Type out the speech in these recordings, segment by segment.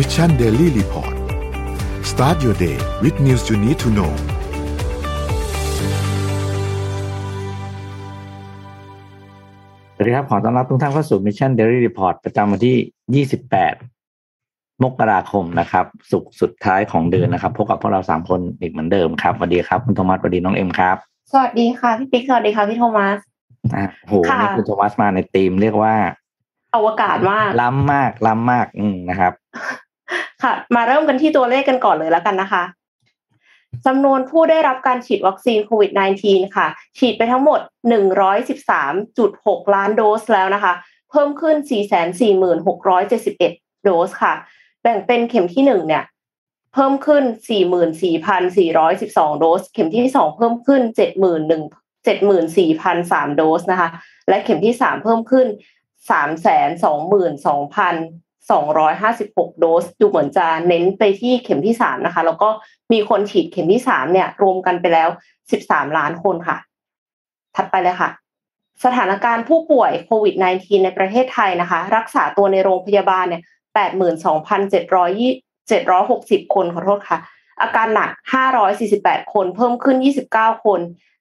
Mission Daily Report start your day with news you need to know สวัสดีครับ ขอต้อนรับทุกท่านเข้าสู่ Mission Daily Report ประจำวันที่ 28 มกราคมนะครับ ศุกร์สุดท้ายของเดือนนะครับ พบกับพวกเราสามคนอีกเหมือนเดิมครับสวัสดีครับคุณโทมัสสวัสดีน้องเอ็มครับ สวัสดีค่ะ พี่ปิ๊กสวัสดีค่ะพี่โทมัสอะโหค่ะนี่คุณโทมัสมาในธีมเรียกว่าอวกาศมากล้ำมากล้ำมาก อืมนะครับ ค่ะ มาเริ่มกันที่ตัวเลขกันก่อนเลยแล้วกันนะคะจำนวนผู้ได้รับการฉีดวัคซีนโควิด -19 ค่ะ ฉีดไปทั้งหมด 113.6 ล้านโดสแล้วนะคะ เพิ่มขึ้น 446,71 โดสค่ะ แบ่งเป็นเข็มที่หนึ่งเนี่ย เพิ่มขึ้น 44,412 โดส เข็มที่สองเพิ่มขึ้น 71,000 74,003 โดสนะคะ และเข็มที่สามเพิ่มขึ้น 256 โดส ดูเหมือนจะเน้นไปที่เข็มที่สามนะคะ แล้วก็มีคนฉีดเข็มที่สามเนี่ย รวมกันไปแล้ว 13 ล้านคนค่ะ ถัดไปเลยค่ะ สถานการณ์ผู้ป่วยโควิด -19 ในประเทศไทยนะคะ รักษาตัวในโรงพยาบาลเนี่ย 82,760 คนขอโทษค่ะ อาการหนัก 548 คน เพิ่มขึ้น 29 คน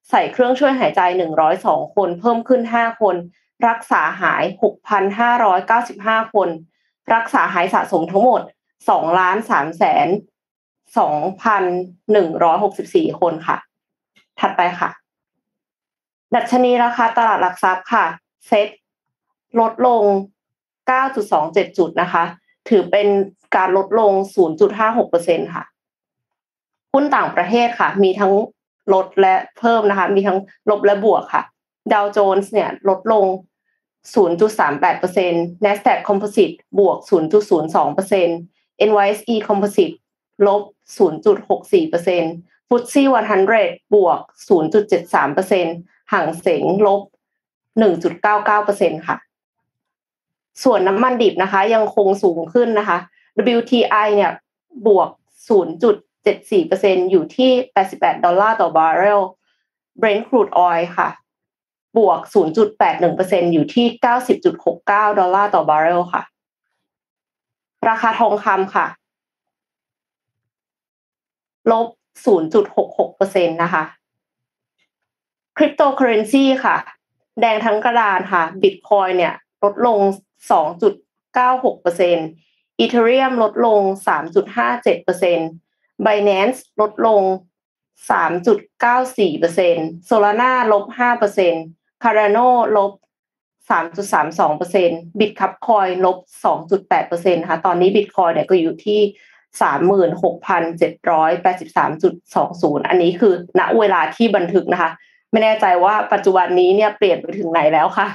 ใส่เครื่องช่วยหายใจ 102 คน เพิ่มขึ้น 5 คน รักษาหาย 6,595 คน รักษาหายสะสมทั้งหมด2ล้าน3แสน2,164คนค่ะ ถัดไปค่ะ ดัชนีราคาตลาดหลักทรัพย์ค่ะ เซ็ตลดลง 9.27 จุดนะคะ ถือเป็นการลดลง 0.56%ค่ะ หุ้นต่างประเทศค่ะ มีทั้งลดและเพิ่มนะคะ มีทั้งลบและบวกค่ะ ดาวโจนส์เนี่ยลดลง 0.38% NASDAQ Composite บวก 0.02% NYSE Composite ลบ 0.64% FTSE 100 บวก 0.73%ห่างเสงลบ 1.99%ค่ะ ส่วนน้ำมันดิบนะคะ ยังคงสูงขึ้นนะคะ WTI เนี่ยบวก 0.74%อยู่ที่ 88 ดอลลาร์ต่อบาร์เรล Brent crude oil ค่ะ บวก 0.81%อยู่ที่ 90.69 ดอลลาร์ต่อบาร์เรลค่ะ ราคาทองคำค่ะ ลบ 0.66%นะคะคริปโตเคอเรนซีค่ะ แดงทั้งกระดานค่ะบิตคอยเนี่ย ลดลง 2.96%อีเทเรียมลดลง 3.57% Binance ลดลง 3.94% Solana ลบ 5% Cardano ลบ3.32%บิตคับคอยลบ2.8%นะคะตอนนี้บิตคอยเนี่ยก็อยู่ที่36,783.20อันนี้คือ ณเวลาที่บันทึกนะคะ ไม่แน่ใจว่าปัจจุบันนี้เนี่ยเปลี่ยนไปถึงไหนแล้วค่ะ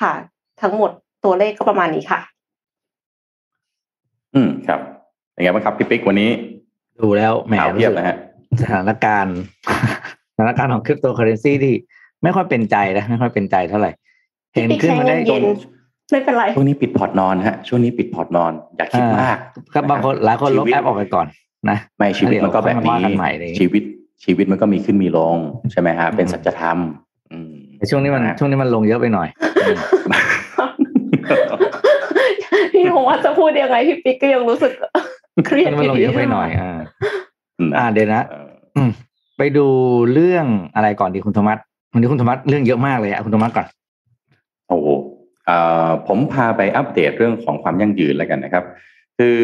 ค่ะ ทั้งหมดตัวเลขก็ประมาณนี้ค่ะ อืมครับเป็นไงบ้างครับพี่ปิ๊กวันนี้ ดูแล้วแหมข่าวรู้เพียบสึกนะฮะสถานการณ์สถานการณ์ของคริปโตเคอเรนซีที่ ไม่ค่อยเป็นใจนะไม่ค่อยเป็นใจเท่าไหร่ เห็นขึ้นมาได้เย็นไม่เป็นไรช่วงนี้ปิดพอร์ตนอนฮะช่วงนี้ปิดพอร์ตนอน อย่าคิดมากครับบางคนหลายคนลบชีวิตแอปออกไปก่อนนะไม่ชีวิตมันก็แบบเดี๋ยวค่อยมานี้ว่ากันใหม่เลยชีวิตชีวิตมันก็มีขึ้นมีลงใช่ไหมฮะเป็นสัจธรรมอืมแต่ช่วงนี้มันนะช่วงนี้มันลงเยอะไปหน่อยอืมพี่โทมัสจะพูดยังไงพี่ปิ๊กก็ยังรู้สึกเครียช่วดงนี้มันลงดีเยอะไปหน่อยอ่าอ่านะเดี๋ยวนะเอออืมไปดูเรื่องอะไรก่อนดีคุณโทมัส วันนี้คุณโทมัสเรื่องเยอะมากเลยอะคุณโทมัสก่อนโอ้โหเอ่อผมพาไปอัปเดตเรื่องของความยั่งยืนแล้วกันนะครับ คือ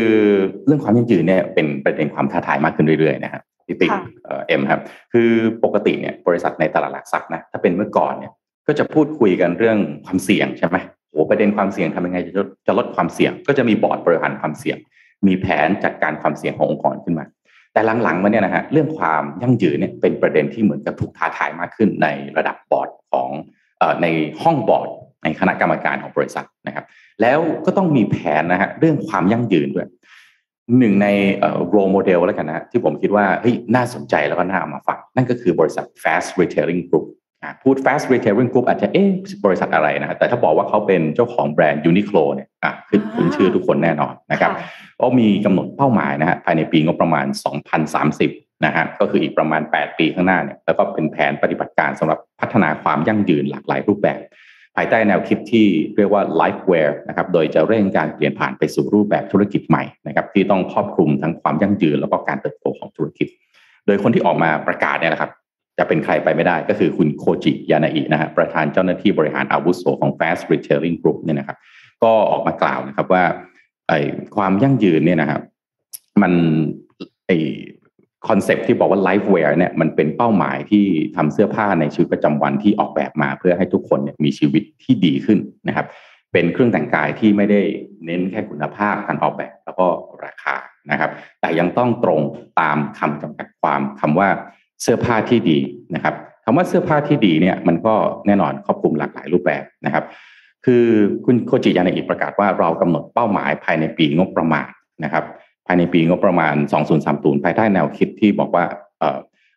เรื่องความยั่งยืนเนี่ยเป็นประเด็นความท้าทายมากขึ้นเรื่อยๆนะครับพี่ติ๊กเอ่อเอ็มครับ คือปกติเนี่ยบริษัทในตลาดหลักทรัพย์นะถ้าเป็นเมื่อก่อนเนี่ยก็จะพูดคุยกันเรื่องความเสี่ยงใช่ไหมโอ้ประเด็นความเสี่ยงทำยังไงจะลดจะลดความเสี่ยง ก็จะมีบอร์ดบริหารความเสี่ยง มีแผนจัดการความเสี่ยงขององค์กรขึ้นมา แต่หลังๆมาเนี่ยนะฮะเรื่องความยั่งยืนเนี่ยเป็นประเด็นที่เหมือนกับถูกท้าทายมากขึ้นในระดับบอร์ดของอในห้องบอร์ดในคณะกรรมการของบริษัทนะครับ แล้วก็ต้องมีแผนนะฮะเรื่องความยั่งยืนด้วยหนึ่งในโรโมเดลแล้วกันนะฮะที่ผมคิดว่าเฮ้ยน่าสนใจแล้วก็น่าเอามาฝากนั่นก็คือบริษัท Fast Retailing Group พูด Fast Retailing Group อาจจะเอ๊ะบริษัทอะไรนะฮะแต่ถ้าบอกว่าเขาเป็นเจ้าของแบรนด์ Uniqlo เนี่ยอะคือคุ้นชื่อทุกคนแน่นอนนะครับค่ะก็มีกำหนดเป้าหมายนะฮะภายในปีงบประมาณ 2030นะฮะก็คืออีกประมาณ 8 ปีข้างหน้าเนี่ยแล้วก็เป็นแผนปฏิบัติการสำหรับพัฒนาความยั่งยืนหลากหลายรูปแบบ ภายใต้แนวคิดที่เรียกว่า lifeware นะครับโดยจะเร่งการเปลี่ยนผ่านไปสู่รูปแบบธุรกิจใหม่นะครับที่ต้องครอบคลุมทั้งความยั่งยืนแล้วก็การเติบโตของธุรกิจ โดยคนที่ออกมาประกาศเนี่ยนะครับ จะเป็นใครไปไม่ได้ก็คือคุณโคจิยานาอินะฮะประธานเจ้าหน้าที่บริหารอาวุโสของ Fast Retailing Group เนี่ยนะครับ ก็ออกมากล่าวนะครับว่าไอ้ความยั่งยืนเนี่ยนะครับมันไอ้ concept ที่บอกว่า LifeWear เนี่ยมันเป็นเป้าหมายที่ทำเสื้อผ้าในชีวิตประจำวันที่ออกแบบมาเพื่อให้ทุกคนเนี่ยมีชีวิตที่ดีขึ้นนะครับ เป็นเครื่องแต่งกายที่ไม่ได้เน้นแค่คุณภาพการออกแบบแล้วก็ราคานะครับ แต่ยังต้องตรงตามคำจำกัดความคำว่า เสื้อผ้าที่ดีนะครับคำว่าเสื้อผ้าที่ดีเนี่ยมันก็แน่นอนครอบคลุมหลากหลายรูปแบบนะครับ คือคุณโคจิยานาอิประกาศว่าเรากำหนดเป้าหมายภายในปีงบประมาณนะครับ ภายในปีงบประมาณ 2030 ภายใต้แนวคิดที่บอกว่า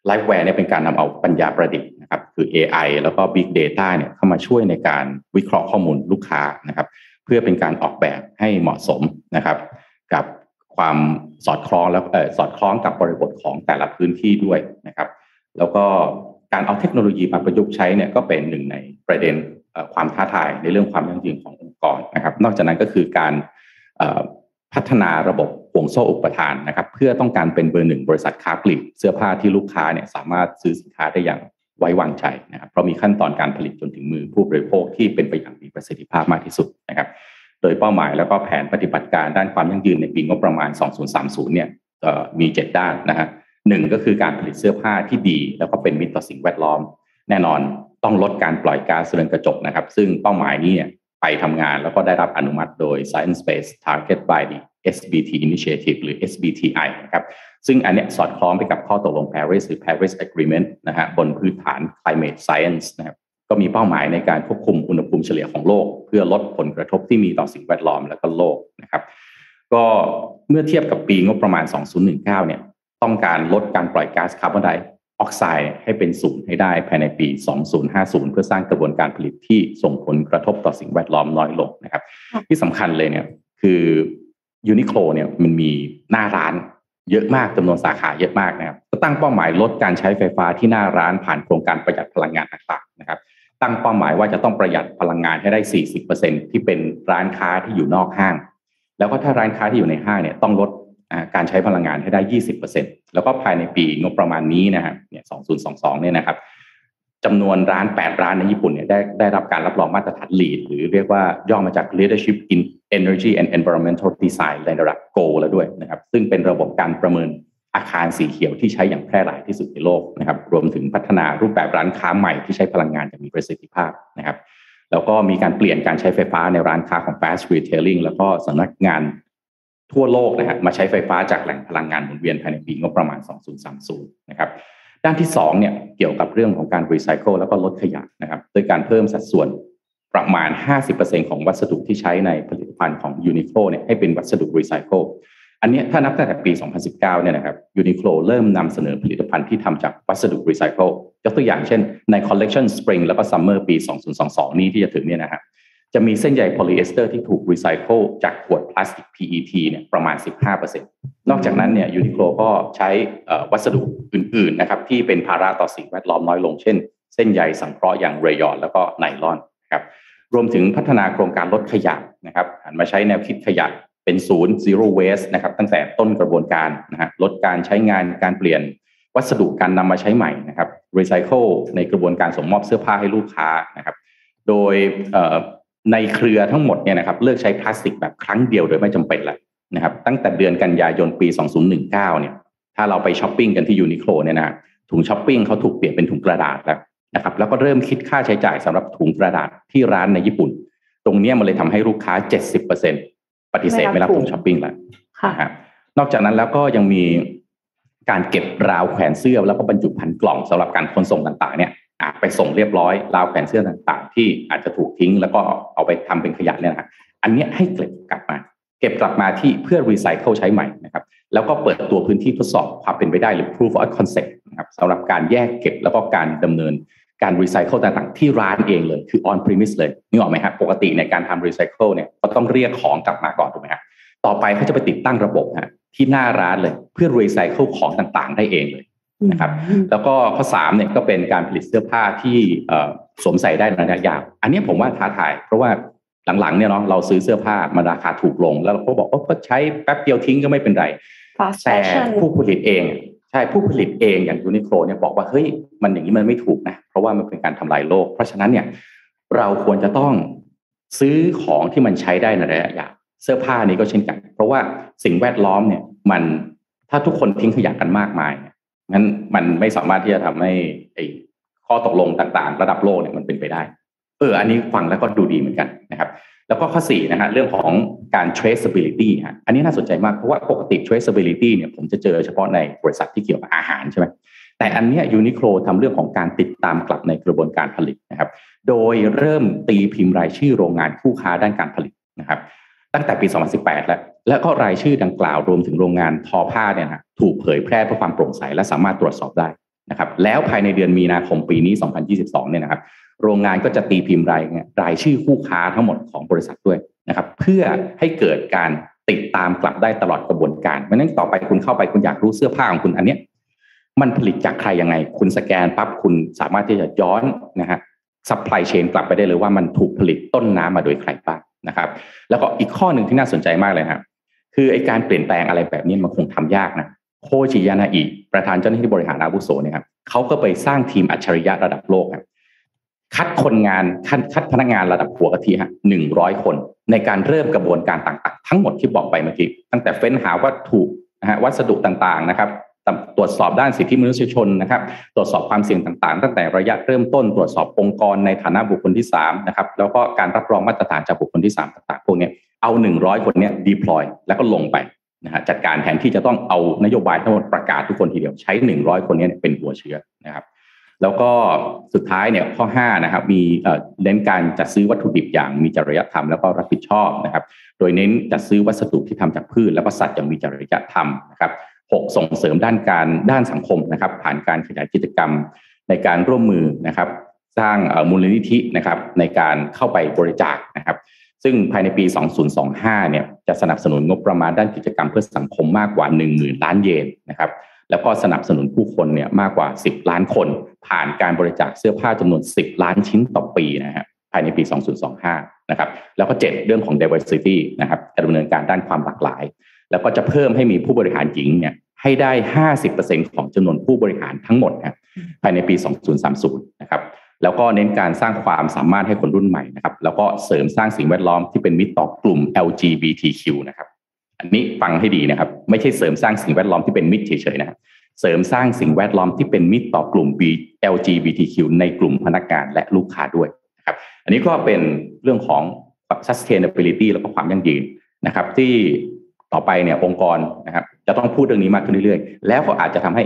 LifeWear เนี่ยเป็นการนำเอาปัญญาประดิษฐ์นะครับคือ AI แล้วก็ Big Data เนี่ยเข้ามาช่วยในการวิเคราะห์ข้อมูลลูกค้านะครับ เพื่อเป็นการออกแบบให้เหมาะสมนะครับ กับ ความสอดคล้องแล้วสอดคล้องกับบริบทของแต่ละพื้นที่ด้วยนะครับ แล้วก็การเอาเทคโนโลยีมาประยุกต์ใช้เนี่ยก็เป็นหนึ่งในประเด็นความท้าทายในเรื่องความยั่งยืนขององค์กรนะครับ นอกจากนั้นก็คือการพัฒนาระบบห่วงโซ่อุปทานนะครับ เพื่อต้องการเป็นเบอร์หนึ่งบริษัทค้าปลีกเสื้อผ้าที่ลูกค้าเนี่ยสามารถซื้อสินค้าได้อย่างไว้วางใจนะครับเพราะมีขั้นตอนการผลิตจนถึงมือผู้บริโภคที่เป็นไปอย่างมีประสิทธิภาพมากที่สุดนะครับ โดยเป้าหมายแล้วก็แผนปฏิบัติการด้านความยั่งยืนในปีงบประมาณ 2030 เนี่ยมี 7 ด้านนะฮะหนึ่งก็คือการผลิตเสื้อผ้าที่ดี แล้วก็เป็นมิตรต่อสิ่งแวดล้อม แน่นอนต้องลดการปล่อยก๊าซเรือนกระจกนะครับ ซึ่งเป้าหมายนี้ไปทำงานแล้วก็ได้รับอนุมัติโดย Science Based Target by the SBT Initiative หรือ SBTI นะครับซึ่งอันนี้สอดคล้องไปกับข้อตกลง Paris หรือ Paris Agreement นะฮะบนพื้นฐาน climate science นะครับ ก็มีเป้าหมายในการควบคุมอุณหภูมิเฉลี่ยของโลก เพื่อลดผลกระทบที่มีต่อสิ่งแวดล้อมและก็โลกนะครับ ก็เมื่อเทียบกับปีงบประมาณ 2019 เนี่ย ต้องการลดการปล่อยก๊าซคาร์บอนไดออกไซด์ให้เป็นศูนย์ให้ได้ภายในปี 2050 เพื่อสร้างกระบวนการผลิตที่ส่งผลกระทบต่อสิ่งแวดล้อมน้อยลงนะครับ ที่สำคัญเลยเนี่ยคือยูนิโคลเนี่ยมันมีหน้าร้านเยอะมากจำนวนสาขาเยอะมากนะครับก็ตั้งเป้าหมายลดการใช้ไฟฟ้าที่หน้าร้านผ่านโครงการประหยัดพลังงานต่างๆนะครับ ตั้งเป้าหมายว่าจะต้องประหยัดพลังงานให้ได้ 40%ที่เป็นร้านค้าที่อยู่นอกห้าง แล้วก็ถ้าร้านค้าที่อยู่ในห้างเนี่ยต้องลดการใช้พลังงานให้ได้ 20%แล้วก็ภายในปีงบประมาณนี้นะครับเนี่ย2022 เนี่ยนะครับจำนวนร้าน 8 ร้านในญี่ปุ่นเนี่ยได้ได้รับการรับรองมาตรฐาน LEED หรือเรียกว่าย่อมาจาก Leadership in Energy and Environmental Design ในระดับ Go แล้วด้วยนะครับ ซึ่งเป็นระบบการประเมิน อาคารสีเขียวที่ใช้อย่างแพร่หลายที่สุดในโลกนะครับ รวมถึงพัฒนารูปแบบร้านค้าใหม่ที่ใช้พลังงานอย่างมีประสิทธิภาพนะครับ แล้วก็มีการเปลี่ยนการใช้ไฟฟ้าในร้านค้าของ Fast Retailing แล้วก็สำนักงานทั่วโลกนะฮะมาใช้ไฟฟ้าจากแหล่งพลังงานหมุนเวียนภายในปีงบประมาณ 2030 นะครับ ด้านที่2เนี่ยเกี่ยวกับเรื่องของการรีไซเคิลแล้วก็ลดขยะนะครับโดยการเพิ่มสัดส่วนประมาณ 50%ของวัสดุที่ใช้ในผลิตภัณฑ์ของยูนิโคลเนี่ยให้เป็นวัสดุรีไซเคิล อันนี้ถ้านับตั้งแต่ปี 2019 เนี่ยนะครับยูนิโคลเริ่มนำเสนอผลิตภัณฑ์ที่ทำจากวัสดุรีไซเคิลยกตัวอย่างเช่นในคอลเลกชันสปริงแล้วก็ Summer ปี 2022 นี้ที่จะถึงเนี่ยนะครับจะมีเส้นใยโพลีเอสเตอร์ที่ถูกรีไซเคิลจากขวดพลาสติก PET เนี่ยประมาณ 15%นอกจากนั้นเนี่ยยูนิโคลก็ใช้วัสดุอื่นๆนะครับที่เป็นภาระต่อสิ่งแวดล้อมน้อยลง เช่น เส้นใยสังเคราะห์อย่างเรยอนแล้วก็ไนลอนครับรวมถึงพัฒนาโครงการลดขยะนะครับหันมาใช้แนวคิดขยะ เป็นศูนย์ zero waste นะครับตั้งแต่ต้นกระบวนการนะฮะลดการใช้งานการเปลี่ยนวัสดุการนำมาใช้ใหม่นะครับรีไซเคิลในกระบวนการส่งมอบเสื้อผ้าให้ลูกค้านะครับ โดยในเครือทั้งหมดเนี่ยนะครับเลิกใช้พลาสติกแบบครั้งเดียวโดยไม่จำเป็นแล้วนะครับตั้งแต่เดือนกันยายนปี 2019 เนี่ยถ้าเราไปช้อปปิ้งกันที่ยูนิโคลเนี่ยนะถุงช้อปปิ้งเขาถูกเปลี่ยนเป็นถุงกระดาษแล้วนะครับแล้วก็เริ่มคิดค่าใช้จ่ายสำหรับถุงกระดาษที่ร้านในญี่ปุ่น ตรงนี้มันเลยทำให้ลูกค้า 70% ปฏิเสธไม่รับถุงช้อปปิ้งแล้วนะครับนอกจากนั้นแล้วก็ยังมีการเก็บราวแขวนเสื้อแล้วก็บรรจุภัณฑ์กล่องสำหรับการขนส่งต่างๆเนี่ยไปส่งเรียบร้อยราวแขวนเสื้อต่างๆ ที่อาจจะถูกทิ้ง แล้วก็เอาไปทำเป็นขยะเนี่ยนะอันนี้ให้เก็บกลับมา เก็บกลับมาที่เพื่อรีไซเคิลใช้ใหม่นะครับแล้วก็เปิดตัวพื้นที่ทดสอบความเป็นไปได้หรือ proof of concept นะครับสำหรับการแยกเก็บแล้วก็การดำเนิน การรีไซเคิลต่างๆ ที่ร้านเองเลยคือ on premise เลยนึกออกไหมครับปกติในการทำรีไซเคิลเนี่ยก็ต้องเรียกของกลับมาก่อนถูกไหมครับต่อไปเขาจะไปติดตั้งระบบฮะที่หน้าร้านเลยเพื่อรีไซเคิลของต่างๆ ได้เองเลยนะครับแล้วก็ข้อสามเนี่ยก็เป็นการผลิตเสื้อผ้าที่สวมใส่ได้ในระยะยาวอันนี้ผมว่าท้าทาย เพราะว่าหลังๆเนี่ยเนาะเราซื้อเสื้อผ้ามันราคาถูกลง แล้วเราก็บอกว่าก็ใช้แป๊บเดียวทิ้งก็ไม่เป็นไร fast แต่ fashion ผู้ผลิตเอง ใช่ผู้ผลิตเองอย่างยูนิโคลเนี่ยบอกว่าเฮ้ยมันอย่างนี้มันไม่ถูกนะเพราะว่ามันเป็นการทำลายโลก เพราะฉะนั้นเนี่ยเราควรจะต้องซื้อของที่มันใช้ได้ในระยะยาวเสื้อผ้านี้ก็เช่นกัน เพราะว่าสิ่งแวดล้อมเนี่ยมันถ้าทุกคนทิ้งขยะกันมากมายงั้นมันไม่สามารถที่จะทำให้ไอ้ข้อตกลงต่างๆ ระดับโลกเนี่ยมันเป็นไปได้ เออ อันนี้ฟังแล้วก็ดูดีเหมือนกันนะครับ แล้วก็ข้อ4นะฮะเรื่องของการ traceability ฮะอันนี้น่าสนใจมากเพราะว่าปกติ traceability เนี่ยผมจะเจอเฉพาะในบริษัทที่เกี่ยวกับอาหารใช่ไหมแต่อันเนี้ยยูนิโคลทำเรื่องของการติดตามกลับในกระบวนการผลิตนะครับ โดยเริ่มตีพิมพ์รายชื่อโรงงานคู่ค้าด้านการผลิตนะครับ ตั้งแต่ปี 2018 แล้ว แล้วก็รายชื่อดังกล่าวรวมถึงโรงงานทอผ้าเนี่ยนะถูกเผยแพร่เพื่อความโปร่งใสและสามารถตรวจสอบได้นะครับ แล้วภายในเดือนมีนาคมปีนี้ 2022 เนี่ยนะครับ โรงงานก็จะตีพิมพ์รายรายชื่อคู่ค้าทั้งหมดของบริษัทด้วยนะครับ เพื่อให้เกิดการติดตามกลับได้ตลอดกระบวนการเพราะนั้นต่อไปคุณเข้าไปคุณอยากรู้เสื้อผ้าของคุณอันเนี้ยมันผลิตจากใครยังไง คุณสแกนปั๊บคุณสามารถที่จะย้อนนะฮะ supply chain กลับไปได้เลยว่ามันถูกผลิตต้นน้ำมาโดยใครบ้างนะครับ แล้วก็อีกข้อหนึ่งที่น่าสนใจมากเลยครับคือไอ้การเปลี่ยนแปลงอะไรแบบนี้มันคงทำยากนะโคจิยานาอิประธานเจ้าหน้าที่บริหารอาวุโสเนี่ยครับเขาก็ไปสร้างทีมอัจฉริยะระดับโลกครับ คัดคนงานคัดคัดพนักงานระดับหัวกะทิฮะหนึ่งร้อยคน ในการเริ่มกระบวนการต่างๆ ทั้งหมดที่บอกไปเมื่อกี้ตั้งแต่เฟ้นหาวัตถุนะฮะวัสดุต่างๆนะครับตรวจสอบด้านสิทธิมนุษยชนนะครับ ตรวจสอบความเสี่ยงต่างๆ ตั้งแต่ระยะเริ่มต้นตรวจสอบองค์กรในฐานะบุคคลที่3นะครับแล้วก็การรับรองมาตรฐานจากบุคคลที่ 3 ต่างๆ พวกนี้เอา 100 คนเนี้ย deploy แล้วก็ลงไปนะฮะจัดการแทนที่จะต้องเอานโยบายทั้งหมดประกาศทุกคนทีเดียวใช้ 100 คนนี้เป็นหัวเชื้อนะครับ แล้วก็สุดท้ายเนี่ยข้อ5นะครับมีเน้นการจัดซื้อวัตถุดิบอย่างมีจริยธรรมแล้วก็รับผิดชอบนะครับ โดยเน้นจัดซื้อวัสดุที่ทำจากพืชแล้วก็สัตว์อย่างมีจริยธรรมนะครับ6ส่งเสริมด้านการด้านสังคมนะครับ ผ่านการขยายกิจกรรมในการร่วมมือนะครับ สร้างมูลนิธินะครับในการเข้าไปบริจาคนะครับ ซึ่งภายในปี 2025 เนี่ยจะสนับสนุนงบประมาณด้านกิจกรรมเพื่อสังคมมากกว่า 10,000 ล้านเยนนะครับ แล้วก็สนับสนุนผู้คนเนี่ยมากกว่า 10 ล้านคน ผ่านการบริจาคเสื้อผ้าจำนวน 10 ล้านชิ้นต่อปีนะฮะภายในปี 2025 นะครับ แล้วก็ 7 เรื่องของ diversity นะครับการดำเนินการด้านความหลากหลาย แล้วก็จะเพิ่มให้มีผู้บริหารหญิงเนี่ยให้ได้ 50%ของจำนวนผู้บริหารทั้งหมดนะภายในปี 2030 นะครับ แล้วก็เน้นการสร้างความสามารถให้คนรุ่นใหม่นะครับ แล้วก็เสริมสร้างสิ่งแวดล้อมที่เป็นมิตรต่อกลุ่ม LGBTQ นะครับ อันนี้ฟังให้ดีนะครับ ไม่ใช่เสริมสร้างสิ่งแวดล้อมที่เป็นมิตรเฉยๆนะครับเสริมสร้างสิ่งแวดล้อมที่เป็นมิตรต่อกลุ่ม LGBTQ ในกลุ่มพนักงานและลูกค้าด้วยนะครับ อันนี้ก็เป็นเรื่องของ sustainability แล้วก็ความยั่งยืนนะครับ ที่ต่อไปเนี่ยองค์กรนะครับจะต้องพูดเรื่องนี้มากขึ้นเรื่อยๆ แล้วก็อาจจะทำให้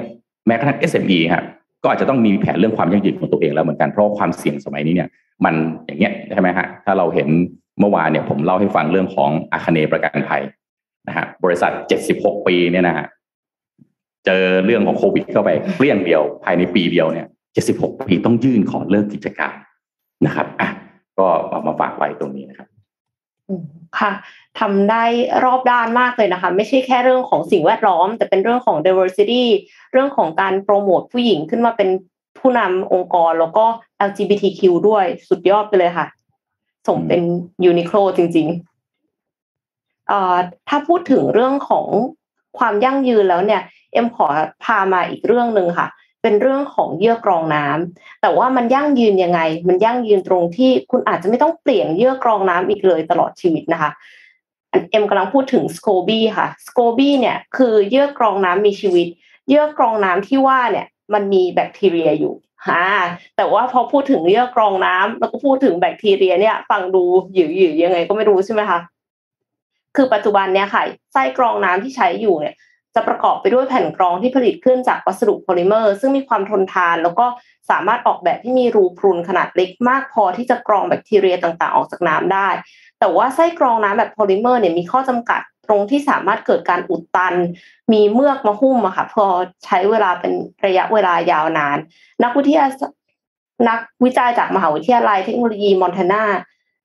แม้กระทั่ง SME ครับก็อาจจะต้องมีแผนเรื่องความยั่งยืนของตัวเองแล้วเหมือนกันเพราะความเสี่ยงสมัยนี้เนี่ยมันอย่างเงี้ยใช่ไหมฮะถ้าเราเห็นเมื่อวานเนี่ยผมเล่าให้ฟังเรื่องของอาคเนประกันภัย นะฮะบริษัท 76 ปีเนี่ยนะฮะเจอเรื่องของโควิดเข้าไปเปลี่ยงเดียวภายในปีเดียวเนี่ย 76 ปีต้องยื่นขอเลิกกิจการนะครับอะก็เอามาฝากไว้ตรงนี้นะครับค่ะทำได้รอบด้านมากเลยนะคะ ไม่ใช่แค่เรื่องของสิ่งแวดล้อม แต่เป็นเรื่องของ diversity เรื่องของการโปรโมทผู้หญิงขึ้นมาเป็นผู้นำองค์กรแล้วก็ LGBTQ ด้วยสุดยอดไปเลยค่ะ ส่งเป็นยูนิโคลจริง ๆ ถ้าพูดถึงเรื่องของความยั่งยืนแล้วเนี่ย เอ็มขอพามาอีกเรื่องหนึ่งค่ะ เป็นเรื่องของเยื่อกรองน้ำแต่ว่ามันยั่งยืนยังไง มันยั่งยืนตรงที่คุณอาจจะไม่ต้องเปลี่ยนเยื่อกรองน้ำอีกเลยตลอดชีวิตนะคะเอ็มกำลังพูดถึงสโคบี้ค่ะสโคบี้เนี่ยคือเยื่อกรองน้ำมีชีวิต เยื่อกรองน้ำที่ว่าเนี่ยมันมีแบคทีเรียอยู่ฮะแต่ว่าพอพูดถึงเยื่อกรองน้ำแล้วก็พูดถึงแบคทีเรียเนี่ย ฟังดูหยือหยือยังไงก็ไม่รู้ใช่ไหมคะ คือปัจจุบันเนี่ยค่ะไส้กรองน้ำที่ใช้อยู่เนี่ยจะประกอบไปด้วยแผ่นกรองที่ผลิตขึ้นจากวัสดุโพลิเมอร์ ซึ่งมีความทนทาน แล้วก็สามารถออกแบบที่มีรูพรุนขนาดเล็กมากพอที่จะกรองแบคทีเรียต่างๆ ออกจากน้ำได้ แต่ว่าไส้กรองน้ำแบบโพลิเมอร์เนี่ยมีข้อจำกัดตรงที่สามารถเกิดการอุดตัน มีเมือกมาหุ้มอะค่ะพอใช้เวลาเป็นระยะเวลายาวนาน นักวิทยานักวิจัยจากมหาวิทยาลัยเทคโนโลยีมอนทานา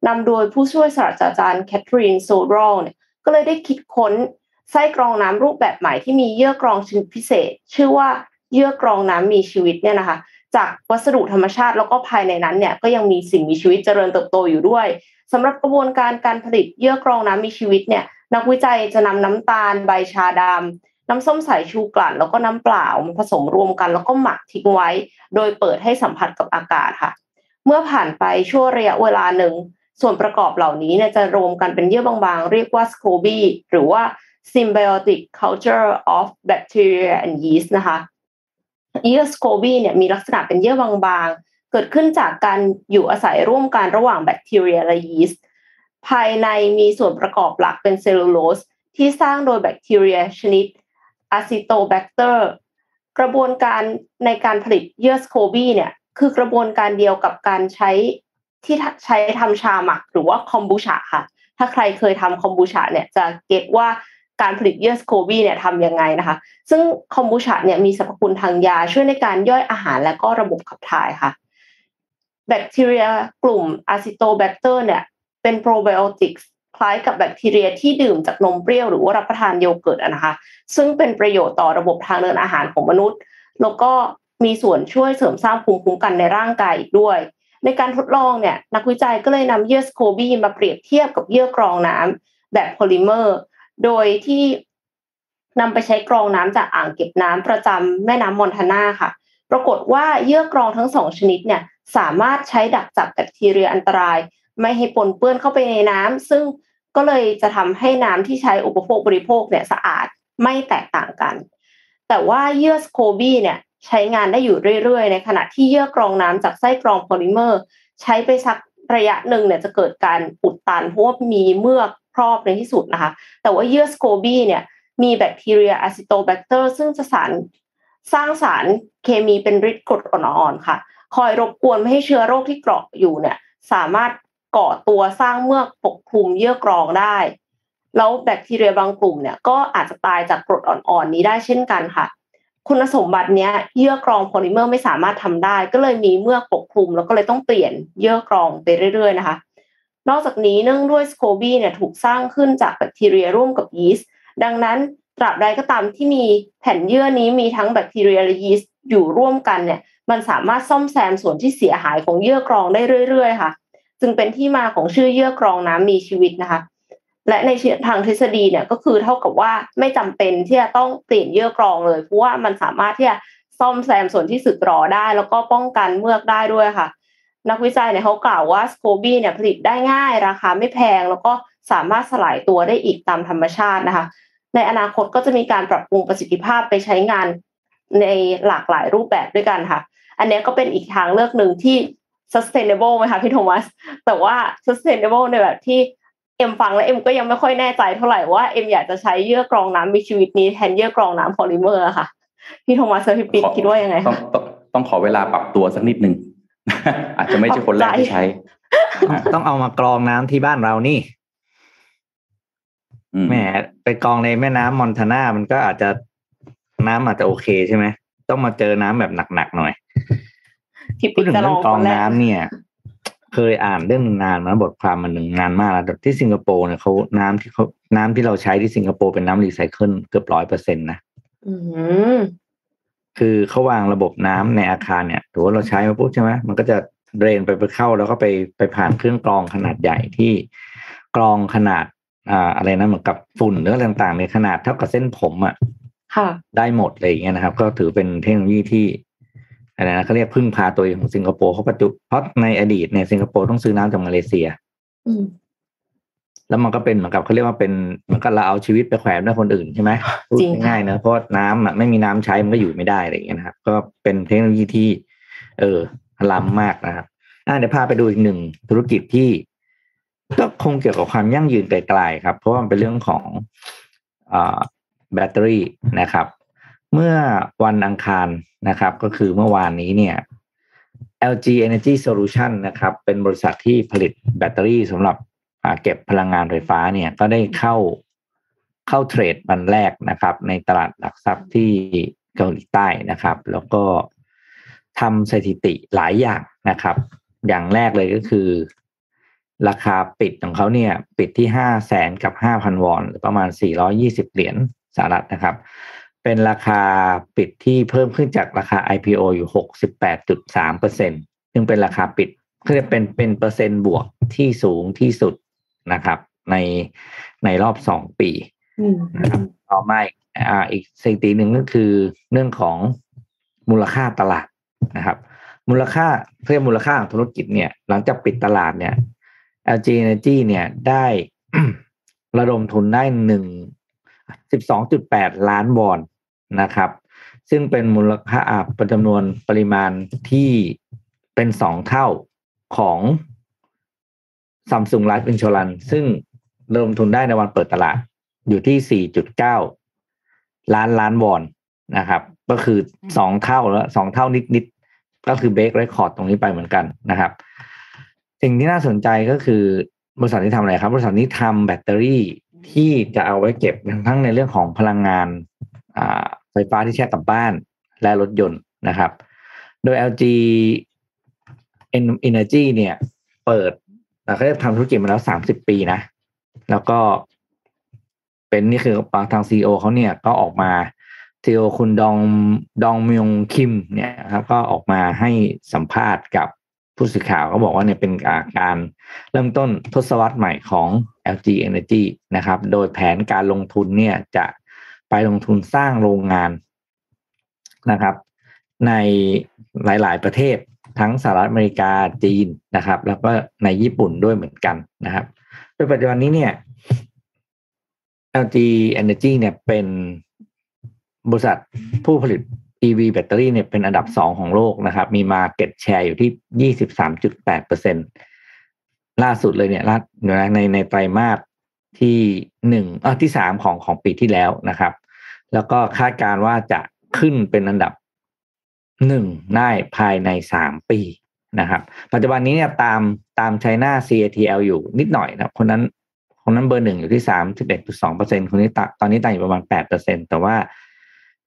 นำโดยผู้ช่วยศาสตราจารย์แคทรีนโซดรอลเนี่ยก็เลยได้คิดค้นไส้กรองน้ำรูปแบบใหม่ที่มีเยื่อกรองชนิดพิเศษ ชื่อว่าเยื่อกรองน้ำมีชีวิตเนี่ยนะคะ จากวัสดุธรรมชาติแล้วก็ภายในนั้นเนี่ยก็ยังมีสิ่งมีชีวิตเจริญเติบโตอยู่ด้วยสำหรับกระบวนการการผลิตเยื่อกรองน้ำมีชีวิตเนี่ยนักวิจัยจะนำน้ำตาลใบชาดำน้ำส้มสายชูกลั่น แล้วก็น้ำเปล่ามาผสมรวมกัน แล้วก็หมักทิ้งไว้ โดยเปิดให้สัมผัสกับอากาศค่ะ เมื่อผ่านไปช่วงระยะเวลาหนึ่ง ส่วนประกอบเหล่านี้เนี่ยจะรวมกันเป็นเยื่อบางๆ เรียกว่า SCOBY หรือว่า Symbiotic Culture of Bacteria and Yeast นะคะเยื่อ SCOBY เนี่ยมีลักษณะเป็นเยื่อบางๆ เกิดขึ้นจากการอยู่อาศัยร่วมกันระหว่างแบคทีเรียและยีสต์ภายในมีส่วนประกอบหลักเป็นเซลลูโลสที่สร้างโดยแบคทีเรียชนิดAcetobacter กระบวนการในการผลิตเยื่อ SCOBY เนี่ยคือกระบวนการเดียวกับการใช้ ที่ใช้ทำชาหมักหรือว่าคอมบูชาค่ะ ถ้าใครเคยทำคอมบูชาเนี่ยจะเก็ตว่าการผลิตเยื่อ SCOBY เนี่ยทำยังไงนะคะ ซึ่งคอมบูชาเนี่ยมีสรรพคุณทางยาช่วยในการย่อยอาหารและก็ระบบขับถ่ายค่ะ แบคทีเรียกลุ่ม Acetobacter เนี่ยเป็น probioticsคล้ายกับแบคทีเรียที่ดื่มจากนมเปรี้ยวหรือว่ารับประทานโยเกิร์ตนะคะ ซึ่งเป็นประโยชน์ต่อระบบทางเดินอาหารของมนุษย์ แล้วก็มีส่วนช่วยเสริมสร้างภูมิคุ้มกันในร่างกายอีกด้วย ในการทดลองเนี่ยนักวิจัยก็เลยนำเยื่อ SCOBY มาเปรียบเทียบกับเยื่อกรองน้ำแบบโพลิเมอร์ โดยที่นำไปใช้กรองน้ำจากอ่างเก็บน้ำประจำแม่น้ำมอนทานาค่ะ ปรากฏว่าเยื่อกรองทั้งสองชนิดเนี่ยสามารถใช้ดักจับแบคทีเรียอันตราย ไม่ให้ปนเปื้อนเข้าไปในน้ำซึ่งก็เลยจะทำให้น้ำที่ใช้อุปโภคบริโภคเนี่ยสะอาดไม่แตกต่างกัน แต่ว่าเยื่อ SCOBY เนี่ย ใช้งานได้อยู่เรื่อยๆ ในขณะที่เยื่อกรองน้ำจากไส้กรองโพลิเมอร์ ใช้ไปสักระยะหนึ่งเนี่ยจะเกิดการอุดตันเพราะว่ามีเมือกครอบในที่สุดนะคะ แต่ว่าเยื่อ SCOBY เนี่ยมีแบคทีเรีย Acetobacter ซึ่งจะสารสร้างสารเคมีเป็นฤทธิ์กรดอ่อนๆค่ะ คอยรบกวนไม่ให้เชื้อโรคที่เกาะอยู่เนี่ย สามารถก่อตัวสร้างเมือกปกคลุมเยื่อกรองได้ แล้วแบคทีเรียบางกลุ่มเนี่ยก็อาจจะตายจากกรดอ่อนๆนี้ได้เช่นกันค่ะ คุณสมบัติเนี้ยเยื่อกรองโพลิเมอร์ไม่สามารถทำได้ ก็เลยมีเมือกปกคลุม แล้วก็เลยต้องเปลี่ยนเยื่อกรองไปเรื่อยๆนะคะ นอกจากนี้เนื่องด้วย SCOBY เนี่ยถูกสร้างขึ้นจากแบคทีเรียร่วมกับยีสต์ดังนั้นตราบใดก็ตามที่มีแผ่นเยื่อนี้มีทั้งแบคทีเรียและยีสต์อยู่ร่วมกันเนี่ย มันสามารถซ่อมแซมส่วนที่เสียหายของเยื่อกรองได้เรื่อย ๆ ค่ะ จึงเป็นที่มาของชื่อเยื่อกรองน้ำมีชีวิตนะคะ และในทางทฤษฎีเนี่ยก็คือเท่ากับว่าไม่จำเป็นที่จะต้องเปลี่ยนเยื่อกรองเลย เพราะว่ามันสามารถที่จะซ่อมแซมส่วนที่สึกหรอได้ แล้วก็ป้องกันเมือกได้ด้วยค่ะ นักวิจัยเนี่ยเขากล่าวว่าสโคบีเนี่ยผลิตได้ง่ายราคาไม่แพง แล้วก็สามารถสลายตัวได้อีกตามธรรมชาตินะคะ ในอนาคตก็จะมีการปรับปรุงประสิทธิภาพไปใช้งานในหลากหลายรูปแบบด้วยกันค่ะ อันนี้ก็เป็นอีกทางเลือกหนึ่งที่ sustainable ไหมคะพี่โทมัสแต่ว่า sustainable ในแบบที่ เอ็มฟังแล้วเอ็มก็ยังไม่ค่อยแน่ใจเท่าไหร่ว่าเอ็มอยากจะใช้เยื่อกรองน้ำมีชีวิตนี้แทนเยื่อกรองน้ำโพลิเมอร์ค่ะพี่โทมัสพี่ปิ๊กคิดว่ายังไงต้องต้องขอเวลาปรับตัวสักนิดนึงอาจจะไม่ใช่คนแรกที่ใช้ ต้องเอามากรองน้ำที่บ้านเรานี่แหมไปกรองในแม่น้ำมอนทานามันก็อาจจะน้ำอาจจะโอเคใช่ไหมต้องมาเจอน้ำแบบหนักๆหน่อยพูดถึงเรื่องกรองน้ำเนี่ย เคยอ่านเรื่องนานมาบทความมันหนึ่งนานมากแล้วที่สิงคโปร์เนี่ยเขาน้ำที่เขาน้ำที่เราใช้ที่สิงคโปร์เป็นน้ำรีไซเคิลเกือบร้อยเปอร์เซ็นต์นะคือเขาวางระบบน้ำในอาคารเนี่ยถือว่าเราใช้มาปุ๊บใช่ไหมมันก็จะเดรนไปไปเข้าแล้วก็ไปไปผ่านเครื่องกรองขนาดใหญ่ที่กรองขนาดอ่าอะไรนะเหมือนกับฝุ่นหรืออะไรต่างๆ ในขนาดเท่ากับเส้นผมอะ่ะได้หมดเลยอย่างเงี้ยนะครับ ก็ถือเป็นเทคโนโลยีที่ อะไรนะเขาเรียกพึ่งพาตัวเองของสิงคโปร์เขาปัจจุเพราะในอดีตเนี่ยสิงคโปร์ต้องซื้อน้ำจากมาเลเซียแล้วมันก็เป็นเหมือนกับเขาเรียกว่าเป็นเหมือนกับเราเอาชีวิตไปแขวนด้วยคนอื่นใช่ไหมพูดง่ายๆเนะเพราะน้ำอะไม่มีน้ำใช้มันก็อยู่ไม่ได้อะไรอย่างเงี้ยนะครับ ก็เป็นเทคโนโลยีที่ เออล้ำมากนะครับอ่าเดี๋ยวพาไปดูอีกหนึ่งธุรกิจที่ก็คงเกี่ยวกับความยั่งยืนไกลๆครับ เพราะว่ามันเป็นเรื่องของอ่าแบตเตอรี่นะครับ เมื่อวันอังคาร นะครับ ก็คือเมื่อวานนี้เนี่ย LG Energy Solution นะครับ เป็นบริษัทที่ผลิตแบตเตอรี่สำหรับเก็บพลังงานไฟฟ้าเนี่ยก็ได้เข้าเข้าเทรดวันแรกนะครับ ในตลาดหลักทรัพย์ที่เกาหลีใต้นะครับ แล้วก็ทำสถิติหลายอย่างนะครับ อย่างแรกเลยก็คือ ราคาปิดของเขาเนี่ย ปิดที่ห้าแสนกับห้าพันวอน ประมาณสี่ร้อยี่สิบเหรียญสหรัฐนะครับ เป็นราคาปิดที่เพิ่มขึ้นจากราคา IPO อยู่ 68.3เปอร์เซ็นซึ่งเป็นราคาปิดคือเป็นเป็นเปอร์เซ็นต์บวกที่สูงที่สุดนะครับ ในในรอบสองปีอืมนะครับต่อมาอีกอ่าอีกสถิติหนึ่งก็คือเรื่องของมูลค่าตลาดนะครับ มูลค่าเรียกมูลค่าของธุรกิจเนี่ย หลังจากปิดตลาดเนี่ย LG Energy เนี่ยได้ระดมทุนได้หนึ่งสิบสองจุดแปดล้านวอน นะครับ ซึ่งเป็นมูลค่าอ่าเป็นจำนวนปริมาณที่เป็นสองเท่าของ Samsung Life Insurance ซึ่งระดมทุนได้ในวันเปิดตลาดอยู่ที่ 4.9 ล้านล้านวอนนะครับ ก็คือสองเท่าแล้วสองเท่านิดๆก็คือเบรกเรคคอร์ดตรงนี้ไปเหมือนกันนะครับ สิ่งที่น่าสนใจก็คือบริษัทที่ทำอะไรครับ บริษัทนี้ทำแบตเตอรี่ที่จะเอาไว้เก็บทั้งในเรื่องของพลังงานอ่า ไฟฟ้าที่ใช้กับบ้านและรถยนต์นะครับ โดย LG Energy เนี่ย เปิดเขาได้ทำธุรกิจมาแล้ว30ปีนะ แล้วก็เป็นนี่คือทางซีอเขาเนี่ยก็ออกมาซีอคุณดองดองมยงคิมเนี่ยครับก็ออกมาให้สัมภาษณ์กับผู้สื่อข่าวก็บอกว่าเนี่ยเป็นการเริ่มต้นทศวรรษใหม่ของ LG Energy นะครับ โดยแผนการลงทุนเนี่ยจะ ไปลงทุนสร้างโรงงานนะครับ ในหลาย ๆ ประเทศทั้งสหรัฐอเมริกาจีนนะครับ แล้วก็ในญี่ปุ่นด้วยเหมือนกันนะครับโดยปัจจุบันนี้เนี่ย LG Energy เนี่ยเป็นบริษัทผู้ผลิต EV แบตเตอรี่เนี่ยเป็นอันดับสองของโลกนะครับ มี Market Share อยู่ที่ยี่สิบสามจุดแปดเปอร์เซ็นล่าสุดเลยเนี่ยล่าในในไตรมาสที่หนึ่งอ่ที่สามของของปีที่แล้วนะครับ แล้วก็คาดการว่าจะขึ้นเป็นอันดับหนึ่งได้ภายในสามปีนะครับ ปัจจุบันนี้เนี่ยตามตามไชน่า CATL อยู่นิดหน่อยนะคนนั้นคนนั้นเบอร์หนึ่งอยู่ที่สามสิบเอ็ดจุดสองเปอร์เซ็นคนนี้ตอนนี้ต่างอยู่ประมาณแปดเปอร์เซ็นแต่ว่า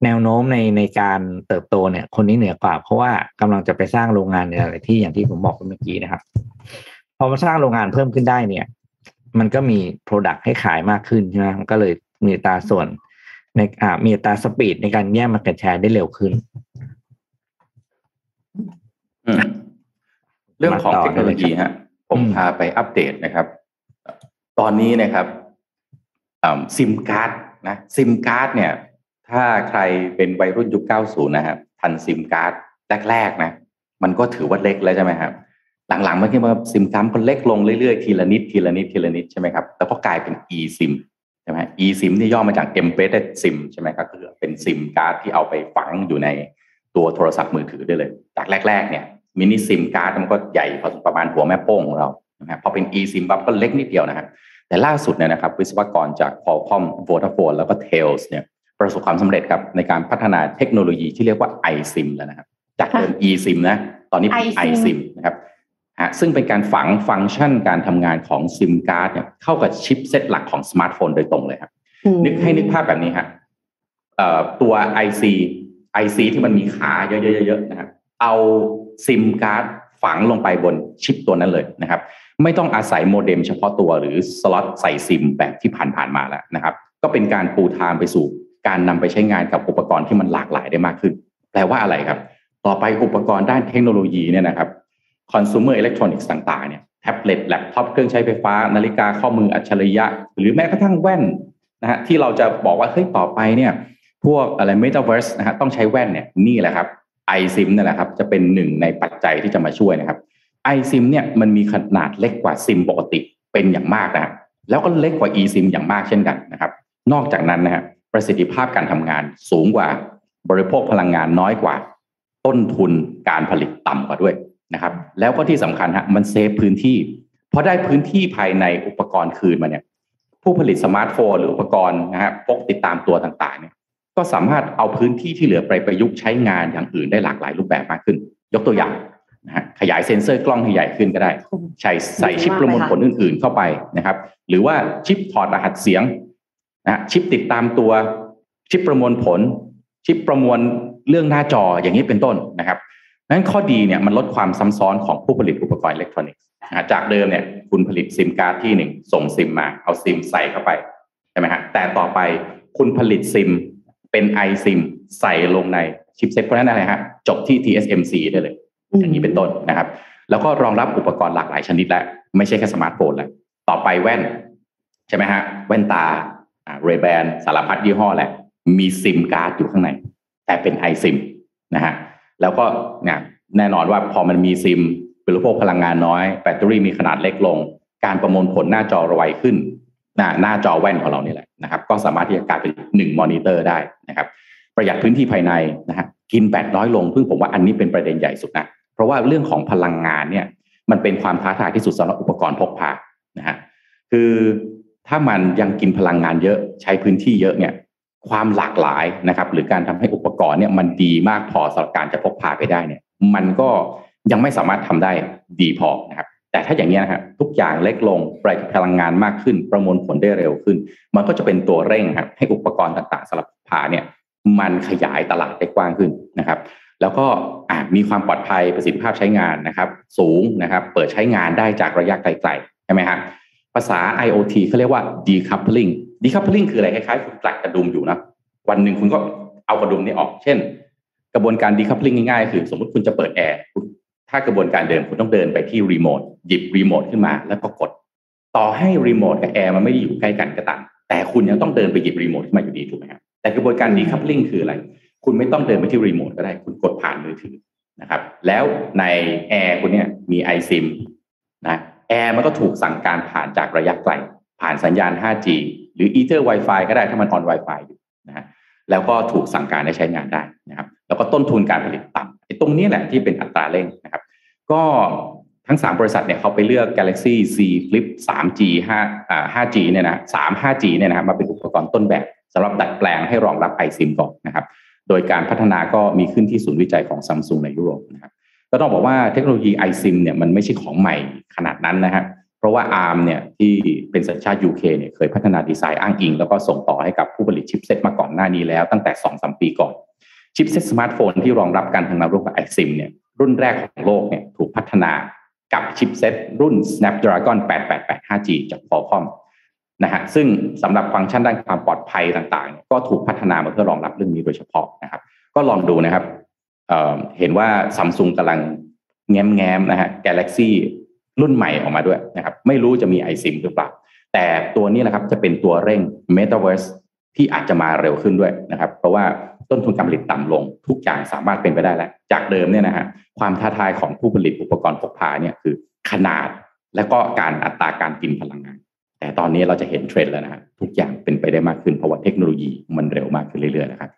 แนวโน้มในในการเติบโตเนี่ย คนนี้เหนือกว่า เพราะว่ากำลังจะไปสร้างโรงงานในหลายที่อย่างที่ผมบอกเมื่อกี้นะครับ พอมาสร้างโรงงานเพิ่มขึ้นได้เนี่ย มันก็มี Product ให้ขายมากขึ้นใช่ไหมมันก็เลยมีตาส่วน ในอ่ามีอัตราสปีดในการแย่งมาเก็ตแชร์ได้เร็วขึ้นอืมเรื่องของมาต่อเทคโนโลยีฮะผมอืมพาไปอัปเดตนะครับ ตอนนี้นะครับซิมการ์ดนะซิมการ์ดเนี่ย ถ้าใครเป็นวัยรุ่นยุค 90 นะครับทันซิมการ์ดแรกๆนะมันก็ถือว่าเล็กแล้วใช่ไหมครับหลังๆมันก็มาซิมการ์ดก็เล็กลงเรื่อยๆทีละนิดทีละนิดทีละนิดใช่ไหมครับแล้วก็กลายเป็น eSIM ใช่ไหม eSIM ที่ย่อมาจาก embedded SIM ใช่ไหมครับก็คือเป็นซิมการ์ดที่เอาไปฝังอยู่ในตัวโทรศัพท์มือถือได้เลย จากแรก ๆ เนี่ยมินิซิมการ์ดมันก็ใหญ่พอประมาณหัวแม่โป้งของเรานะครับพอเป็น eSIM ปั๊บก็เล็กนิดเดียวนะครับแต่ล่าสุดเนี่ยนะครับ วิศวกรจาก Qualcomm Vodafone แล้วก็ Thales เนี่ยประสบความสำเร็จครับในการพัฒนาเทคโนโลยีที่เรียกว่า iSIM แล้วนะครับ จากเดิม eSIM นะตอนนี้เป็น iSIM iSIM นะครับ ฮะซึ่งเป็นการฝังฟังก์ชันการทำงานของซิมการ์ดเนี่ยเข้ากับ chipset หลักของสมาร์ทโฟนโดยตรงเลยครับอืมนึกให้นึกภาพแบบนี้ฮะเอ่อตัว IC IC ที่มันมีขาเยอะๆๆๆนะครับเอาซิมการ์ดฝังลงไปบนชิปตัวนั้นเลยนะครับ ไม่ต้องอาศัยโมเด็มเฉพาะตัวหรือสล็อตใส่ซิมแบบที่ผ่านๆมาแล้วนะครับ ก็เป็นการปูทางไปสู่การนำไปใช้งานกับอุปกรณ์ที่มันหลากหลายได้มากขึ้น แปลว่าอะไรครับ ต่อไปอุปกรณ์ด้านเทคโนโลยีเนี่ยนะครับ consumer electronics ต่างๆเนี่ยแท็บเล็ตแล็ปท็อปเครื่องใช้ไฟฟ้า นาฬิกาข้อมืออัจฉริยะ หรือแม้กระทั่งแว่นนะฮะที่เราจะบอกว่าเฮ้ยต่อไปเนี่ยพวกอะไร metaverse นะฮะต้องใช้แว่นเนี่ยนี่แหละครับ iSIM นั่นแหละครับจะเป็นหนึ่งในปัจจัยที่จะมาช่วยนะครับ iSIM เนี่ยมันมีขนาดเล็กกว่าซิมปกติเป็นอย่างมากนะครับแล้วก็เล็กกว่า eSIM อย่างมากเช่นกันนะครับ นอกจากนั้นนะฮะประสิทธิภาพการทำงานสูงกว่าบริโภคพลังงานน้อยกว่า ต้นทุนการผลิตต่ำกว่าด้วย นะครับ แล้วก็ที่สำคัญฮะมันเซฟพื้นที่พอได้พื้นที่ภายในอุปกรณ์คืนมาเนี่ย ผู้ผลิตสมาร์ทโฟนหรืออุปกรณ์นะฮะพกติดตามตัวต่างๆเนี่ยก็สามารถเอาพื้นที่ที่เหลือไปประยุกต์ใช้งานอย่างอื่นได้หลากหลายรูปแบบมากขึ้น ยกตัวอย่างนะฮะขยายเซ็นเซอร์กล้องให้ใหญ่ขึ้นก็ได้ ใช้ใส่ชิปประมวลผลอื่น ๆ เข้าไปนะครับ หรือว่าชิปถอดรหัสเสียงนะชิปติดตามตัว ชิปประมวลผล ชิปประมวลเรื่องหน้าจออย่างนี้เป็นต้นนะครับ นั้นข้อดีเนี่ยมันลดความซ้ำซ้อนของผู้ผลิตอุปกรณ์อิเล็กทรอนิกส์นะจากเดิมเนี่ยคุณผลิตซิมการ์ดที่หนึ่งส่งซิมมาเอาซิมใส่เข้าไปใช่ไหมฮะแต่ต่อไปคุณผลิตซิมไปเป็น iSIM ใส่ลงใน chipset เพราะนั้นอะไรฮะจบที่ TSMC ได้เลย อย่างนี้เป็นต้นนะครับ แล้วก็รองรับอุปกรณ์หลากหลายชนิดแล้ว ไม่ใช่แค่สมาร์ทโฟนแล้ว ต่อไปแว่น ใช่ไหมฮะแว่นตาเรแบนสารพัดยี่ห้อแหละ มีซิมการ์ดอยู่ข้างใน แต่เป็น iSIM นะฮะ แล้วก็เนี่ยแน่นอนว่าพอมันมีซิมบริโภคพลังงานน้อยแบตเตอรี่มีขนาดเล็กลง การประมวลผลหน้าจอไวขึ้นหน้าหน้าจอแว่นของเรานี่แหละนะครับ ก็สามารถที่จะกลายเป็นหนึ่งมอนิเตอร์ได้นะครับ ประหยัดพื้นที่ภายในนะฮะกินแบตน้อยลงซึ่งผมว่าอันนี้เป็นประเด็นใหญ่สุดนะเพราะว่าเรื่องของพลังงานเนี่ยมันเป็นความท้าทายที่สุดสำหรับอุปกรณ์พกพานะฮะคือถ้ามันยังกินพลังงานเยอะใช้พื้นที่เยอะเนี่ย ความหลากหลายนะครับ หรือการทำให้อุปกรณ์เนี่ยมันดีมากพอสำหรับการจะพกพาไปได้เนี่ย มันก็ยังไม่สามารถทำได้ดีพอนะครับแต่ถ้าอย่างนี้นะครับทุกอย่างเล็กลงประหยัดพลังงานมากขึ้น ประมวลผลได้เร็วขึ้น มันก็จะเป็นตัวเร่งครับให้อุปกรณ์ต่างๆสำหรับพาเนี่ยมันขยายตลาดได้กว้างขึ้นนะครับ แล้วก็มีความปลอดภัยประสิทธิภาพใช้งานนะครับ สูงนะครับ เปิดใช้งานได้จากระยะไกลๆใช่ไหมครับภาษา IoT เขาเรียกว่า decoupling decoupling คืออะไรคล้ายๆคุณกลัดกระดุมอยู่นะวันหนึ่งคุณก็เอากระดุมนี้ออก เช่น กระบวนการ decoupling ง่ายๆคือ สมมติคุณจะเปิดแอร์ถ้ากระบวนการเดิมคุณต้องเดินไปที่รีโมทหยิบรีโมทขึ้นมาแล้วก็กด ต่อให้รีโมทกับแอร์มันไม่ได้อยู่ใกล้กันก็ตามแต่คุณยังต้องเดินไปหยิบรีโมทขึ้นมาอยู่ดีถูกไหมครับแต่กระบวนการ decoupling คืออะไร คุณไม่ต้องเดินไปที่รีโมทก็ได้ คุณกดผ่านมือถือนะครับ แล้วในแอร์คุณเนี่ยมี iSIM นะแอร์มันก็ถูกสั่งการผ่านจากระยะไกลผ่านสัญญาณ 5G หรือ Ether Wi-Fi ก็ได้ถ้ามันออน Wi-Fi อยู่นะฮะแล้วก็ถูกสั่งการให้ใช้งานได้นะครับ แล้วก็ต้นทุนการผลิตต่ำไอ้ตรงนี้แหละที่เป็นอัตราเร่งนะครับ ก็ทั้ง 3 บริษัทเนี่ยเขาไปเลือก Galaxy Z Flip 3G 5อ่า 5G เนี่ยนะ3 5G เนี่ยนะครับมาเป็นอุปกรณ์ต้นแบบสำหรับดัดแปลงให้รองรับ iSIM ก่อนนะครับ โดยการพัฒนาก็มีขึ้นที่ศูนย์วิจัยของซัมซุงในยุโรปนะครับ ก็ต้องบอกว่าเทคโนโลยี iSIM เนี่ยมันไม่ใช่ของใหม่ขนาดนั้นนะครับ เพราะว่า ARM เนี่ยที่เป็นสัญชาติ UK เนี่ยเคยพัฒนาดีไซน์อ้างอิง แล้วก็ส่งต่อให้กับผู้ผลิตชิปเซ็ตมาก่อนหน้านี้แล้วตั้งแต่2อสปีก่อน ชิปเซ็ตสมาร์ทโฟนที่รองรับการทำงานร่วมกับ iSIM เนี่ยรุ่นแรกของโลกเนี่ยถูกพัฒนากับชิปเซ็ตรุ่น Snapdragon 888 5G จาก Qualcomm นะฮะซึ่งสำหรับฟังก์ชันด้านความปลอดภัยต่างๆ ก็ถูกพัฒนามาเพื่อรองรับเรื่องนี้โดยเฉพาะนะครับ ก็ลองดูนะครับเเห็นว่าซัมซุงกำลังแง้มแง้มนะฮะ Galaxy รุ่นใหม่ออกมาด้วยนะครับ ไม่รู้จะมี iSIM หรือเปล่า แต่ตัวนี้แหละครับจะเป็นตัวเร่ง Metaverse ที่อาจจะมาเร็วขึ้นด้วยนะครับ เพราะว่าต้นทุนการผลิตต่ำลง ทุกอย่างสามารถเป็นไปได้แล้ว จากเดิมเนี่ยนะฮะความท้าทายของผู้ผลิตอุปกรณ์พกพาเนี่ยคือขนาดและก็การอัตราการกินพลังงาน แต่ตอนนี้เราจะเห็นเทรนด์แล้วนะฮะทุกอย่างเป็นไปได้มากขึ้นเพราะว่าเทคโนโลยีมันเร็วมากขึ้นเรื่อยๆนะครับ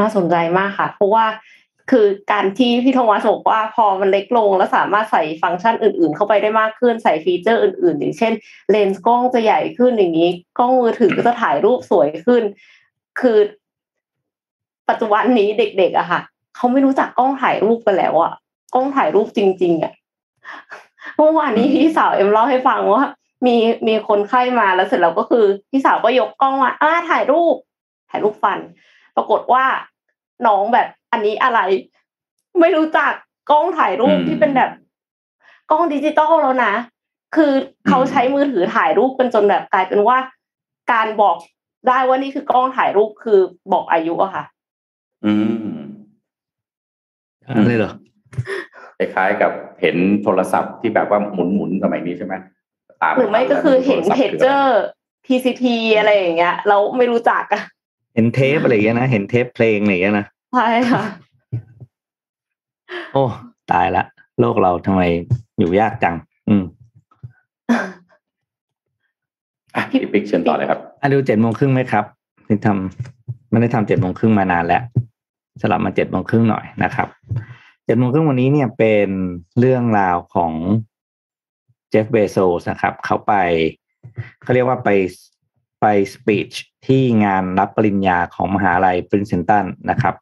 น่าสนใจมากค่ะ เพราะว่า คือการที่พี่ธงวัฒน์บอกว่าพอมันเล็กลง แล้วสามารถใส่ฟังก์ชันอื่น ๆ เข้าไปได้มากขึ้นใส่ฟีเจอร์อื่น ๆ อย่างเช่น เลนส์กล้องจะใหญ่ขึ้นอย่างนี้ กล้องมือถือก็จะถ่ายรูปสวยขึ้น คือปัจจุบันนี้เด็ก ๆอะค่ะเขาไม่รู้จักกล้องถ่ายรูปกันแล้วอะกล้องถ่ายรูปจริง ๆอะเมื่อวานนี้พี่สาวเอ็มเล่าให้ฟังว่ามีมีคนไข้มาแล้วเสร็จแล้วก็คือพี่สาวก็ยกกล้องมาอ่าถ่ายรูป ถ่ายรูปฟัน ปรากฏว่าน้องแบบ อันนี้อะไร ไม่รู้จักกล้องถ่ายรูปที่เป็นแบบกล้องดิจิตอลแล้วนะ คือเขาใช้มือถือถ่ายรูปกันจนแบบกลายเป็นว่า การบอกได้ว่านี่คือกล้องถ่ายรูปคือบอกอายุอะค่ะ อืมอะไรเหรอคล้ายๆกับเห็นโทรศัพท์ที่แบบว่าหมุนๆสมัยนี้ใช่ไหมตามหรือไม่ก็คือเห็นเพจเจอร์ PCT อะไรอย่างเงี้ย เราไม่รู้จักอะเห็นเทปอะไรอย่างเงี้ยนะ เห็นเทปเพลงอะไรอย่างเงี้ยนะ ใช่ค่ะ โอ้ตายละ โลกเราทำไมอยู่ยากจัง อืมพี่ปิ๊กเชิญต่อเลยครับอะดูเจ็ดโมงครึ่งไหมครับที่ทำไม่ได้ทำเจ็ดโมงครึ่งมานานแล้วสลับมาเจ็ดโมงครึ่งหน่อยนะครับเจ็ดโมงครึ่งวันนี้เนี่ยเป็นเรื่องราวของเจฟเบโซสนะครับ เขาไปเขาเรียกว่าไปไปสปีชที่งานรับปริญญาของมหาลัยปรินเซนตันนะครับ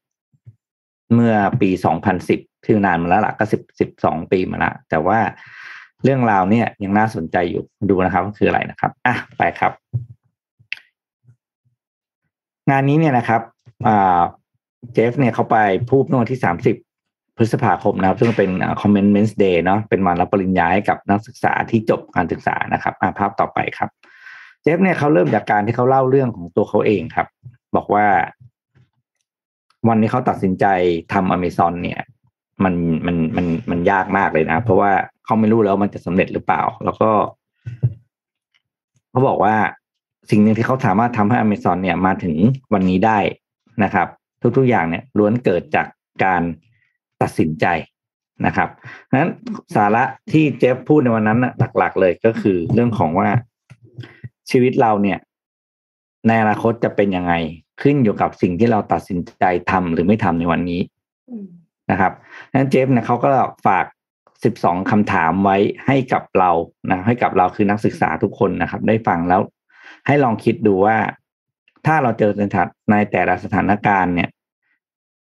เมื่อปี 2010 คือนานมาแล้วล่ะก็สิบสิบสองปีมาละแต่ว่าเรื่องราวเนี่ยยังน่าสนใจอยู่ดูนะครับคืออะไรนะครับอะไปครับ งานนี้เนี่ยนะครับอ่าเจฟเนี่ยเขาไปพูดเมื่อวันที่สามสิบพฤษภาคมนะครับ ซึ่งเป็น Commitment Day เนาะเป็นวันรับปริญญาให้กับนักศึกษาที่จบการศึกษานะครับภาพต่อไปครับ เจฟเนี่ยเขาเริ่มจากการที่เขาเล่าเรื่องของตัวเขาเองครับ บอกว่า วันนี้เขาตัดสินใจทำอเมซอนเนี่ย มันมันมันมันยากมากเลยนะ เพราะว่าเขาไม่รู้แล้วมันจะสำเร็จหรือเปล่า แล้วก็เขาบอกว่าสิ่งหนึ่งที่เขาสามารถทำให้อเมซอนเนี่ยมาถึงวันนี้ได้นะครับ ทุกๆอย่างเนี่ยล้วนเกิดจากการตัดสินใจนะครับนั้นสาระที่เจฟพูดในวันนั้นนะหลักๆ เลยก็คือเรื่องของว่าชีวิตเราเนี่ย ในอนาคตจะเป็นยังไง ขึ้นอยู่กับสิ่งที่เราตัดสินใจทำหรือไม่ทำในวันนี้นะครับนั้นเจฟเนี่ยเขาก็ฝากสิบสองคำถามไว้ให้กับเรานะให้กับเราคือนักศึกษาทุกคนนะครับ ได้ฟังแล้ว ให้ลองคิดดูว่า ถ้าเราเจอสถานในแต่ละสถานการณ์เนี่ย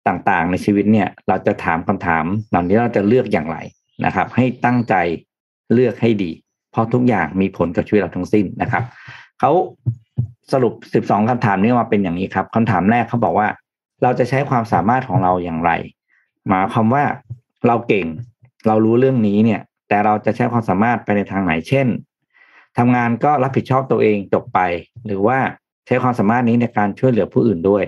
ต่างๆในชีวิตเนี่ย เราจะถามคำถามเหล่านี้เราจะเลือกอย่างไรนะครับ ให้ตั้งใจเลือกให้ดี เพราะทุกอย่างมีผลกับชีวิตเราทั้งสิ้นนะครับเขา สรุปสิบสองคำถามนี้มาเป็นอย่างนี้ครับคำถามแรกเขาบอกว่า เราจะใช้ความสามารถของเราอย่างไรหมายความว่าเราเก่ง เรารู้เรื่องนี้เนี่ย แต่เราจะใช้ความสามารถไปในทางไหนเช่นทำงานก็รับผิดชอบตัวเองจบไป หรือว่าใช้ความสามารถนี้ในการช่วยเหลือผู้อื่นด้วย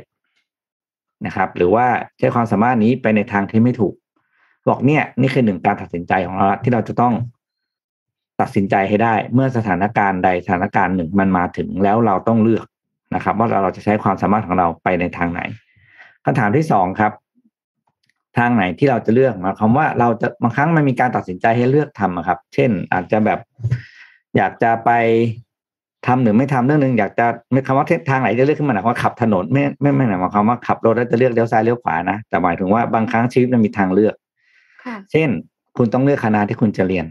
นะครับ หรือว่าใช้ความสามารถนี้ไปในทางที่ไม่ถูก บอกเนี่ย นี่คือหนึ่งการตัดสินใจของเราที่เราจะต้อง ตัดสินใจให้ได้ เมื่อสถานการณ์ใดสถานการณ์หนึ่งมันมาถึงแล้วเราต้องเลือกนะครับ ว่าเราจะใช้ความสามารถของเราไปในทางไหนคำถามที่สองครับ ทางไหนที่เราจะเลือกหมายความว่าเราจะบางครั้งมันมีการตัดสินใจให้เลือกทำครับ เช่น อาจจะแบบ อยากจะไปทำหรือไม่ทำเรื่องหนึ่งอยากจะไม่คำว่าทางไหนจะเลือกขึ้นมาหมายความว่าขับถนนไม่ไม่ไม่หมายความว่าขับรถแล้วจะเลือกเลี้ยวซ้ายเลี้ยวขวานะแต่หมายถึงว่าบางครั้งชีวิตมันมีทางเลือกเช่น คุณต้องเลือกคณะที่คุณจะเรียน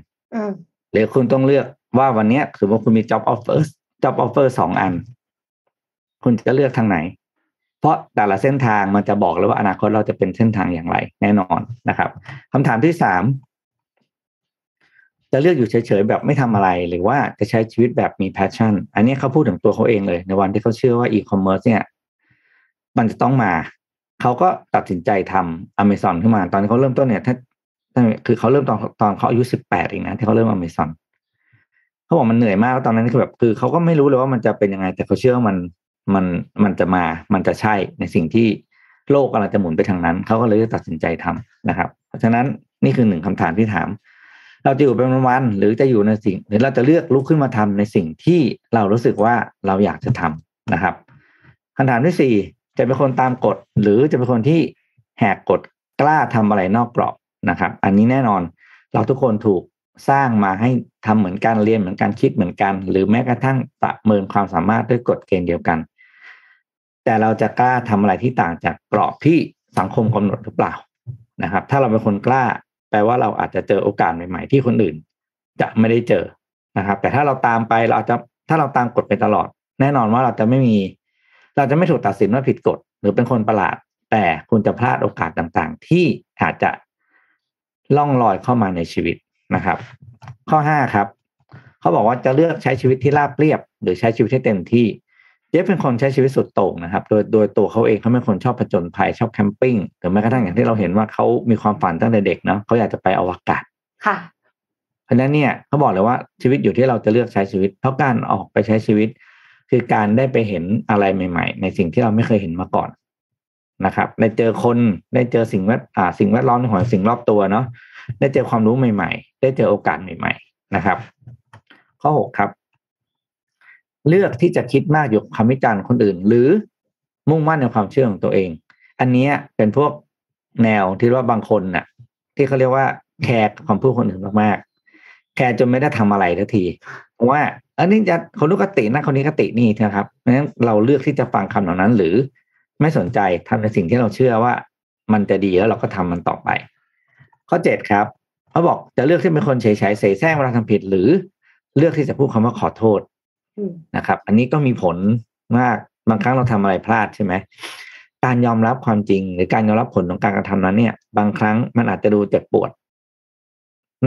หรือคุณต้องเลือกว่าวันนี้สมมติคุณมี job offer job offer สองอัน คุณจะเลือกทางไหน เพราะแต่ละเส้นทางมันจะบอกเลยว่าอนาคตเราจะเป็นเส้นทางอย่างไร แน่นอนนะครับคำถามที่สามจะเลือกอยู่เฉยๆแบบไม่ทำอะไรหรือว่าจะใช้ชีวิตแบบมี passion อันนี้เขาพูดถึงตัวเขาเองเลย ในวันที่เขาเชื่อว่าอีคอมเมิร์ซเนี่ย มันจะต้องมา เขาก็ตัดสินใจทำอเมซอนขึ้นมา ตอนเขาเริ่มต้นเนี่ยถ้า คือเขาเริ่มตอนตอนเขาอายุสิบแปดเองนะที่เขาเริ่มอเมซอนเขาบอกมันเหนื่อยมากตอนนั้นคือแบบคือเขาก็ไม่รู้เลยว่ามันจะเป็นยังไง แต่เขาเชื่อว่ามันมันมันจะมา มันจะใช่ในสิ่งที่โลกกำลังจะหมุนไปทางนั้น เขาก็เลยตัดสินใจทำนะครับ เพราะฉะนั้นนี่คือหนึ่งคำถามที่ถาม เราจะอยู่เป็นวันหรือจะอยู่ในสิ่ง หรือเราจะเลือกลุกขึ้นมาทำในสิ่งที่เรารู้สึกว่าเราอยากจะทำนะครับคำถามที่สี่จะเป็นคนตามกฎ หรือจะเป็นคนที่แหกกฎกล้าทำอะไรนอกกรอบ นะครับ อันนี้แน่นอนเราทุกคนถูกสร้างมาให้ทำเหมือนกันเรียนเหมือนกันคิดเหมือนกัน หรือแม้กระทั่งประเมินความสามารถด้วยกฎเกณฑ์เดียวกัน แต่เราจะกล้าทำอะไรที่ต่างจากกรอบที่สังคมกำหนดหรือเปล่านะครับ ถ้าเราเป็นคนกล้า แปลว่าเราอาจจะเจอโอกาสใหม่ ๆ ที่คนอื่น จะไม่ได้เจอนะครับ แต่ถ้าเราตามไปเราจะถ้าเราตามกฎไปตลอด แน่นอนว่าเราจะไม่มี เราจะไม่ถูกตัดสินว่าผิดกฎ หรือเป็นคนประหลาด แต่คุณจะพลาดโอกาสต่างๆ ที่อาจจะ ล่องลอยเข้ามาในชีวิตนะครับ ข้อห้าครับ เขาบอกว่าจะเลือกใช้ชีวิตที่ราบเรียบ หรือใช้ชีวิตที่เต็มที่เจฟเป็นคนใช้ชีวิตสุดโต่งนะครับ โดยโดยตัวเขาเองเขาเป็นคนชอบผจญภัยชอบแคมปิ้งหรือแม้กระทั่งอย่างที่เราเห็นว่าเขามีความฝันตั้งแต่เด็กเนาะเขาอยากจะไปอวกาศค่ะ เพราะนั้นเนี่ยเขาบอกเลยว่าชีวิตอยู่ที่เราจะเลือกใช้ชีวิต เพราะการออกไปใช้ชีวิต คือการได้ไปเห็นอะไรใหม่ ๆ ในสิ่งที่เราไม่เคยเห็นมาก่อน นะครับ ได้เจอคนได้เจอสิ่งแวดอ่าสิ่งแวดล้อมในหัวสิ่งรอบตัวเนาะได้เจอความรู้ใหม่ ๆ ได้เจอโอกาสใหม่ ๆ นะครับ ข้อหกครับ เลือกที่จะคิดมากอยู่คำวิจารณ์คนอื่น หรือมุ่งมั่นในความเชื่อของตัวเอง อันนี้เป็นพวกแนวที่ว่าบางคนน่ะ ที่เขาเรียกว่าแคร์ความพูดคนอื่นมากๆ แคร์จนไม่ได้ทำอะไรทันทีเพราะว่าอันนี้จะคนนู้นกตินะคนนี้กตินี่นะครับเพราะฉะนั้นเราเลือกที่จะฟังคำเหล่านั้น หรือ ไม่สนใจทำในสิ่งที่เราเชื่อว่า มันจะดีแล้วเราก็ทำมันต่อไป ข้อเจ็ดครับเขาบอกจะเลือกที่เป็นคนเฉยๆเสแสร้งเวลาทำผิดหรือเลือกที่จะพูดคำว่าขอโทษนะครับ อันนี้ก็มีผลมากบางครั้งเราทำอะไรพลาดใช่ไหมการยอมรับความจริง หรือการยอมรับผลของการกระทำนั้นเนี่ย บางครั้งมันอาจจะดูเจ็บปวด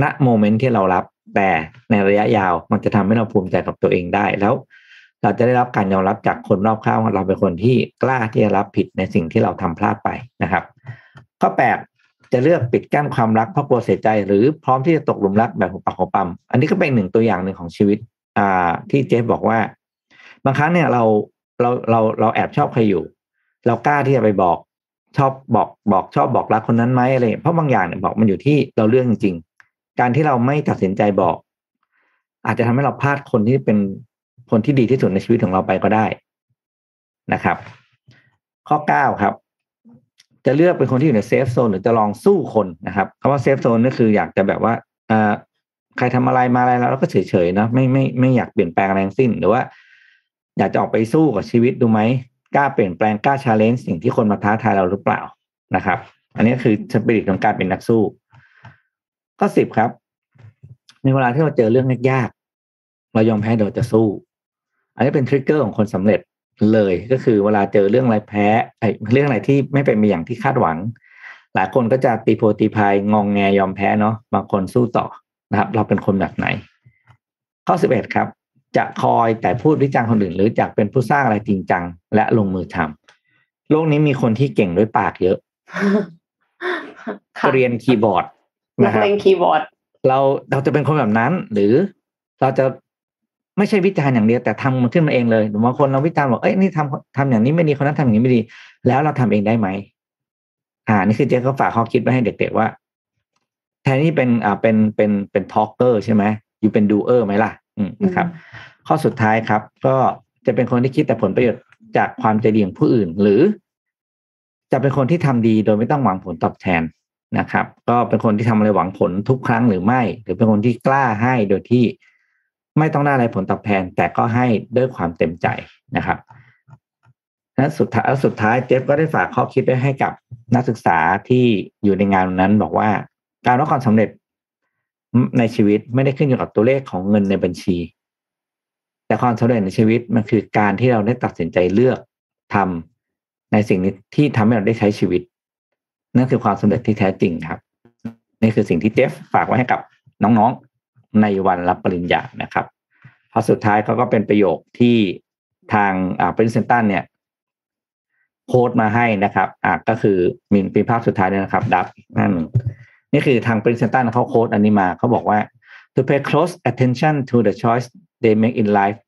ณโมเมนต์ที่เรารับ แต่ในระยะยาวมันจะทำให้เราภูมิใจกับตัวเองได้ แล้ว เราจะได้รับการยอมรับจากคนรอบข้างว่าเราเป็นคนที่กล้าที่จะรับผิดในสิ่งที่เราทำพลาดไปนะครับ ข้อแปดจะเลือกปิดกั้นความรักเพราะกลัวเสียใจ หรือพร้อมที่จะตกหลุมรักแบบหัวปากหัวปั๊มอันนี้ก็เป็นหนึ่งตัวอย่างหนึ่งของชีวิตอ่าที่เจฟบอกว่า บางครั้งเนี่ยเราเราเราเราแอบชอบใครอยู่ เรากล้าที่จะไปบอกชอบบอกบอกชอบบอกรักคนนั้นไหมอะไรเพราะบางอย่างเนี่ยบอกมันอยู่ที่เราเรื่องจริง การที่เราไม่ตัดสินใจบอก อาจจะทำให้เราพลาดคนที่เป็น คนที่ดีที่สุดในชีวิตของเราไปก็ได้นะครับ ข้อเก้าครับ จะเลือกเป็นคนที่อยู่ใน safe zone หรือจะลองสู้คนนะครับคำว่า safe zone ก็คืออยากจะแบบว่าอ่าใครทำอะไรมาอะไรแล้วเราก็เฉยๆนะไม่ไม่ไม่อยากเปลี่ยนแปลงอะไรทั้งสิ้น หรือว่า อยากจะออกไปสู้กับชีวิตดูไหมกล้าเปลี่ยนแปลงกล้า challenge สิ่งที่คนมาท้าทายเราหรือเปล่านะครับ อันนี้คือสปิริตของการเป็นนักสู้ข้อสิบครับ ในเวลาที่เราเจอเรื่องยากๆเรายอมแพ้หรือจะสู้ อันนี้เป็น trigger ของคนสำเร็จเลยก็คือเวลาเจอเรื่องอะไรแพ้ไอ้เรื่องอะไรที่ไม่เป็นไปอย่างที่คาดหวัง หลายคนก็จะตีโพตีพายงองแงยอมแพ้เนาะบางคนสู้ต่อนะครับ เราเป็นคนแบบไหน ข้อสิบเอ็ดครับ จะคอยแต่พูดวิจารณ์คนอื่น หรือจะเป็นผู้สร้างอะไรจริงจัง และลงมือทำโลกนี้มีคนที่เก่งด้วยปากเยอะค่ะเรียนคีย์บอร์ดนันะกครับเลงคีย์บอร์ด เราเราจะเป็นคนแบบนั้น หรือเราจะ ไม่ใช่วิจารณ์อย่างเดียวแต่ทำมันขึ้นมาเองเลยหรือบางคนเราวิจารณ์บอกเอ้ยนี่ทำทำอย่างนี้ไม่ดีคนนั้นทำอย่างนี้ไม่ดี แล้วเราทำเองได้ไหมอ่า นี่คือเจ๊ก็ฝากข้อคิดไว้ให้เด็กๆว่า แทนที่เป็นอ่าเป็นเป็นเป็นทอล์กเกอร์ใช่ไหมอยู่เป็นดูเออร์ไหมล่ะ อืมนะครับ ข้อสุดท้ายครับ ก็จะเป็นคนที่คิดแต่ผลประโยชน์จากความใจดีของผู้อื่น หรือ จะเป็นคนที่ทำดีโดยไม่ต้องหวังผลตอบแทนนะครับ ก็เป็นคนที่ทำอะไรหวังผลทุกครั้งหรือไม่ หรือเป็นคนที่กล้าให้โดยที่ ไม่ต้องได้อะไรผลตอบแทน แต่ก็ให้ด้วยความเต็มใจนะครับและสุดท้ายสุดท้ายเจฟก็ได้ฝากข้อคิดไว้ให้กับนักศึกษาที่อยู่ในงานนั้นบอกว่า การรับความสำเร็จในชีวิตไม่ได้ขึ้นอยู่กับตัวเลขของเงินในบัญชี แต่ความสำเร็จในชีวิตมันคือการที่เราได้ตัดสินใจเลือกทำในสิ่งนี้ที่ทำให้เราได้ใช้ชีวิต นั่นคือความสำเร็จที่แท้จริงครับ นี่คือสิ่งที่เจฟฝากไว้ให้กับน้องๆ ในวันรับปริญญานะครับพอสุดท้ายเขาก็เป็นประโยคที่ทางอ่าปรินเซนตันเนี่ยโค้ดมาให้นะครับอ่าก็คือมีเป็นภาพสุดท้ายด้วยนะครับ ดับนั่นงนี่คือทางปรินเซนตันเขาโค้ดอันนี้มาเขาบอกว่า to pay close attention to the choice they make in life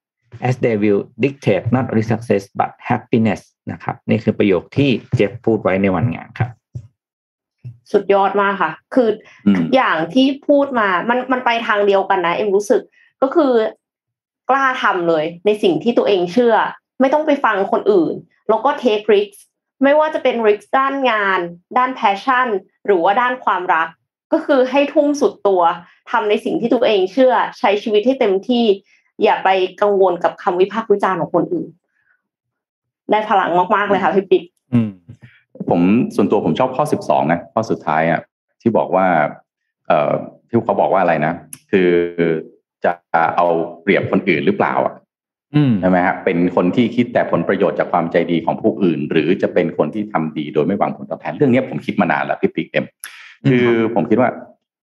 as they will dictate not only success but happiness นะครับ นี่คือประโยคที่เจฟพูดไว้ในวันงานครับ สุดยอดมากค่ะ คืออืมอย่างที่พูดมามันมันไปทางเดียวกันนะ เอ็มรู้สึกก็คือกล้าทำเลย ในสิ่งที่ตัวเองเชื่อ ไม่ต้องไปฟังคนอื่น แล้วก็ take risk ไม่ว่าจะเป็น risk ด้านงาน ด้าน passion หรือว่าด้านความรัก ก็คือให้ทุ่มสุดตัวทำในสิ่งที่ตัวเองเชื่อ ใช้ชีวิตให้เต็มที่ อย่าไปกังวลกับคำวิพากษ์วิจารณ์ของคนอื่น ได้พลังมากๆเลยค่ะพี่ปิ๊กอืม ผมส่วนตัวผมชอบข้อสิบสองนะข้อสุดท้ายอะที่บอกว่า เอ่อที่เขาบอกว่าอะไรนะ คือจะเอาเปรียบคนอื่นหรือเปล่าอะอืมใช่ไหมฮะเป็นคนที่คิดแต่ผลประโยชน์จากความใจดีของผู้อื่น หรือจะเป็นคนที่ทำดีโดยไม่หวังผลตอบแทนเรื่องนี้ผมคิดมานานแล้วพี่ปิ๊กเอ็มคือผมคิดว่า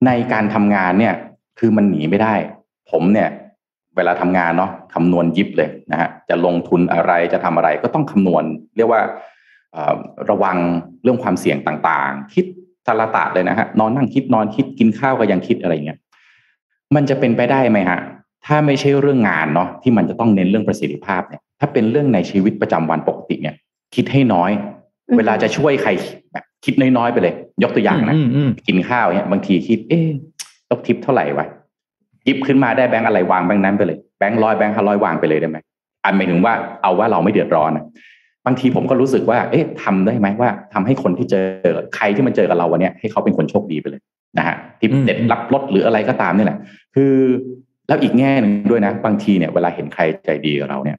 ในการทำงานเนี่ย คือมันหนีไม่ได้ ผมเนี่ย เวลาทำงานเนาะคำนวณยิบเลยนะฮะจะลงทุนอะไรจะทำอะไรก็ต้องคำนวณ เรียกว่าเอ่อ ระวังเรื่องความเสี่ยงต่างๆ คิดตละตะเลยนะฮะนอนนั่งคิดนอนคิดกินข้าวก็ยังคิดอะไรเงี้ยมันจะเป็นไปได้ไหมฮะถ้าไม่ใช่เรื่องงานเนาะที่มันจะต้องเน้นเรื่องประสิทธิภาพเนี่ย ถ้าเป็นเรื่องในชีวิตประจำวันปกติเนี่ย คิดให้น้อยอืมเวลาจะช่วยใครแบบคิดน้อยๆไปเลย ยกตัวอย่างนะอืมอืมกินข้าวเนี่ยบางทีคิด เอ๊ะต้องทิปเท่าไหร่วะหยิบขึ้นมาได้แบงค์อะไรวางแบงค์นั้นไปเลยแบงค์ร้อยแบงค์ห้าร้อยวางไปเลยได้ไหมอันหมายถึงว่าเอาว่าเราไม่เดือดร้อนนะ บางทีผมก็รู้สึกว่า เอ๊ะทำได้ไหมว่าทำให้คนที่เจอใครที่มันเจอกับเราวันเนี้ยให้เขาเป็นคนโชคดีไปเลยนะฮะทิปเด็ดรับรถหรืออะไรก็ตามนี่แหละ คือแล้วอีกแง่หนึ่งด้วยนะ บางทีเนี่ยเวลาเห็นใครใจดีกับเราเนี่ย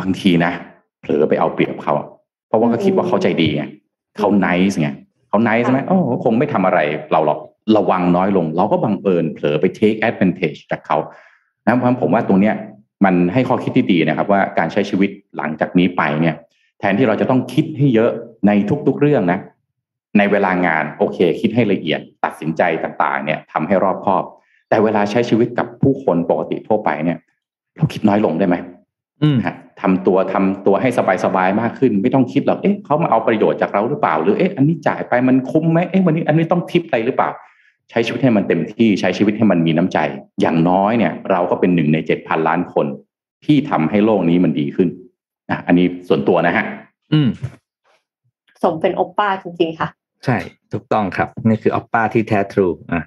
บางทีนะเผลอไปเอาเปรียบเขาอะเพราะว่าก็คิดว่าเขาใจดีไงเขาไนส์ไงเขาไนส์ใช่ไหมโอ้คงไม่ทำอะไรเราหรอกระวังน้อยลง เราก็บังเอิญเผลอไป take advantage จากเขานะเพราะฉะนั้นผมว่าตรงเนี้ยมันให้ข้อคิดที่ดีนะครับ ว่าการใช้ชีวิตหลังจากนี้ไปเนี่ย แทนที่เราจะต้องคิดให้เยอะในทุกๆเรื่องนะ ในเวลางานโอเค คิดให้ละเอียด ตัดสินใจต่างๆ เนี่ยทำให้รอบคอบ แต่เวลาใช้ชีวิตกับผู้คนปกติทั่วไปเนี่ย เราคิดน้อยลงได้ไหมอืมนะฮะทำตัวทำตัวให้สบายๆมากขึ้น ไม่ต้องคิดหรอกเอ๊ะเขามาเอาประโยชน์จากเราหรือเปล่า หรือเอ๊ะอันนี้จ่ายไปมันคุ้มไหมเอ๊ะวันนี้อันนี้ต้องทิปอะไรหรือเปล่า ใช้ชีวิตให้มันเต็มที่ใช้ชีวิตให้มันมีน้ำใจ อย่างน้อยเนี่ย เราก็เป็นหนึ่งในเจ็ดพันล้านคนที่ทำให้โลกนี้มันดีขึ้น นะอันนี้ส่วนตัวนะฮะ อืม สมเป็นโอปป้าจริงๆค่ะ ใช่ ถูกต้องครับ นี่คือออปป้าที่แท้ทรูอะ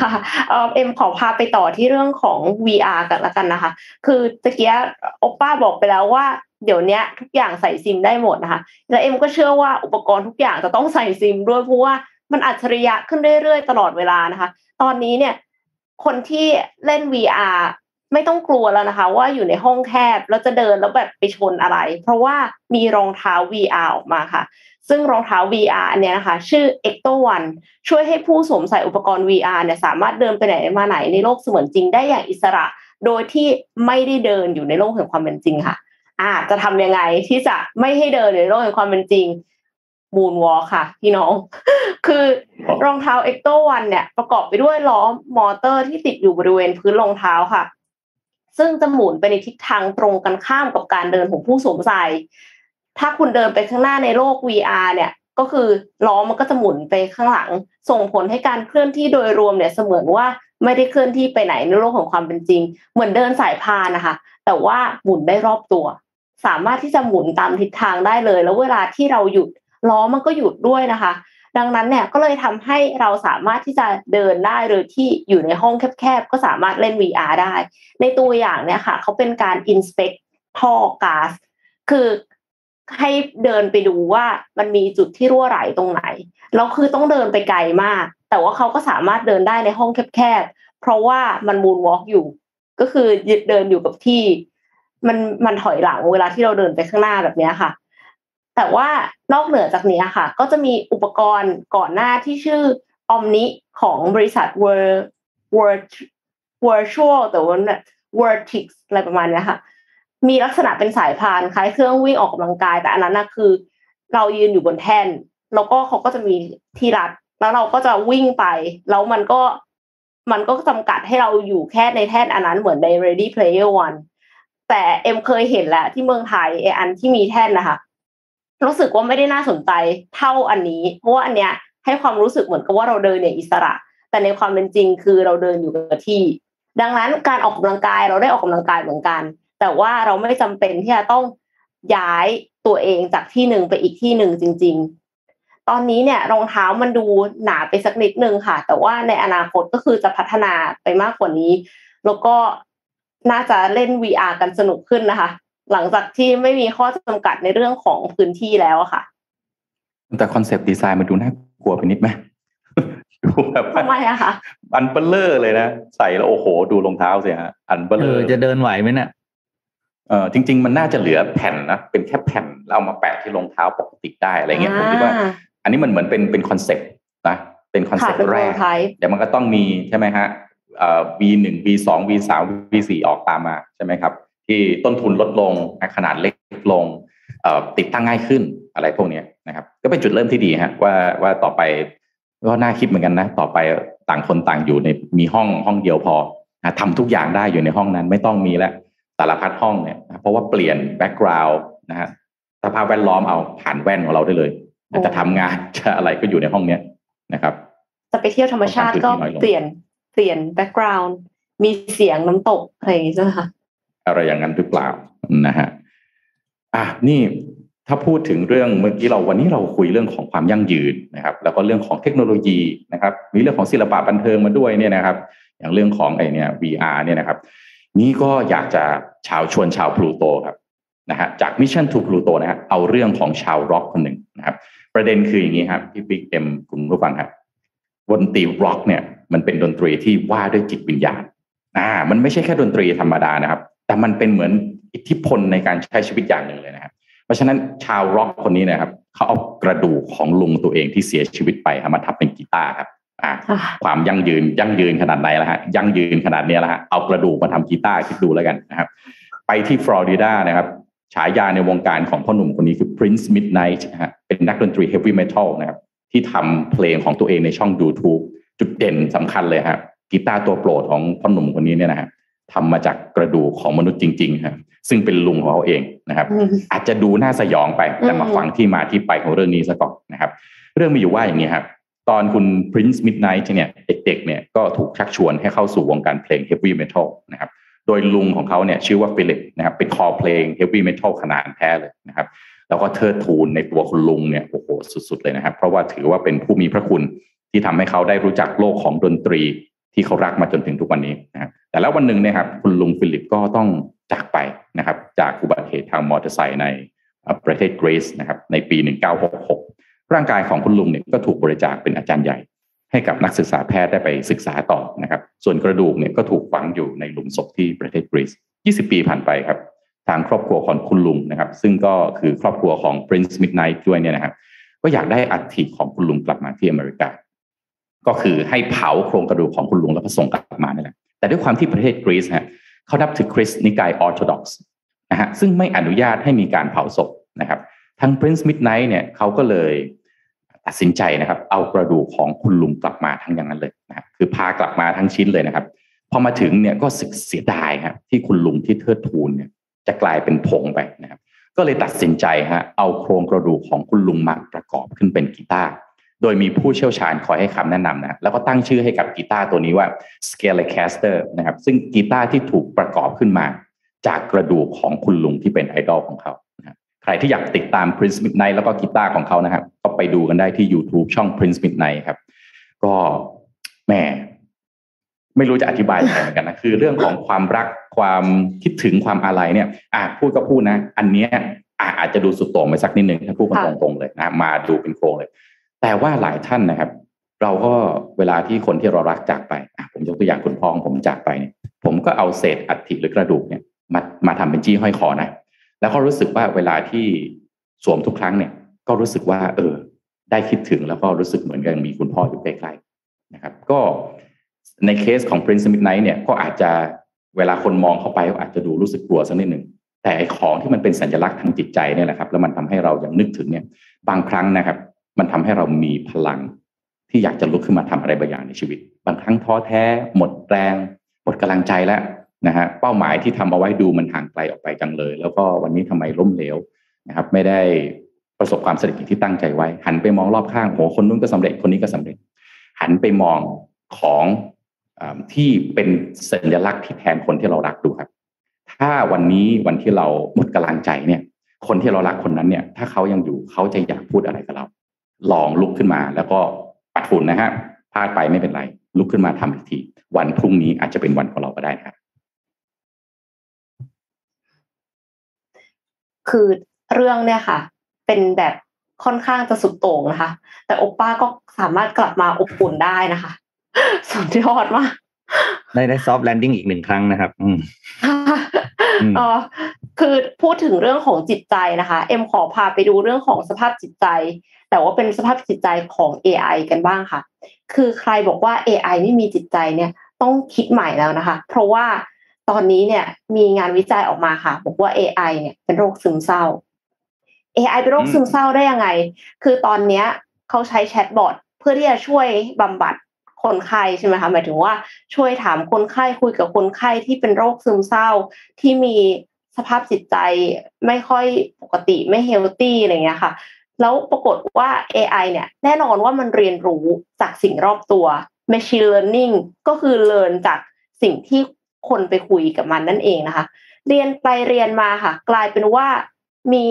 ค่ะเอ่อเอ็มขอพาไปต่อที่เรื่องของ VR กันละกันนะคะ คือตะเกียโอปป้าบอกไปแล้วว่าเดี๋ยวนี้ทุกอย่างใส่ซิมได้หมดนะคะ แล้วเอ็มก็เชื่อว่าอุปกรณ์ทุกอย่างจะต้องใส่ซิมด้วยเพราะว่ามันอัจฉริยะขึ้นเรื่อยๆ ตลอดเวลานะคะ ตอนนี้เนี่ย คนที่เล่น VR ไม่ต้องกลัวแล้วนะคะ ว่าอยู่ในห้องแคบแล้วจะเดินแล้วแบบไปชนอะไร เพราะว่ามีรองเท้า VR ออกมาค่ะ ซึ่งรองเท้า VR อันเนี้ยนะคะ ชื่อ Ecto One ช่วยให้ผู้สวมใส่อุปกรณ์ VR เนี่ยสามารถเดินไปไหนมาไหนในโลกเสมือนจริงได้อย่างอิสระ โดยที่ไม่ได้เดินอยู่ในโลกแห่งความเป็นจริงค่ะอาจะทำยังไงที่จะไม่ให้เดินในโลกแห่งความเป็นจริงมูนวอลค่ะ พี่น้อง คือรองเท้า Ecto One เนี่ย ประกอบไปด้วยล้อมอเตอร์ที่ติดอยู่บริเวณพื้นรองเท้าค่ะ ซึ่งจะหมุนไปในทิศทางตรงกันข้ามกับการเดินของผู้สวมใส่ ถ้าคุณเดินไปข้างหน้าในโลก VR เนี่ย ก็คือล้อมันก็จะหมุนไปข้างหลัง ส่งผลให้การเคลื่อนที่โดยรวมเนี่ยเสมือนว่าไม่ได้เคลื่อนที่ไปไหนในโลกของความเป็นจริง เหมือนเดินสายพานนะคะ แต่ว่าหมุนได้รอบตัว สามารถที่จะหมุนตามทิศทางได้เลย แล้วเวลาที่เราหยุดล้อมันก็หยุดด้วยนะคะ ดังนั้นเนี่ยก็เลยทำให้เราสามารถที่จะเดินได้โดยที่อยู่ในห้องแคบๆ ก็สามารถเล่น VR ได้ ในตัวอย่างเนี่ยค่ะเขาเป็นการ inspect ท่อก๊าซคือให้เดินไปดูว่ามันมีจุดที่รั่วไหลตรงไหนแล้วคือต้องเดินไปไกลมาก แต่ว่าเขาก็สามารถเดินได้ในห้องแคบๆ เพราะว่ามันมูนวอล์กอยู่ ก็คือยึดเดินอยู่กับที่ มันมันถอยหลังเวลาที่เราเดินไปข้างหน้าแบบนี้ค่ะ แต่ว่านอกเหนือจากนี้ค่ะ ก็จะมีอุปกรณ์ก่อนหน้าที่ชื่อ Omni ของบริษัท Word Word Virtual แต่ว่า Vertix อะไรประมาณนี้ค่ะ มีลักษณะเป็นสายพานคล้ายเครื่องวิ่งออกกำลังกาย แต่อันนั้นนะคือ เรายืนอยู่บนแท่น แล้วก็เขาก็จะมีที่รัด แล้วเราก็จะวิ่งไป แล้วมันก็มันก็จำกัดให้เราอยู่แค่ในแท่นอันนั้นเหมือนใน Ready Player One แต่เอ็มเคยเห็นแล้วที่เมืองไทยไออันที่มีแท่นนะคะ รู้สึกว่าไม่ได้น่าสนใจเท่าอันนี้ เพราะว่าอันเนี้ยให้ความรู้สึกเหมือนกับว่าเราเดินเนี่ยอิสระ แต่ในความเป็นจริงคือเราเดินอยู่กับที่ ดังนั้นการออกกำลังกายเราได้ออกกำลังกายเหมือนกัน แต่ว่าเราไม่จำเป็นที่จะต้องย้ายตัวเองจากที่หนึ่งไปอีกที่หนึ่งจริง ๆ ตอนนี้เนี่ยรองเท้ามันดูหนาไปสักนิดนึงค่ะ แต่ว่าในอนาคตก็คือจะพัฒนาไปมากกว่านี้ แล้วก็น่าจะเล่น VR กันสนุกขึ้นนะคะ หลังจากที่ไม่มีข้อจำกัดในเรื่องของพื้นที่แล้วค่ะ แต่คอนเซปต์ดีไซน์มันดูน่ากลัวไปนิดไหมดูแบบทำไมอะคะอันเบลเลอร์เลยนะ ใส่แล้วโอ้โห ดูรองเท้าสิฮะอันเบลเลเอออร์จะเดินไหวไหมเนี่ยเออจริง ๆ มันน่าจะเหลือแผ่นนะเป็นแค่แผ่นแล้วเอามาแปะที่รองเท้าปกติได้อะไรเงี้ยผมคิดว่าอ่าอันนี้มันเหมือนเป็นเป็นคอนเซ็ปต์นะเป็นคอนค่ะเซ็ปเป็นต์โปแรรกไทป์เดี๋ยวมันก็ต้องมีใช่ไหมฮะเอ่อ V หนึ่ง V สอง V สาม V สี่ออกตามมาใช่ไหมครับ ที่ต้นทุนลดลงขนาดเล็กลงเอ่อติดตั้งง่ายขึ้นอะไรพวกเนี้ยนะครับ ก็เป็นจุดเริ่มที่ดีฮะว่าว่าต่อไปก็น่าคิดเหมือนกันนะ ต่อไปต่างคนต่างอยู่ในมีห้องห้องเดียวพอนะทำทุกอย่างได้อยู่ในห้องนั้นไม่ต้องมีแล้วสารพัดห้องเนี่ยนะเพราะว่าเปลี่ยนแบ็กกราวด์นะฮะสภาพแวดล้อมเอาผ่านแว่นของเราได้เลยจะทำงานจะอะไรก็อยู่ในห้องเนี้ยนะครับจะไปเที่ยวธรรมชาติก็ต้องการพื้นที่น้อยลงเปลี่ยนเปลี่ยน background มีเสียงน้ำตกอะไรอย่างงี้ใช่ไหมคะ อะไรอย่างนั้นหรือเปล่านะฮะอะนี่ถ้าพูดถึงเรื่องเมื่อกี้เราวันนี้เราคุยเรื่องของความยั่งยืนนะครับ แล้วก็เรื่องของเทคโนโลยีนะครับ มีเรื่องของศิลปะบันเทิงมาด้วยเนี่ยนะครับ อย่างเรื่องของไอเนี่ย VR เนี่ยนะครับ นี่ก็อยากจะชาวชวนชาวพลูโตครับนะฮะจาก Mission to Pluto นะฮะเอาเรื่องของชาวร็อกคนหนึ่งนะครับ ประเด็นคืออย่างนี้ครับพี่ปิ๊กเอ็มคุณผู้ฟังครับดนตรีร็อกเนี่ยมันเป็นดนตรีที่ว่าด้วยจิตวิญญาณอ่ามันไม่ใช่แค่ดนตรีธรรมดานะครับ แต่มันเป็นเหมือนอิทธิพลในการใช้ชีวิตอย่างหนึ่งเลยนะครับ เพราะฉะนั้นชาวร็อกคนนี้นะครับเขาเอากระดูกของลุงตัวเองที่เสียชีวิตไปครับมาทำเป็นกีตาร์ครับอ่าค่ะความยั่งยืนยั่งยืนขนาดไหนละฮะยั่งยืนขนาดเนี้ยละฮะเอากระดูกมาทำกีตาร์คิดดูแล้วกันนะครับ ไปที่ฟลอริดานะครับฉายาในวงการของพ่อหนุ่มคนนี้คือ Prince Midnight นะฮะเป็นนักดนตรี Heavy Metal นะครับที่ทำเพลงของตัวเองในช่อง YouTube จุดเด่นสำคัญเลยครับกีตาร์ตัวโปรดของพ่อหนุ่มคนนี้เนี่ยนะฮะ ทำมาจากกระดูกของมนุษย์จริงๆครับซึ่งเป็นลุงของเขาเองนะครับอืมอาจจะดูน่าสยองไปแต่มาอืมฟังที่มาที่ไปของเรื่องนี้ซะก่อนนะครับ เรื่องมีอยู่ว่าอย่างนี้ครับตอนคุณ Prince Midnight เนี่ยเด็กๆเนี่ยก็ถูกชักชวนให้เข้าสู่วงการเพลง Heavy Metal นะครับโดยลุงของเขาเนี่ยชื่อว่าฟิลิปนะครับเป็นคอเพลง Heavy Metal ขนานแท้เลยนะครับแล้วก็เทิดทูนในตัวคุณลุงเนี่ยโอ้โหสุดๆเลยนะครับ เพราะว่าถือว่าเป็นผู้มีพระคุณที่ทำให้เขาได้รู้จักโลกของดนตรีที่เขารักมาจนถึงทุกวันนี้นะครับ แต่แล้ววันหนึ่งเนี่ยครับคุณลุงฟิลิปก็ต้องจากไปนะครับ จากอุบัติเหตุทางมอเตอร์ไซค์ในประเทศกรีซนะครับในปี 1966 ร่างกายของคุณลุงเนี่ยก็ถูกบริจาคเป็นอาจารย์ใหญ่ ให้กับนักศึกษาแพทย์ได้ไปศึกษาต่อนะครับ ส่วนกระดูกเนี่ยก็ถูกฝังอยู่ในหลุมศพที่ประเทศกรีซ 20 ปีผ่านไปครับ ทางครอบครัวของคุณลุงนะครับ ซึ่งก็คือครอบครัวของ Prince Midnight ด้วยเนี่ยนะครับ ก็อยากได้อัฐิของคุณลุงกลับมาที่อเมริกา ก็คือให้เผาโครงกระดูกของคุณลุงแล้วก็ส่งกลับมานี่แหละ แต่ด้วยความที่ประเทศกรีซฮะเขานับถือคริสต์นิกายออร์โธดอกซ์นะฮะซึ่งไม่อนุญาตให้มีการเผาศพนะครับทาง Prince Midnight เนี่ยเขาก็เลยตัดสินใจนะครับ เอากระดูกของคุณลุงกลับมาทั้งอย่างนั้นเลยนะครับคือพากลับมาทั้งชิ้นเลยนะครับ พอมาถึงเนี่ยก็สึกเสียดายครับที่คุณลุงที่เทิดทูนเนี่ยจะกลายเป็นผงไปนะครับ ก็เลยตัดสินใจฮะเอาโครงกระดูกของคุณลุงมาประกอบขึ้นเป็นกีตาร์ โดยมีผู้เชี่ยวชาญคอยให้คำแนะนำนะแล้วก็ตั้งชื่อให้กับกีตาร์ตัวนี้ว่า Scalecaster นะครับซึ่งกีตาร์ที่ถูกประกอบขึ้นมา จากกระดูกของคุณลุงที่เป็นไอดอลของเขาใครที่อยากติดตาม Prince Midnight แล้วก็กีตาร์ของเขานะครับก็ไปดูกันได้ที่ YouTube ช่อง Prince Midnight ครับ ก็แหมไม่รู้จะอธิบายยังไงเหมือนกันนะคือเรื่องของความรักความคิดถึงความอะไรเนี่ยอะพูดก็พูดนะ อันเนี้ยออาจจะดูสุดโต่งไปสักนิดนึงถ้าพูดกันตรงๆเลยนะมาดูเป็นโครงเลย แต่ว่าหลายท่านนะครับ เราก็เวลาที่คนที่เรารักจากไปอะผมยกตัวอย่างคุณพ่อของผมจากไปเนี่ยผมก็เอาเศษอัฐิหรือกระดูกเนี่ยมามาทำเป็นจี้ห้อยคอนะ แล้วก็รู้สึกว่าเวลาที่สวมทุกครั้งเนี่ย ก็รู้สึกว่า เออ ได้คิดถึงแล้วก็รู้สึกเหมือนกันมีคุณพ่ออยู่ใกล้ๆนะครับ ก็ในเคสของ Prince Midnight เนี่ยก็อาจจะเวลาคนมองเข้าไปก็อาจจะดูรู้สึกกลัวสักนิดหนึ่งแต่ของที่มันเป็นสัญลักษณ์ทางจิตใจเนี่ยแหละครับ แล้วมันทำให้เรายังนึกถึงเนี่ย บางครั้งนะครับ มันทำให้เรามีพลังที่อยากจะลุกขึ้นมาทำอะไรบางอย่างในชีวิต บางครั้งท้อแท้ หมดแรง หมดกำลังใจแล้วนะฮะเป้าหมายที่ทำเอาไว้ดูมันห่างไกลออกไปจังเลย แล้วก็วันนี้ทำไมล้มเหลวนะครับ ไม่ได้ประสบความสำเร็จที่ตั้งใจไว้ หันไปมองรอบข้างโหคนนู้นก็สำเร็จคนนี้ก็สำเร็จ หันไปมองของอที่เป็นสัญลักษณ์ที่แทนคนที่เรารักดูครับ ถ้าวันนี้วันที่เราหมดกำลังใจเนี่ย คนที่เรารักคนนั้นเนี่ย ถ้าเขายังอยู่เขาจะอยากพูดอะไรกับเรา ลองลุกขึ้นมา แล้วก็ปัดฝุ่นนะฮะพลาดไปไม่เป็นไร ลุกขึ้นมาทำอีกที วันพรุ่งนี้อาจจะเป็นวันของเราก็ได้ครับ คือเรื่องเนี่ยค่ะ เป็นแบบค่อนข้างจะสุดโต่งนะคะ แต่โอป้าก็สามารถกลับมาอบอุ่นได้นะคะสุดยอดมากได้ได้ soft landing อีกหนึ่งครั้งนะครับ อืมอ๋อ คือพูดถึงเรื่องของจิตใจนะคะ เอ็มขอพาไปดูเรื่องของสภาพจิตใจ แต่ว่าเป็นสภาพจิตใจของ AI กันบ้างค่ะ คือใครบอกว่า AI ไม่มีจิตใจเนี่ยต้องคิดใหม่แล้วนะคะ เพราะว่าตอนนี้เนี่ยมีงานวิจัยออกมาค่ะ บอกว่า AI เนี่ยเป็นโรคซึมเศร้า AI เป็นโรคซึมเศร้าได้ยังไง คือตอนเนี้ยเขาใช้แชทบอทเพื่อที่จะช่วยบำบัดคนไข้ใช่ไหมคะหมายถึงว่าช่วยถามคนไข้คุยกับคนไข้ที่เป็นโรคซึมเศร้าที่มี สภาพจิตใจไม่ค่อยปกติไม่เฮลตี้อะไรเงี้ยค่ะ แล้วปรากฏว่า AI เนี่ย แน่นอนว่ามันเรียนรู้จากสิ่งรอบตัว machine learning ก็คือเรียนจากสิ่งที่คนไปคุยกับมันนั่นเองนะคะ เรียนไปเรียนมาค่ะ กลายเป็นว่ามี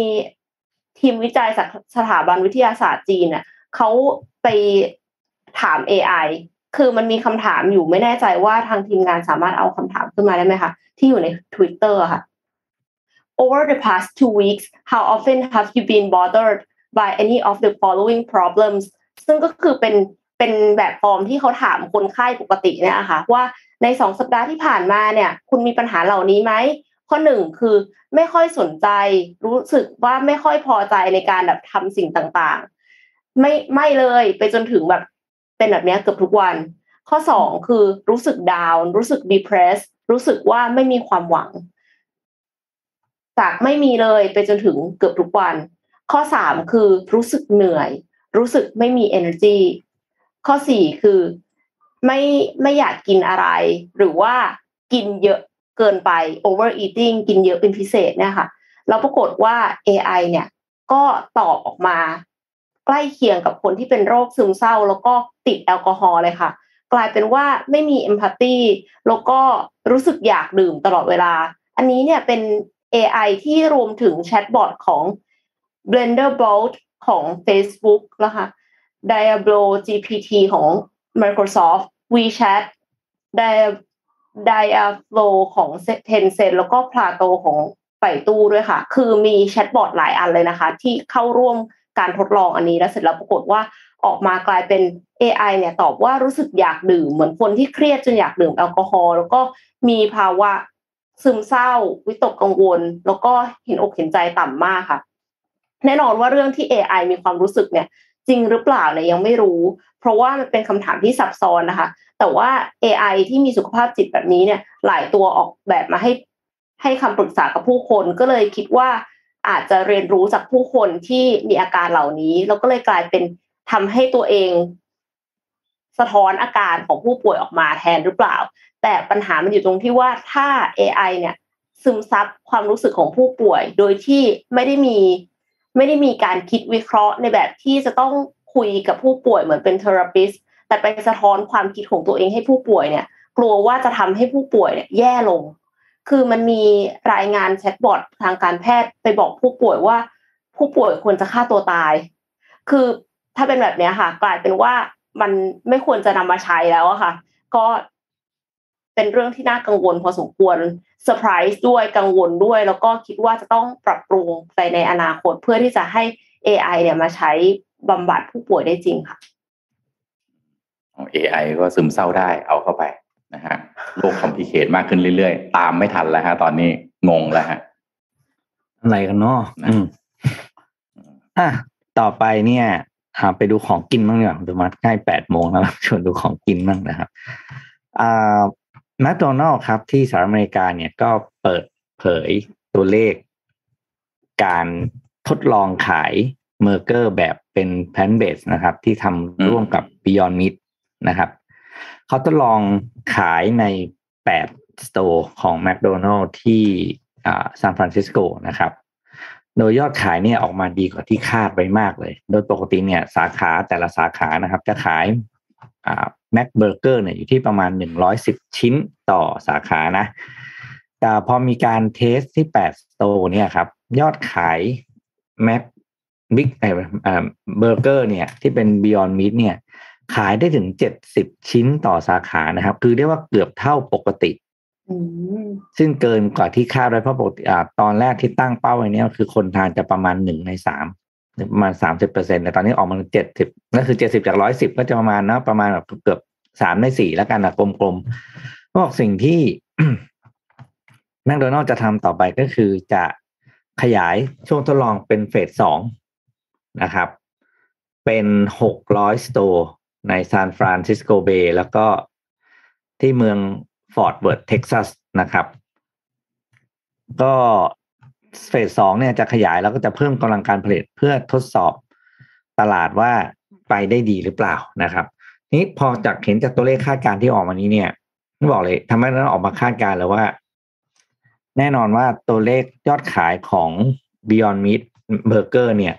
ทีมวิจัยจากสถาบันวิทยาศาสตร์จีนเนี่ยเขาไปถาม AI คือมันมีคำถามอยู่ไม่แน่ใจว่าทางทีมงานสามารถเอาคำถามขึ้นมาได้ไหมคะ ที่อยู่ใน Twitter ค่ะ Over the past two weeks how often have you been bothered by any of the following problems ซึ่งก็คือเป็นเป็นแบบฟอร์มที่เขาถามคนไข้ปกติเนี่ยค่ะว่าในสองสัปดาห์ที่ผ่านมาเนี่ย คุณมีปัญหาเหล่านี้ไหมข้อหนึ่งคือไม่ค่อยสนใจ รู้สึกว่าไม่ค่อยพอใจในการแบบทำสิ่งต่างๆ ไม่ไม่เลยไปจนถึงแบบเป็นแบบนี้เกือบทุกวัน ข้อสองคือรู้สึกดาวรู้สึก depressed รู้สึกว่าไม่มีความหวัง จากไม่มีเลยไปจนถึงเกือบทุกวัน ข้อสามคือรู้สึกเหนื่อย รู้สึกไม่มี energy ข้อสี่คือไม่ไม่อยากกินอะไร หรือว่ากินเยอะเกินไป overeating กินเยอะเป็นพิเศษเนี่ยค่ะแล้วปรากฏว่า AI เนี่ยก็ตอบออกมา ใกล้เคียงกับคนที่เป็นโรคซึมเศร้า แล้วก็ติดแอลกอฮอล์เลยค่ะ กลายเป็นว่าไม่มีเอมพัตตีแล้วก็รู้สึกอยากดื่มตลอดเวลา อันนี้เนี่ยเป็น AI ที่รวมถึงแชทบอทของ Blender Bolt ของ Facebook นะคะ Diablo GPT ของ Microsoft WeChat Diablo ของ Tencent แล้วก็ Plato ของไปตู้ด้วยค่ะ คือมีแชทบอทหลายอันเลยนะคะ ที่เข้าร่วมการทดลองอันนี้แล้วเสร็จแล้วปรากฏว่าออกมากลายเป็น AI เนี่ยตอบว่ารู้สึกอยากดื่ม เหมือนคนที่เครียดจนอยากดื่มแอลกอฮอล์แล้วก็มีภาวะ ซึมเศร้า วิตกกังวล แล้วก็เห็นอกเห็นใจต่ำมากค่ะ แน่นอนว่าเรื่องที่ AI มีความรู้สึกเนี่ย จริงหรือเปล่าเนี่ยยังไม่รู้ เพราะว่ามันเป็นคำถามที่ซับซ้อนนะคะ แต่ว่า AI ที่มีสุขภาพจิตแบบนี้เนี่ย หลายตัวออกแบบมาให้ให้คำปรึกษากับผู้คน ก็เลยคิดว่าอาจจะเรียนรู้จากผู้คนที่มีอาการเหล่านี้ แล้วก็เลยกลายเป็นทำให้ตัวเอง สะท้อนอาการของผู้ป่วยออกมาแทนหรือเปล่า แต่ปัญหามันอยู่ตรงที่ว่าถ้า AI เนี่ย ซึมซับความรู้สึกของผู้ป่วย โดยที่ไม่ได้มี ไม่ได้มีการคิดวิเคราะห์ในแบบที่จะต้องคุยกับผู้ป่วยเหมือนเป็นเทอราปิสแต่ไปสะท้อนความคิดของตัวเองให้ผู้ป่วยเนี่ย กลัวว่าจะทำให้ผู้ป่วยเนี่ยแย่ลง คือมันมีรายงานแชทบอททางการแพทย์ไปบอกผู้ป่วยว่า ผู้ป่วยควรจะฆ่าตัวตาย คือถ้าเป็นแบบนี้ค่ะ กลายเป็นว่ามันไม่ควรจะนำมาใช้แล้วอะค่ะ ก็ เป็นเรื่องที่น่ากังวลพอสมควรเซอร์ไพรส์ด้วยกังวลด้วย แล้วก็คิดว่าจะต้องปรับปรุงไปในอนาคตเพื่อที่จะให้ AI เนี่ยมาใช้บำบัดผู้ป่วยได้จริงค่ะ AI ก็ซึมเศร้าได้เอาเข้าไปนะฮะโลกคอมพิเคทมากขึ้นเรื่อยๆ ตามไม่ทันแล้วฮะ ตอนนี้งงแล้วฮะ อะไรกันเนาะอืมอะต่อไปเนี่ยไปดูของกินบ้างดีกว่าดูมาใกล้แปดโมงแล้วชวนดูของกินบ้างนะครับอ่า แมคโดนัลล์ครับที่สหรัฐอเมริกาเนี่ยก็เปิดเผยตัวเลข การทดลองขายเบอร์เกอร์แบบเป็น plant-based นะครับ ที่ทำร่วมกับ Beyond Meat นะครับเขาทดลองขายใน8 store ของ McDonald's ที่ซานฟรานซิสโกนะครับ โดยยอดขายเนี่ยออกมาดีกว่าที่คาดไว้มากเลย โดยปกติเนี่ยสาขาแต่ละสาขานะครับ จะขาย แม็กเบอร์เกอร์เนี่ยอยู่ที่ประมาณ 110 ชิ้นต่อสาขานะ แต่พอมีการ test ที่8 store เนี่ยครับ ยอดขายแม็กบิ๊กเบอร์เกอร์เนี่ยที่เป็น Beyond Meat เนี่ย ขายได้ถึงเจ็ดสิบชิ้นต่อสาขานะครับ คือเรียกว่าเกือบเท่าปกติซึ่งเกินกว่าที่คาดไว้เพราะปกติตอนแรกที่ตั้งเป้าไว้นี้คือคนทานจะประมาณหนึ่งในสาม ประมาณสามสิบเปอร์เซ็นแต่ตอนนี้ออกมาเจ็ดสิบนั่นคือเจ็ดสิบจากร้อยสิบก็จะประมาณนะประมาณแบบเกือบสามในสี่แล้วกันนะกลมๆบอกสิ่งที่แมคโดนัลจะทำต่อไปก็คือจะขยายช่วงทดลองเป็น phase สองนะครับ เป็นหกร้อย store ในซานฟรานซิสโกเบย์แล้วก็ที่เมืองฟอร์ตเวิร์ทเท็กซัสนะครับ ก็ phase สองเนี่ยจะขยายแล้วก็จะเพิ่มกำลังการผลิตเพื่อทดสอบตลาดว่าไปได้ดีหรือเปล่านะครับ นี้พอจากเห็นจากตัวเลขคาดการณ์ที่ออกมานี้เนี่ยบอกเลยทำให้เราออกมาคาดการณ์เลยว่า แน่นอนว่าตัวเลขยอดขายของ Beyond Meat Burger เนี่ย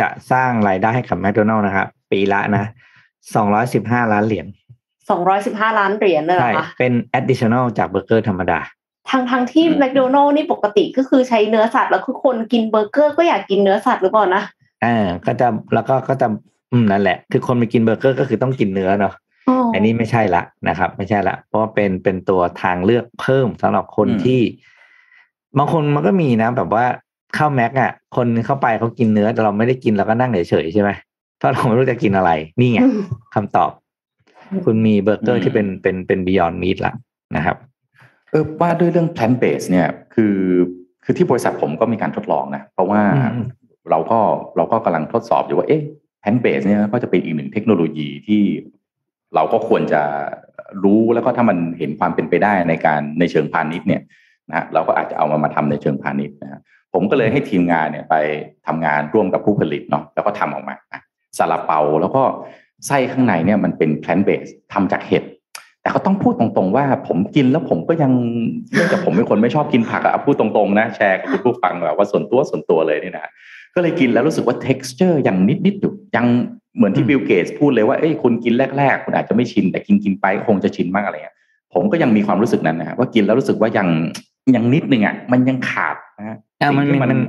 จะสร้างรายได้ให้กับ McDonald's นะครับ ปีละนะสองร้อยสิบห้าล้านเหรียญสองร้อยสิบห้าล้านเหรียญเลยเหรอคะเป็น additional จากเบอร์เกอร์ธรรมดา ทั้งทั้งที่แมคโดนัลล์นี่ปกติก็คือใช้เนื้อสัตว์แล้วคือคนกินเบอร์เกอร์ก็อยากกินเนื้อสัตว์หรือเปล่านะอ่าก็จะแล้วก็ก็จะอืมนั่นแหละ คือคนไปกินเบอร์เกอร์ก็คือต้องกินเนื้อเนาะอันนี้ไม่ใช่ละนะครับ ไม่ใช่ละเพราะว่าเป็นเป็นตัวทางเลือกเพิ่มสำหรับคนที่บางคนมันก็มีนะ แบบว่าเข้าแม็กอะ คนเข้าไปเขากินเนื้อแต่เราไม่ได้กินเราก็นั่งเฉยๆใช่ไหมถ้าเราไม่รู้จะกินอะไร นี่ไงคำตอบ คุณมีเบอร์เกอร์ที่เป็นเป็นเป็น Beyond Meat ละนะครับเออว่าด้วยเรื่อง plant-based เนี่ยคือคือที่บริษัทผมก็มีการทดลองนะ เพราะว่าเราก็เราก็กำลังทดสอบอยู่ว่าเอ๊ะ plant-based เนี่ยก็จะเป็นอีกหนึ่งเทคโนโลยีที่เราก็ควรจะรู้แล้วก็ถ้ามันเห็นความเป็นไปได้ในการในเชิงพาณิชย์เนี่ยนะเราก็อาจจะเอามามาทำในเชิงพาณิชย์นะผมก็เลยให้ทีมงานเนี่ยไปทำงานร่วมกับผู้ผลิตเนาะแล้วก็ทำออกมาซาลาเปาแล้วก็ไส้ข้างในเนี่ยมันเป็น plant-based ทำจากเห็ด แต่ก็ต้องพูดตรงๆว่าผมกินแล้วผมก็ยังเนื่องจากผมเป็นคนไม่ชอบกินผักอะพูดตรงๆนะแชร์กับคุณผู้ฟังแบบว่าส่วนตัวส่วนตัวเลยนี่นะก็เลยกินแล้วรู้สึกว่า texture ยังนิดๆอยู่ยังเหมือนที่บิลเกตส์พูดเลยว่าเอ้ยคุณกินแรกๆ คุณอาจจะไม่ชินแต่กินกินไปคงจะชินมากอะไรเงี้ยผมก็ยังมีความรู้สึกนั้นนะว่ากินแล้วรู้สึกว่ายังยังนิดนึงอะมันยังขาดนะฮะมันมัน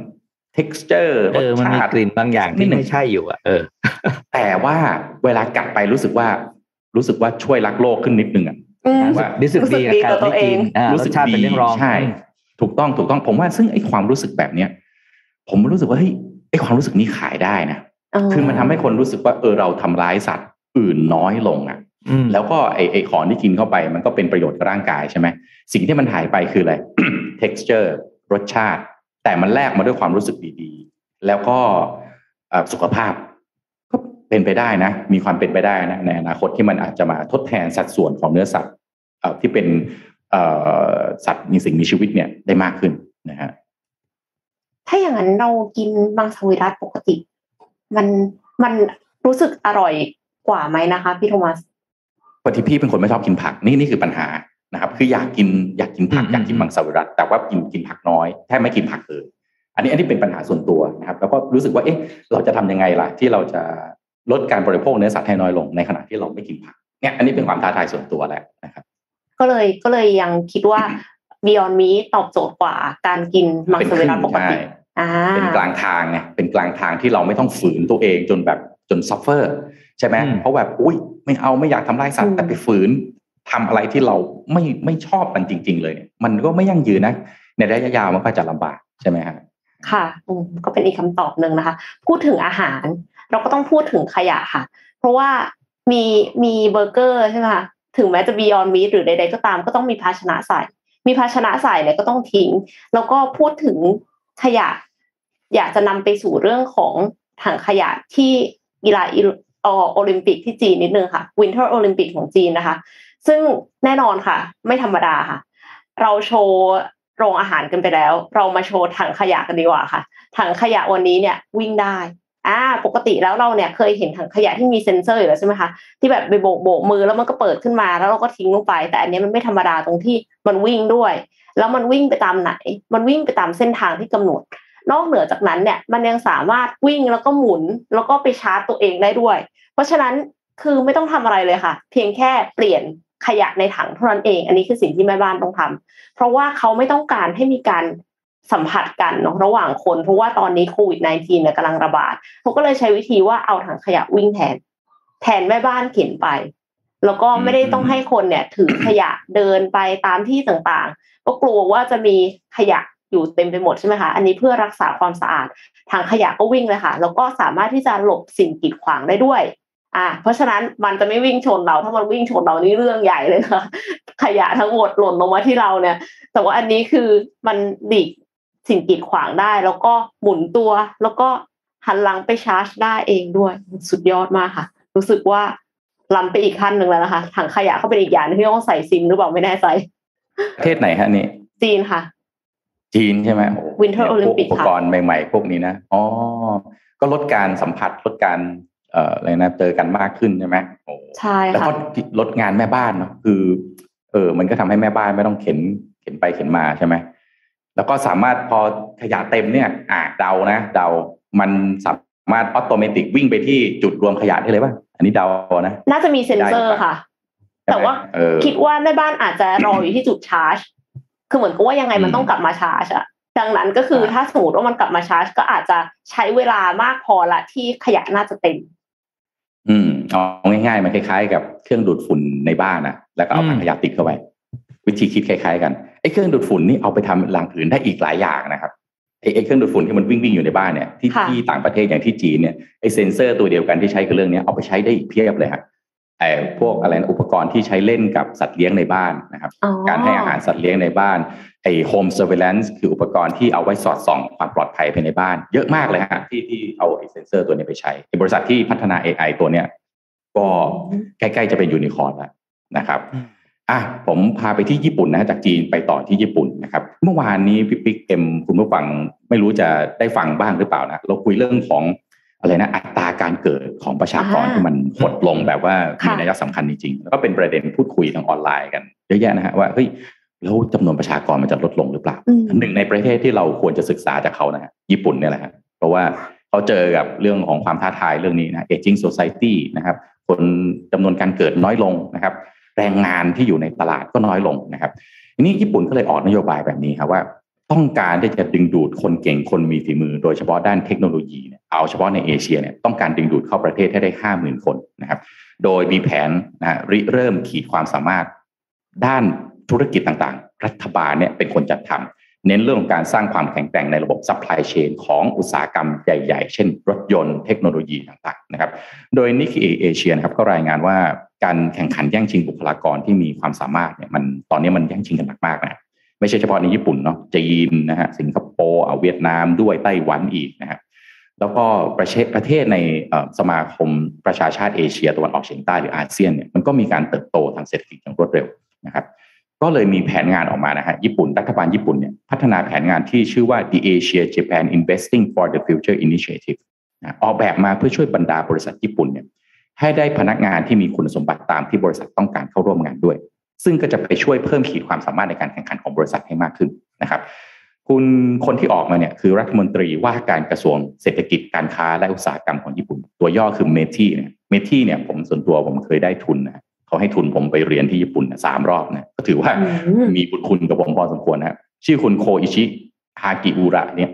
texture เอ่อมันมีรสชาติกลิ่นบางอย่างที่ไม่ใช่อยู่อะเออแต่ว่าเวลากัดไปรู้สึกว่า รู้สึกว่าช่วยรักโลกขึ้นนิดนึงอะอืมว่ารู้สึกดีกับการรู้สึกดีกับตัวได้กินเองอ่ารู้รสึสกชาติเป็นดีเรื่องรองใช่ ถูกต้องถูกต้องผมว่าซึ่งไอ้ความรู้สึกแบบเนี้ยผมรู้สึกว่าเฮ้ยไอ้ความรู้สึกนี้ขายได้นะคือมันทำให้คนรู้สึกว่าเออเราทำร้ายสัตว์อื่นน้อยลงอะอืมแล้วก็ไอไอของที่กินเข้าไป มันก็เป็นประโยชน์กับร่างกายใช่ไหมสิ่งที่มันหายไปคืออะไร texture รสชาติ แต่มันแลกมาด้วยความรู้สึกดีๆ แล้วก็เอ่อสุขภาพก็ เป็นไปได้นะ มีความเป็นไปได้นะในอนาคตที่มันอาจจะมาทดแทนสัดส่วนของเนื้อสัตว์เอ่อที่เป็นเอ่อสัตว์มีสิ่งมีชีวิตเนี่ยได้มากขึ้นนะฮะถ้าอย่างนั้นเรากินมังสวิรัตปกติ มันมันรู้สึกอร่อยกว่าไหมนะคะ พี่โทมัสพอที่พี่เป็นคนไม่ชอบกินผักนี่นี่คือปัญหานะครับ คืออยากกินอยากกินผักอืมอยากกินมังสวิรัตแต่ว่ากินกินผักน้อยแทบไม่กินผักเลยอันนี้อันนี้เป็นปัญหาส่วนตัวนะครับ แล้วก็รู้สึกว่าเอ๊ะเราจะทำยังไงล่ะ ที่เราจะ ลดการบริโภคเนื้อสัตว์ให้น้อยลงในขณะที่เราไม่กินผักเนี่ยอันนี้เป็นความท้าทายส่วนตัวแหละนะครับ ก็เลยก็เลยยังคิดว่า Beyond Meat ตอบโจทย์กว่าการกินมังสวิรัตปกติใช่อ่าเป็นกลางทางไงเป็นกลางทางที่เราไม่ต้องฝืนตัวเองจนแบบจน suffer ใช่ไหมอืมเพราะแบบอุ้ยไม่เอาไม่อยากทำลายสัตว์อืว์มแต่ไปฝืนทำอะไรที่เราไม่ไม่ชอบมันจริง ๆ เลยเนี่ยมันก็ไม่ยั่งยืนนะในระยะยาวมันก็จะลำบากใช่ไหมฮะค่ะอืมก็เป็นอีกคำตอบหนึ่งนะคะ พูดถึงอาหาร เราก็ต้องพูดถึงขยะค่ะ เพราะว่ามีมีเบอร์เกอร์ใช่ไหมคะถึงแม้จะ Beyond Meat หรือใด ๆ ก็ตามก็ต้องมีภาชนะใส่ มีภาชนะใส่เนี่ยก็ต้องทิ้ง แล้วก็พูดถึงขยะ อยากจะนำไปสู่เรื่องของถังขยะที่กีฬาอิเอ่อโอลิมปิกที่จีนนิดนึงค่ะ Winter Olympic ของจีนนะคะ ซึ่งแน่นอนค่ะ ไม่ธรรมดาค่ะ เราโชว์โรงอาหารกันไปแล้ว เรามาโชว์ถังขยะกันดีกว่าค่ะ ถังขยะวันนี้เนี่ยวิ่งได้ อ่าปกติแล้วเราเนี่ยเคยเห็นถังขยะที่มีเซ็นเซอร์อยู่แล้วใช่ไหมคะที่แบบไปโบกโบกมือแล้วมันก็เปิดขึ้นมา แล้วเราก็ทิ้งลงไป แต่อันนี้มันไม่ธรรมดาตรงที่มันวิ่งด้วย แล้วมันวิ่งไปตามไหน มันวิ่งไปตามเส้นทางที่กำหนด นอกเหนือจากนั้นเนี่ยมันยังสามารถวิ่งแล้วก็หมุนแล้วก็ไปชาร์จตัวเองได้ด้วย เพราะฉะนั้นคือไม่ต้องทำอะไรเลยค่ะ เพียงแค่เปลี่ยนขยะในถังเท่านั้นเอง อันนี้คือสิ่งที่แม่บ้านต้องทำเพราะว่าเขาไม่ต้องการให้มีการ สัมผัสกันเนาะระหว่างคน เพราะว่าตอนนี้โควิด -19 เนี่ยกำลังระบาดเขาก็เลยใช้วิธีว่าเอาถังขยะวิ่งแทน แทนแม่บ้านเข็นไป แล้วก็ไม่ได้ต้องให้คนเนี่ย ถือขยะเดินไปตามที่ต่างๆ ก็กลัวว่าจะมีขยะอยู่เต็มไปหมดใช่ไหมคะอันนี้เพื่อรักษาความสะอาดถังขยะก็วิ่งเลยค่ะ แล้วก็สามารถที่จะหลบสิ่งกีดขวางได้ด้วยอ่าเพราะฉะนั้นมันจะไม่วิ่งชนเราถ้ามันวิ่งชนเรานี่เรื่องใหญ่เลยค่ะขยะทั้งหมดหล่นลงมาที่เราเนี่ย แต่ว่าอันนี้คือมันหลีก สิ่งกีดขวางได้ แล้วก็หมุนตัว แล้วก็หันหลังไปชาร์จได้เองด้วย สุดยอดมากค่ะ รู้สึกว่าล้ำไปอีกขั้นหนึ่งแล้วนะคะ ถังขยะเข้าไปอีกอย่างหนึ่งที่ต้องใส่ซิมหรือเปล่าไม่แน่ใจประเทศไหนฮะนี่ จีนค่ะ จีนใช่ไหมโอ้โห Winter เนี่ยพวก Olympic อุปกรณ์ใหม่ๆ พวกนี้นะอ๋อก็ลดการสัมผัสลดการเอ่ออะไรนะเจอกันมากขึ้นใช่ไหมโอ้ใช่แล้วค่ะก็ลดงานแม่บ้านเนาะคือ เออ มันก็ทำให้แม่บ้านไม่ต้องเข็นเข็นไปเข็นมาใช่ไหม แล้วก็สามารถพอขยะเต็มเนี่ยอ่าเดานะ เดา มันสามารถออโตเมติกวิ่งไปที่จุดรวมขยะได้เลยป่ะ อันนี้เดานะ น่าจะมีเซ็นเซอร์ค่ะใช่ไหมแต่ว่าเออคิดว่าแม่บ้านอาจจะรออยู่ที่จุดชาร์จ คือเหมือนกับว่ายังไงมันอืมต้องกลับมาชาร์จอะดังนั้นก็คืออ่าถ้าสมมติว่ามันกลับมาชาร์จ ก็อาจจะใช้เวลามากพอละที่ขยะน่าจะเต็ม อืมเอาง่ายๆ มันคล้ายๆ กับเครื่องดูดฝุ่นในบ้านนะแล้วก็เอาอืมถังขยะติดเข้าไป วิธีคิดคล้าย ๆ กัน ไอ้เครื่องดูดฝุ่นนี่เอาไปทำหลังอื่นได้อีกหลายอย่างนะครับไอ้ไอ้เครื่องดูดฝุ่นที่มันวิ่งวิ่งๆอยู่ในบ้านเนี่ยที่ค่ะที่ต่างประเทศอย่างที่จีนเนี่ยไอ้เซนเซอร์ตัวเดียวกันที่ใช้กับเรื่องเนี้ยเอาไปใช้ได้อีกเพียบเลยฮะไอ้พวกอะไรนะอุปกรณ์ที่ใช้เล่นกับสัตว์เลี้ยงในบ้านนะครับอ๋อการให้อาหารสัตว์เลี้ยงในบ้านไอ้ home surveillance คืออุปกรณ์ที่เอาไว้สอดส่องความปลอดภัยภายในบ้าน เยอะมากเลยฮะที่ที่เอาไอ้เซนเซอร์ตัวนี้ไปใช้ไอ้บริษัทที่พัฒนา AI ตัวเนี้ยก็ใกล้ๆจะเป็นยูนิคอร์นแล้วนะครับ อืมอะผมพาไปที่ญี่ปุ่นนะฮะจากจีนไปต่อที่ญี่ปุ่นนะครับ เมื่อวานนี้พี่ปิ๊กเอ็มคุณผู้ฟังไม่รู้จะได้ฟังบ้างหรือเปล่านะเราคุยเรื่องของอะไรนะอัตราการเกิดของประชากรอ่าที่มันหดลงแบบว่ามีค่ะนัยสำคัญจริงๆแล้วก็เป็นประเด็นพูดคุยทางออนไลน์กันเยอะแยะนะฮะว่าเฮ้ยแล้วจำนวนประชากรมันจะลดลงหรือเปล่าอืมหนึ่งในประเทศที่เราควรจะศึกษาจากเขานะฮะญี่ปุ่นเนี่ยแหละฮะเพราะว่าเขาเจอกับเรื่องของความท้าทายเรื่องนี้นะ aging society นะครับ คนจำนวนการเกิดน้อยลงนะครับ แรงงานที่อยู่ในตลาดก็น้อยลงนะครับทีนี้ญี่ปุ่นก็เลยออกนโยบายแบบนี้ครับว่า ต้องการที่จะดึงดูดคนเก่งคนมีฝีมือ โดยเฉพาะด้านเทคโนโลยีเนี่ยเอาเฉพาะในเอเชียเนี่ยต้องการดึงดูดเข้าประเทศให้ได้ห้าหมื่นคนนะครับ โดยมีแผนนะริเริ่มขีดความสามารถด้านธุรกิจต่างๆ รัฐบาลเนี่ยเป็นคนจัดทำ เน้นเรื่องของการสร้างความแข็งแกร่งในระบบ supply chain ของอุตสาหกรรมใหญ่ ๆ เช่น รถยนต์เทคโนโลยีต่างๆนะครับ โดย Nikkei Asia นะครับก็รายงานว่าการแข่งขันแย่งชิงบุคลากรที่มีความสามารถเนี่ยมันตอนนี้มันแย่งชิงกันหนักมากนะไม่ใช่เฉพาะในญี่ปุ่นเนาะจีนนะฮะสิงคโปร์เอาเวียดนามด้วยไต้หวันอีกนะฮะแล้วก็ประเทศประเทศในสมาคมประชาชาติเอเชียตะวันออกเฉียงใต้หรืออาเซียนเนี่ยมันก็มีการเติบโตทางเศรษฐกิจอย่างรวดเร็วนะครับ ก็เลยมีแผนงานออกมานะฮะญี่ปุ่นรัฐบาลญี่ปุ่นเนี่ยพัฒนาแผนงานที่ชื่อว่า the Asia Japan Investing for the Future Initiative ออกแบบมาเพื่อช่วยบรรดาบริษัทญี่ปุ่นเนี่ยให้ได้พนักงานที่มีคุณสมบัติตามที่บริษัทต้องการเข้าร่วมงานด้วย ซึ่งก็จะไปช่วยเพิ่มขีดความสามารถในการแข่งขันของบริษัทให้มากขึ้นนะครับ คุณคนที่ออกมาเนี่ยคือรัฐมนตรีว่าการกระทรวงเศรษฐกิจการค้าและอุตสาหกรรมของญี่ปุ่น ตัวย่อคือเมทีเนี่ยเมทีเนี่ยผมส่วนตัวผมเคยได้ทุนนะ เขาให้ทุนผมไปเรียนที่ญี่ปุ่นสามรอบนะก็ถือว่ามีบุญคุณกับผมพอสมควรนะชื่อคุณโคอิชิฮากิอุระเนี่ย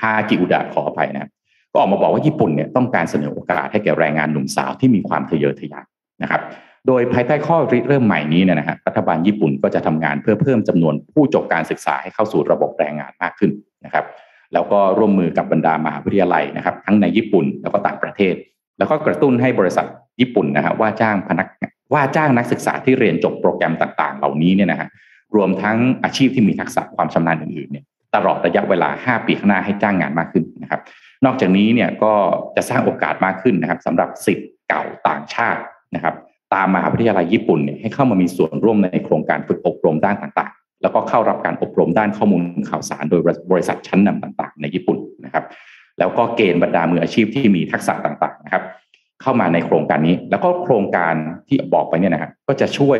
ฮากิอุดะขออภัยนะก็ออกมาบอกว่าญี่ปุ่นเนี่ยต้องการเสนอโอกาสให้แก่แรงงานหนุ่มสาวที่มีความทะเยอทะยานนะครับ โดยภายใต้ข้อริเริ่มใหม่นี้เนี่ยนะฮะรัฐบาลญี่ปุ่นก็จะทำงานเพื่อเพิ่มจำนวนผู้จบการศึกษาให้เข้าสู่ระบบแรงงานมากขึ้นนะครับ แล้วก็ร่วมมือกับบรรดามหาวิทยาลัยนะครับ ทั้งในญี่ปุ่นแล้วก็ต่างประเทศ แล้วก็กระตุ้นให้บริษัทญี่ปุ่นนะฮะว่าจ้างพนัก ว่าจ้างนักศึกษาที่เรียนจบโปรแกรมต่างๆ เหล่านี้เนี่ยนะฮะรวมทั้งอาชีพที่มีทักษะความชำนาญอื่นๆเนี่ยตลอดระยะเวลา 5 ปีข้างหน้าให้จ้างงานมากขึ้นนะครับ นอกจากนี้เนี่ยก็จะสร้างโอกาสมากขึ้นนะครับสำหรับสิทธิ์เก่าต่างชาตินะครับ ตามมหาวิทยาลัยญี่ปุ่นเนี่ยให้เข้ามามีส่วนร่วมในโครงการฝึกอบรมด้านต่างๆ แล้วก็เข้ารับการอบรมด้านข้อมูลข่าวสารโดยบริษัทชั้นนำต่าง ๆ ในญี่ปุ่นนะครับ แล้วก็เกณฑ์บรรดามืออาชีพที่มีทักษะต่างๆนะครับ เข้ามาในโครงการนี้ แล้วก็โครงการที่บอกไปเนี่ยนะครับก็จะช่วย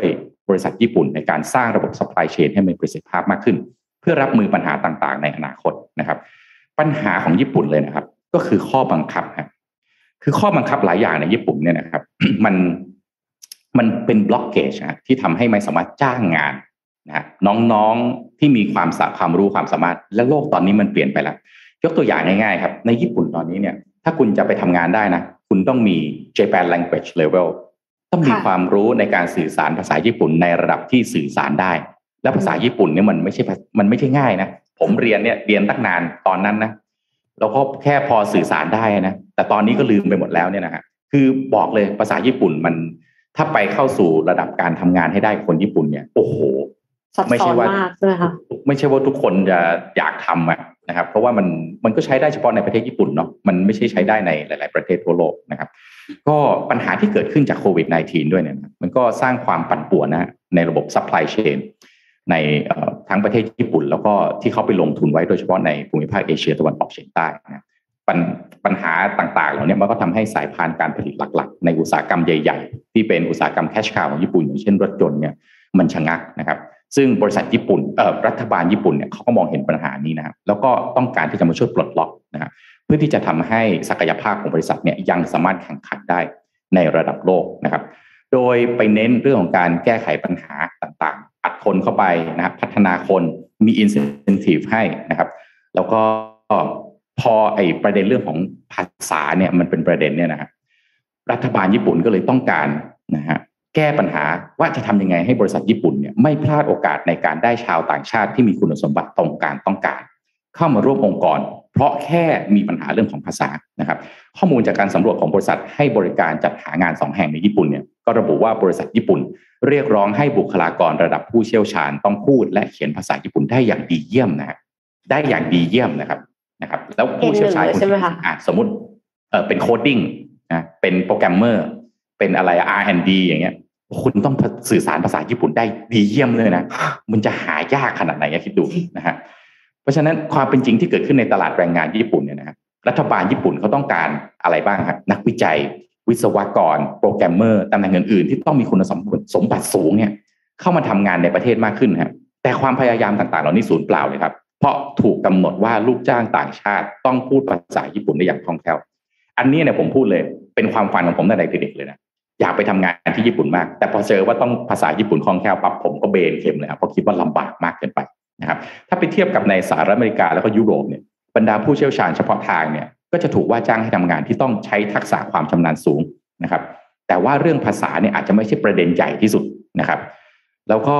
บริษัทญี่ปุ่นในการสร้างระบบ supply chain ให้มีประสิทธิภาพมากขึ้น เพื่อรับมือปัญหาต่างๆ ในอนาคตนะครับ ปัญหาของญี่ปุ่นเลยนะครับ ก็คือข้อบังคับครับคือข้อบังคับหลายอย่างในญี่ปุ่นเนี่ยนะครับ มันมันเป็นบล็อกเกจนะที่ทำให้ไม่สามารถจ้างงานนะน้องๆที่มีความสาความรู้ความสามารถ และโลกตอนนี้มันเปลี่ยนไปแล้ว ยกตัวอย่างง่ายๆครับ ในญี่ปุ่นตอนนี้เนี่ย ถ้าคุณจะไปทำงานได้นะ คุณต้องมี Japan language level ต้องมีความรู้ในการสื่อสารภาษาญี่ปุ่นในระดับที่สื่อสารได้ และภาษาญี่ปุ่นเนี่ยมันไม่ใช่มันไม่ใช่ง่ายนะ ผมเรียนเนี่ยเรียนตั้งนานตอนนั้นนะเราก็แค่พอสื่อสารได้นะ แต่ตอนนี้ก็ลืมไปหมดแล้วเนี่ยนะฮะคือบอกเลยภาษาญี่ปุ่นมันถ้าไปเข้าสู่ระดับการทำงานให้ได้คนญี่ปุ่นเนี่ย โอ้โหไม่ใช่ว่าใช่ไหมคะไม่ใช่ว่าทุกคนจะอยากทำอะ นะครับเพราะว่ามันมันก็ใช้ได้เฉพาะในประเทศญี่ปุ่นเนาะมันไม่ใช่ใช้ได้ในหลาย ๆ ประเทศทั่วโลกนะครับ ก็ปัญหาที่เกิดขึ้นจากโควิด -19 ด้วยเนี่ยมันก็สร้างความปั่นป่วนนะในระบบ supply chain ในทั้งประเทศญี่ปุ่น แล้วก็ที่เขาไปลงทุนไว้โดยเฉพาะในภูมิภาคเอเชียตะวันออกเฉียงใต้นะปัญปัญหาต่าง ๆ เหล่านี้มันก็ทำให้สายพานการผลิตหลัก ๆ ในอุตสาหกรรมใหญ่ ๆ ที่เป็นอุตสาหกรรม cash cow ของญี่ปุ่นอย่างเช่นรถยนต์เนี่ยมันชะงักนะครับ ซึ่งบริษัทญี่ปุ่นเอ่อรัฐบาลญี่ปุ่นเนี่ยเขาก็มองเห็นปัญหานี้นะครับแล้วก็ต้องการที่จะมาช่วยปลดล็อกนะครับเพื่อที่จะทำให้ศักยภาพของบริษัทเนี่ยยังสามารถแข่งขันได้ในระดับโลกนะครับ โดยไปเน้นเรื่องของการแก้ไขปัญหาต่างๆ อัดคนเข้าไปนะครับพัฒนาคนมีอินเซนティブให้นะครับ แล้วก็พอไอ้ประเด็นเรื่องของภาษาเนี่ยมันเป็นประเด็นเนี่ยนะฮะรัฐบาลญี่ปุ่นก็เลยต้องการนะฮะ แก้ปัญหาว่าจะทำยังไงให้บริษัทญี่ปุ่นเนี่ยไม่พลาดโอกาสในการได้ชาวต่างชาติที่มีคุณสมบัติตรงการต้องการ เข้ามาร่วมองค์กร เพราะแค่มีปัญหาเรื่องของภาษานะครับ ข้อมูลจากการสำรวจของบริษัทให้บริการจัดหางานสองแห่งในญี่ปุ่นเนี่ยก็ระบุว่าบริษัทญี่ปุ่น เรียกร้องให้บุคลากรระดับผู้เชี่ยวชาญต้องพูด และเขียนภาษาญี่ปุ่นได้อย่างดีเยี่ยมนะได้อย่างดีเยี่ยมนะครับนะครับ แล้วผู้เชี่ยวชาญใช่ไหมคะสมมติเออเป็น coding นะเป็นโปรแกรมเมอร์เป็นอะไร R&D อย่างเงี้ย คุณต้องสื่อสารภาษาญี่ปุ่นได้ดีเยี่ยมเลยนะ มันจะหายากขนาดไหนคิดดูนะฮะ เพราะฉะนั้นความเป็นจริงที่เกิดขึ้นในตลาดแรงงานญี่ปุ่นเนี่ยนะครับรัฐบาลญี่ปุ่นเขาต้องการอะไรบ้างครับนักวิจัย วิศวกร โปรแกรมเมอร์ตำแหน่งอื่นๆที่ต้องมีคุณสมบัติสมบัติสูงเนี่ย เข้ามาทำงานในประเทศมากขึ้นครับแต่ความพยายามต่างๆ เหล่านี้สูญเปล่าเลยครับ เพราะถูกกาหนดว่าลูกจ้างต่างชาติ ต้องพูดภาษาญี่ปุ่นได้อย่างคล่องแคล่วอันนี้เนี่ยผมพูดเลยเป็นความฝันของผมตั้งแต่เด็กเลยนะ อยากไปทำงานที่ญี่ปุ่นมาก แต่พอเจอว่าต้องภาษาญี่ปุ่นคล่องแคล่วปั๊บผมก็เบนเข็มเลยครับเพราะคิดว่าลำบากมากเกินไปนะครับ ถ้าไปเทียบกับในสหรัฐอเมริกาแล้วก็ยุโรปเนี่ยบรรดาผู้เชี่ยวชาญเฉพาะทางเนี่ยก็จะถูกว่าจ้างให้ทำงานที่ต้องใช้ทักษะความชำนาญสูงนะครับ แต่ว่าเรื่องภาษาเนี่ยอาจจะไม่ใช่ประเด็นใหญ่ที่สุดนะครับ แล้วก็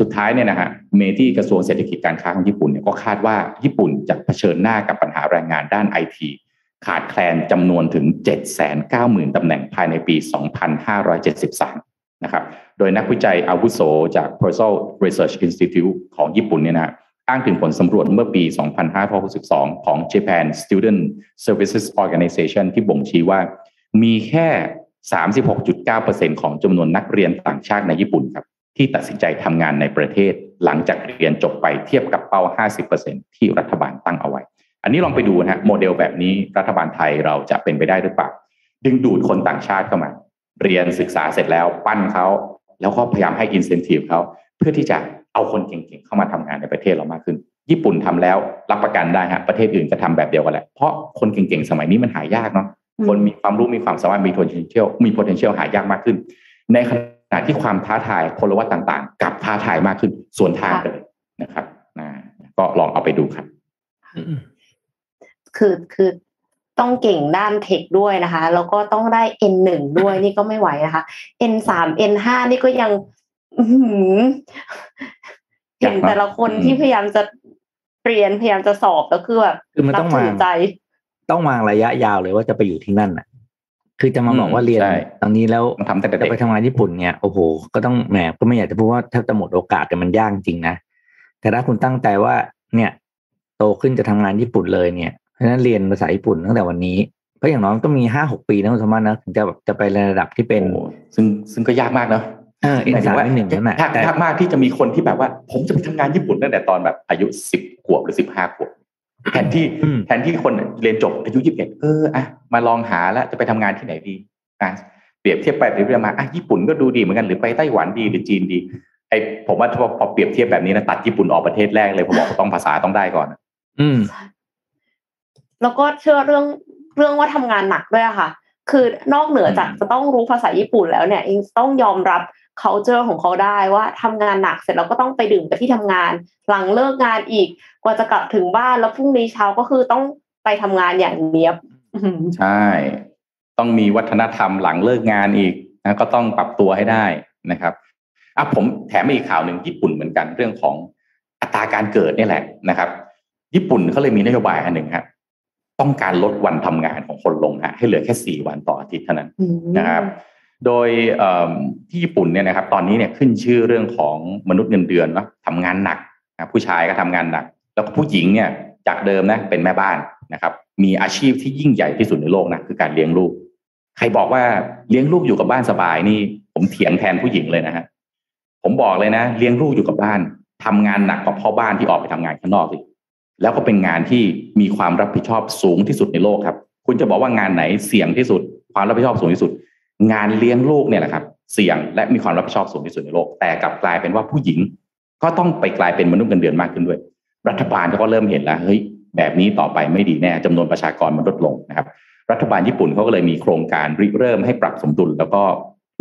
สุดท้ายเนี่ยนะฮะเมที่กระทรวงเศรษฐกิจการค้าของญี่ปุ่นเนี่ยก็คาดว่าญี่ปุ่นจะเผชิญหน้ากับปัญหาแรงงานด้านไอที ขาดแคลนจำนวนถึง 790,000ตำแหน่งภายในปี 2573 นะครับ โดยนักวิจัยอาวุโสจาก p e r s o l Research Institute ของญี่ปุ่นเนี่ยนะอ้างถึงผลสำรวจเมื่อปี 2562 ของ Japan Student Services Organization ที่บ่งชี้ว่ามีแค่ 36.9%ของจำนวนนักเรียนต่างชาติในญี่ปุ่นครับที่ตัดสินใจทำงานในประเทศหลังจากเรียนจบไปเทียบกับเป้า 50%ที่รัฐบาลตั้งเอาไว้ อันนี้ลองไปดูนะฮะโมเดลแบบนี้รัฐบาลไทยเราจะเป็นไปได้หรือเปล่า ดึงดูดคนต่างชาติเข้ามา เรียนศึกษาเสร็จแล้วปั้นเขาแล้วก็พยายามให้อินเซนティブเขาเพื่อที่จะเอาคนเก่งๆเข้ามาทำงานในประเทศเรามากขึ้น ญี่ปุ่นทำแล้วรับประกันได้ฮะประเทศอื่นก็ทำแบบเดียวกันแหละเพราะคนเก่งๆสมัยนี้มันหายากเนาะคนมีความรู้มีความสามารถมี potential มี potential หายากมากขึ้น ในขณะที่ความท้าทายพลวัตต่างๆ กับท้าทายมากขึ้น ส่วนทางกันเลยนะครับนะก็ลองเอาไปดูครับ คือคือต้องเก่งด้านเทคด้วยนะคะ แล้วก็ต้องได้ N หนึ่งด้วยนี่ก็ไม่ไหวนะคะ N สาม N ห้านี่ก็ยังเห็นแต่ละคนที่พยายามจะเรียนพยายามจะสอบแล้วคือแบบคือมันต้องวางใจ ต้องวางระยะยาวเลยว่าจะไปอยู่ที่นั่นน่ะ คือจะมาบอกว่าเรียนตอนนี้แล้วทำแต่จะไปทำงานญี่ปุ่นเนี่ยโอ้โหก็ต้องแหมก็ไม่อยากจะพูดว่าถ้าจะหมดโอกาสแต่มันยากจริงนะแต่ถ้าคุณตั้งใจว่า เนี่ย โตขึ้นจะทำงานญี่ปุ่นเลยเนี่ย เพราะฉะนั้นเรียนภาษาญี่ปุ่นตั้งแต่วันนี้เพราะอย่างน้อยก็มีห้าหกปีนะคุณสมบัตินะถึงจะแบบจะไประดับที่เป็นซึ่งซึ่งก็ยากมากเนาะเออเอ็นสามหนึ่งนั่นแหละยากมากที่จะมีคนที่แบบว่า ผมจะไปทำงานญี่ปุ่นตั้งแต่ตอนแบบอายุสิบขวบหรือสิบห้าขวบแทนที่แทนที่คนเรียนจบอายุยี่สิบเอ็ดเอออะมาลองหาแล้วจะไปทำงานที่ไหนดีอะเปรียบเทียบไปเปรียบเทียบมาอะญี่ปุ่นก็ดูดีเหมือนกันหรือไปไต้หวันดีหรือจีนดี ไอผมว่าพอเปรียบเทียบแบบนี้นะตัดญี่ปุ่นออกประเทศแรกเลยผมบอกต้องภาษาต้องได้ก่อน อืม แล้วก็เชื่อเรื่องเรื่องว่าทำงานหนักด้วยค่ะ คือนอกเหนือจากจะต้องรู้ภาษาญี่ปุ่นแล้วเนี่ยเองต้องยอมรับ culture ของเขาได้ว่าทำงานหนักเสร็จแล้วก็ต้องไปดื่มกับที่ทำงาน หลังเลิกงานอีกกว่าจะกลับถึงบ้านแล้วพรุ่งนี้เช้าก็คือต้องไปทำงานอย่างเนี้ยบใช่ ต้องมีวัฒนธรรมหลังเลิกงานอีกนะก็ต้องปรับตัวให้ได้นะครับอะผมแถมอีกข่าวหนึ่งญี่ปุ่นเหมือนกันเรื่องของอัตราการเกิดนี่แหละนะครับ ญี่ปุ่นเขาเลยมีนโยบายอันหนึ่งครับ ต้องการลดวันทำงานของคนลงฮะให้เหลือแค่สี่วันต่ออาทิตย์เท่านั้นนะครับ โดยที่ญี่ปุ่นเนี่ยนะครับตอนนี้เนี่ยขึ้นชื่อเรื่องของมนุษย์เงินเดือนว่าทำงานหนักนะผู้ชายก็ทำงานหนัก แล้วก็ผู้หญิงเนี่ยจากเดิมนะเป็นแม่บ้านนะครับ มีอาชีพที่ยิ่งใหญ่ที่สุดในโลกนะคือการเลี้ยงลูก ใครบอกว่าเลี้ยงลูกอยู่กับบ้านสบายนี่ ผมเถียงแทนผู้หญิงเลยนะฮะผมบอกเลยนะ เลี้ยงลูกอยู่กับบ้านทำงานหนักกว่าพ่อบ้านที่ออกไปทำงานข้างนอกสิ แล้วก็เป็นงานที่มีความรับผิดชอบสูงที่สุดในโลกครับ คุณจะบอกว่างานไหนเสี่ยงที่สุด ความรับผิดชอบสูงที่สุด งานเลี้ยงลูกเนี่ยแหละครับ เสี่ยงและมีความรับผิดชอบสูงที่สุดในโลก แต่กลับกลายเป็นว่าผู้หญิง ก็ต้องไปกลายเป็นมนุษย์เงินเดือนมากขึ้นด้วย รัฐบาลก็เริ่มเห็นแล้วเฮ้ยแบบนี้ต่อไปไม่ดีแน่จำนวนประชากรมันลดลงนะครับ รัฐบาลญี่ปุ่นเขาก็เลยมีโครงการริเริ่มให้ปรับสมดุล แล้วก็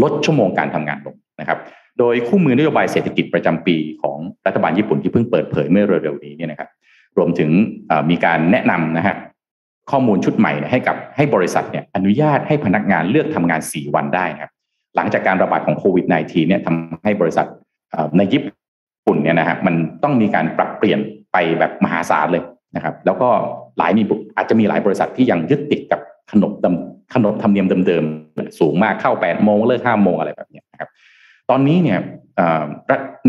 ลดชั่วโมงการทำงานลงนะครับ โดยคู่มือนโยบายเศรษฐกิจประจำปีของรัฐบาลญี่ปุ่นที่เพิ่งเปิดเผยเมื่อเร็วๆนี้เนี่ยนะครับ รวมถึงมีการแนะนำนะฮะข้อมูลชุดใหม่ให้กับให้บริษัทเนี่ยอนุญาตให้พนักงานเลือกทำงาน 4 วันได้ครับหลังจากการระบาดของโควิด -19 เนี่ยทำให้บริษัทในญี่ปุ่นเนี่ยนะฮะมันต้องมีการปรับเปลี่ยนไปแบบมหาศาลเลยนะครับ แล้วก็หลายมีอาจจะมีหลายบริษัทที่ยังยึดติดกับขนบขนบธรรมเนียมเดิมๆสูงมากเข้า8โมงเลิก5โมงอะไรแบบนี้นะครับ ตอนนี้เนี่ย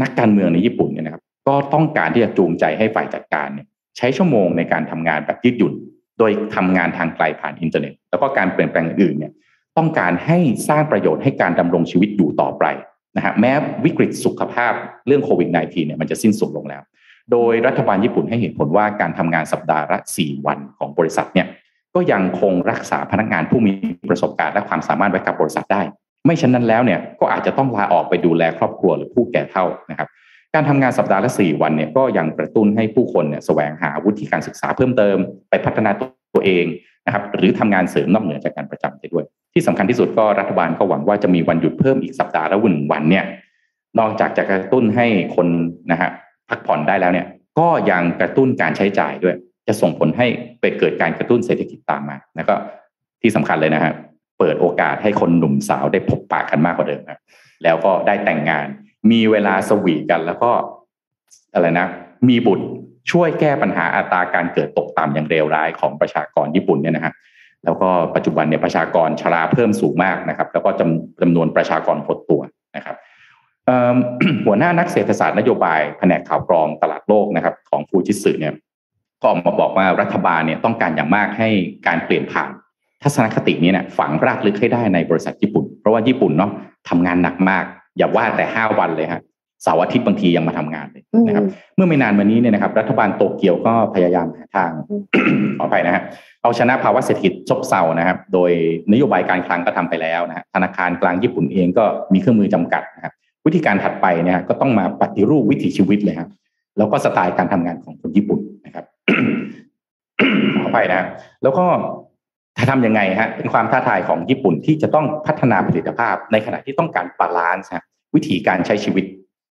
นักการเมืองในญี่ปุ่นเนี่ยนะครับ ก็ต้องการที่จะจูงใจให้ฝ่ายจัดการเนี่ย ใช้ชั่วโมงในการทำงานแบบยืดหยุ่น โดยทำงานทางไกลผ่านอินเทอร์เน็ต แล้วก็การเปลี่ยนแปลงอื่นเนี่ยต้องการให้สร้างประโยชน์ให้การดำรงชีวิตอยู่ต่อไปนะฮะแม้วิกฤตสุขภาพเรื่องโควิด -19 เนี่ยมันจะสิ้นสุดลงแล้ว โดยรัฐบาลญี่ปุ่นให้เหตุผลว่าการทำงานสัปดาห์ละ 4 วันของบริษัทเนี่ยก็ยังคงรักษาพนักงานผู้มีประสบการณ์และความสามารถไว้กับบริษัทได้ ไม่เช่นนั้นแล้วเนี่ยก็อาจจะต้องลาออกไปดูแลครอบครัวหรือผู้แก่เฒ่านะครับ การทำงานสัปดาห์ละ 4 วันเนี่ยก็ยังกระตุ้นให้ผู้คนเนี่ยแสวงหาวุฒิการศึกษาเพิ่มเติม ไปพัฒนาตัวเองนะครับหรือทำงานเสริมนอกเหนือจากการประจำได้ด้วย ที่สำคัญที่สุดก็รัฐบาลก็หวังว่าจะมีวันหยุดเพิ่มอีกสัปดาห์ละวันวันเนี่ยนอกจากจะกระตุ้นให้คนนะฮะพักผ่อนได้แล้วเนี่ยก็ยังกระตุ้นการใช้จ่ายด้วย จะส่งผลให้ไปเกิดการกระตุ้นเศรษฐกิจตามมาแล้วก็ที่สำคัญเลยนะฮะเปิดโอกาสให้คนหนุ่มสาวได้พบปะกันมากกว่าเดิมนะแล้วก็ได้แต่งงาน มีเวลาสวีกันแล้วก็อะไรนะ มีบุตรช่วยแก้ปัญหาอัตราการเกิดตกต่ำอย่างเลวร้ายของประชากรญี่ปุ่นเนี่ยนะฮะแล้วก็ปัจจุบันเนี่ยประชากรชราเพิ่มสูงมากนะครับ แล้วก็จำจำนวนประชากรหดตัวนะครับหัวหน้านักเศรษฐศาสตร์นโยบายแผนกข่าวกรองตลาดโลกนะครับ ของฟูจิสึเนี่ยก็ออกมาบอกว่ารัฐบาลเนี่ยต้องการอย่างมากให้การเปลี่ยนผ่าน ทัศนคตินี้เนี่ยฝังรากลึกให้ได้ในบริษัทญี่ปุ่น เพราะว่าญี่ปุ่นเนาะทำงานหนักมาก อย่าว่าแต่ห้าวันเลยฮะเสาร์อาทิตย์บางทียังมาทำงานเลยนะครับ เมื่อไม่นานมานี้เนี่ยนะครับ รัฐบาลโตเกียวก็พยายามหาทางขออภัยนะฮะเอาชนะภาวะเศรษฐกิจซบเซานะครับ โดยนโยบายการคลังก็ทำไปแล้วนะฮะธนาคารกลางญี่ปุ่นเองก็มีเครื่องมือจำกัดนะครับวิธีการถัดไปเนี่ยก็ต้องมาปฏิรูปวิถีชีวิตเลยครับแล้วก็สไตล์การทำงานของคนญี่ปุ่นนะครับขออภัยนะแล้วก็ จะทำยังไงฮะเป็นความท้าทายของญี่ปุ่นที่จะต้องพัฒนาผลิตภาพ ในขณะที่ต้องการ balance วิธีการใช้ชีวิต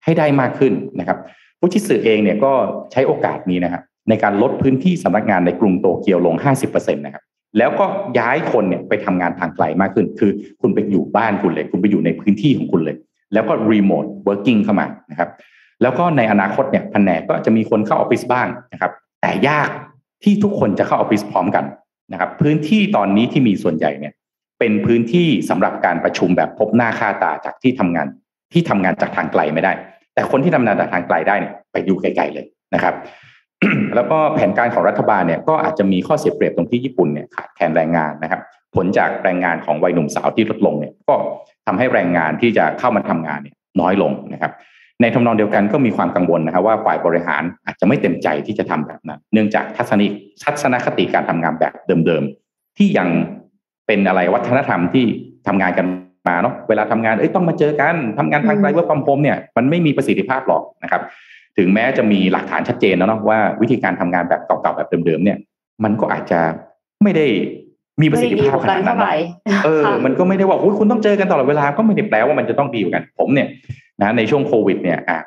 ให้ได้มากขึ้นนะครับผู้ชิสื่อเองเนี่ยก็ใช้โอกาสนี้นะครับในการลดพื้นที่สำนักงานในกรุงโตเกียวลง 50%นะครับแล้วก็ย้ายคนเนี่ยไปทำงานทางไกลมากขึ้น คือคุณไปอยู่บ้านคุณเลย คุณไปอยู่ในพื้นที่ของคุณเลย แล้วก็ remote working เข้ามานะครับ แล้วก็ในอนาคตเนี่ยแผนกก็จะมีคนเข้าออฟฟิศบ้างนะครับ แต่ยากที่ทุกคนจะเข้าออฟฟิศพร้อมกัน นะครับพื้นที่ตอนนี้ที่มีส่วนใหญ่เนี่ยเป็นพื้นที่สำหรับการประชุมแบบพบหน้าค่าตาจากที่ทำงานที่ทำงานจากทางไกลไม่ได้ แต่คนที่ทำงานจากทางไกลได้เนี่ยไปอยู่ไกลๆเลยนะครับ แล้วก็แผนการของรัฐบาลเนี่ยก็อาจจะมีข้อเสียเปรียบตรงที่ญี่ปุ่นเนี่ยขาดแคลนแรงงานนะครับ ผลจากแรงงานของวัยหนุ่มสาวที่ลดลงเนี่ยก็ทำให้แรงงานที่จะเข้ามาทำงานเนี่ยน้อยลงนะครับ ในทำนองเดียวกันก็มีความกังวลนะครับว่าฝ่ายบริหารอาจจะไม่เต็มใจที่จะทำแบบนั้น เนื่องจากทัศนิทัศนคติการทำงานแบบเดิมๆที่ยังเป็นอะไรวัฒนธรรมที่ทำงานกันมาเนาะเวลาทำงานเอ้ยต้องมาเจอกันทำงานทางไกล work from home เนี่ยมันไม่มีประสิทธิภาพหรอกนะครับ ถึงแม้จะมีหลักฐานชัดเจนแล้วเนาะว่าวิธีการทำงานแบบเก่าๆแบบเดิมๆเนี่ย มันก็อาจจะไม่ได้มีประสิทธิภาพขนาดนั้นเออ มันก็ไม่ได้ว่าคุณต้องเจอกันตลอดเวลาก็ไม่ได้แปลว่ามันจะต้องดีกัน ผมเนี่ย นะในช่วงโควิดเนี่ยอะ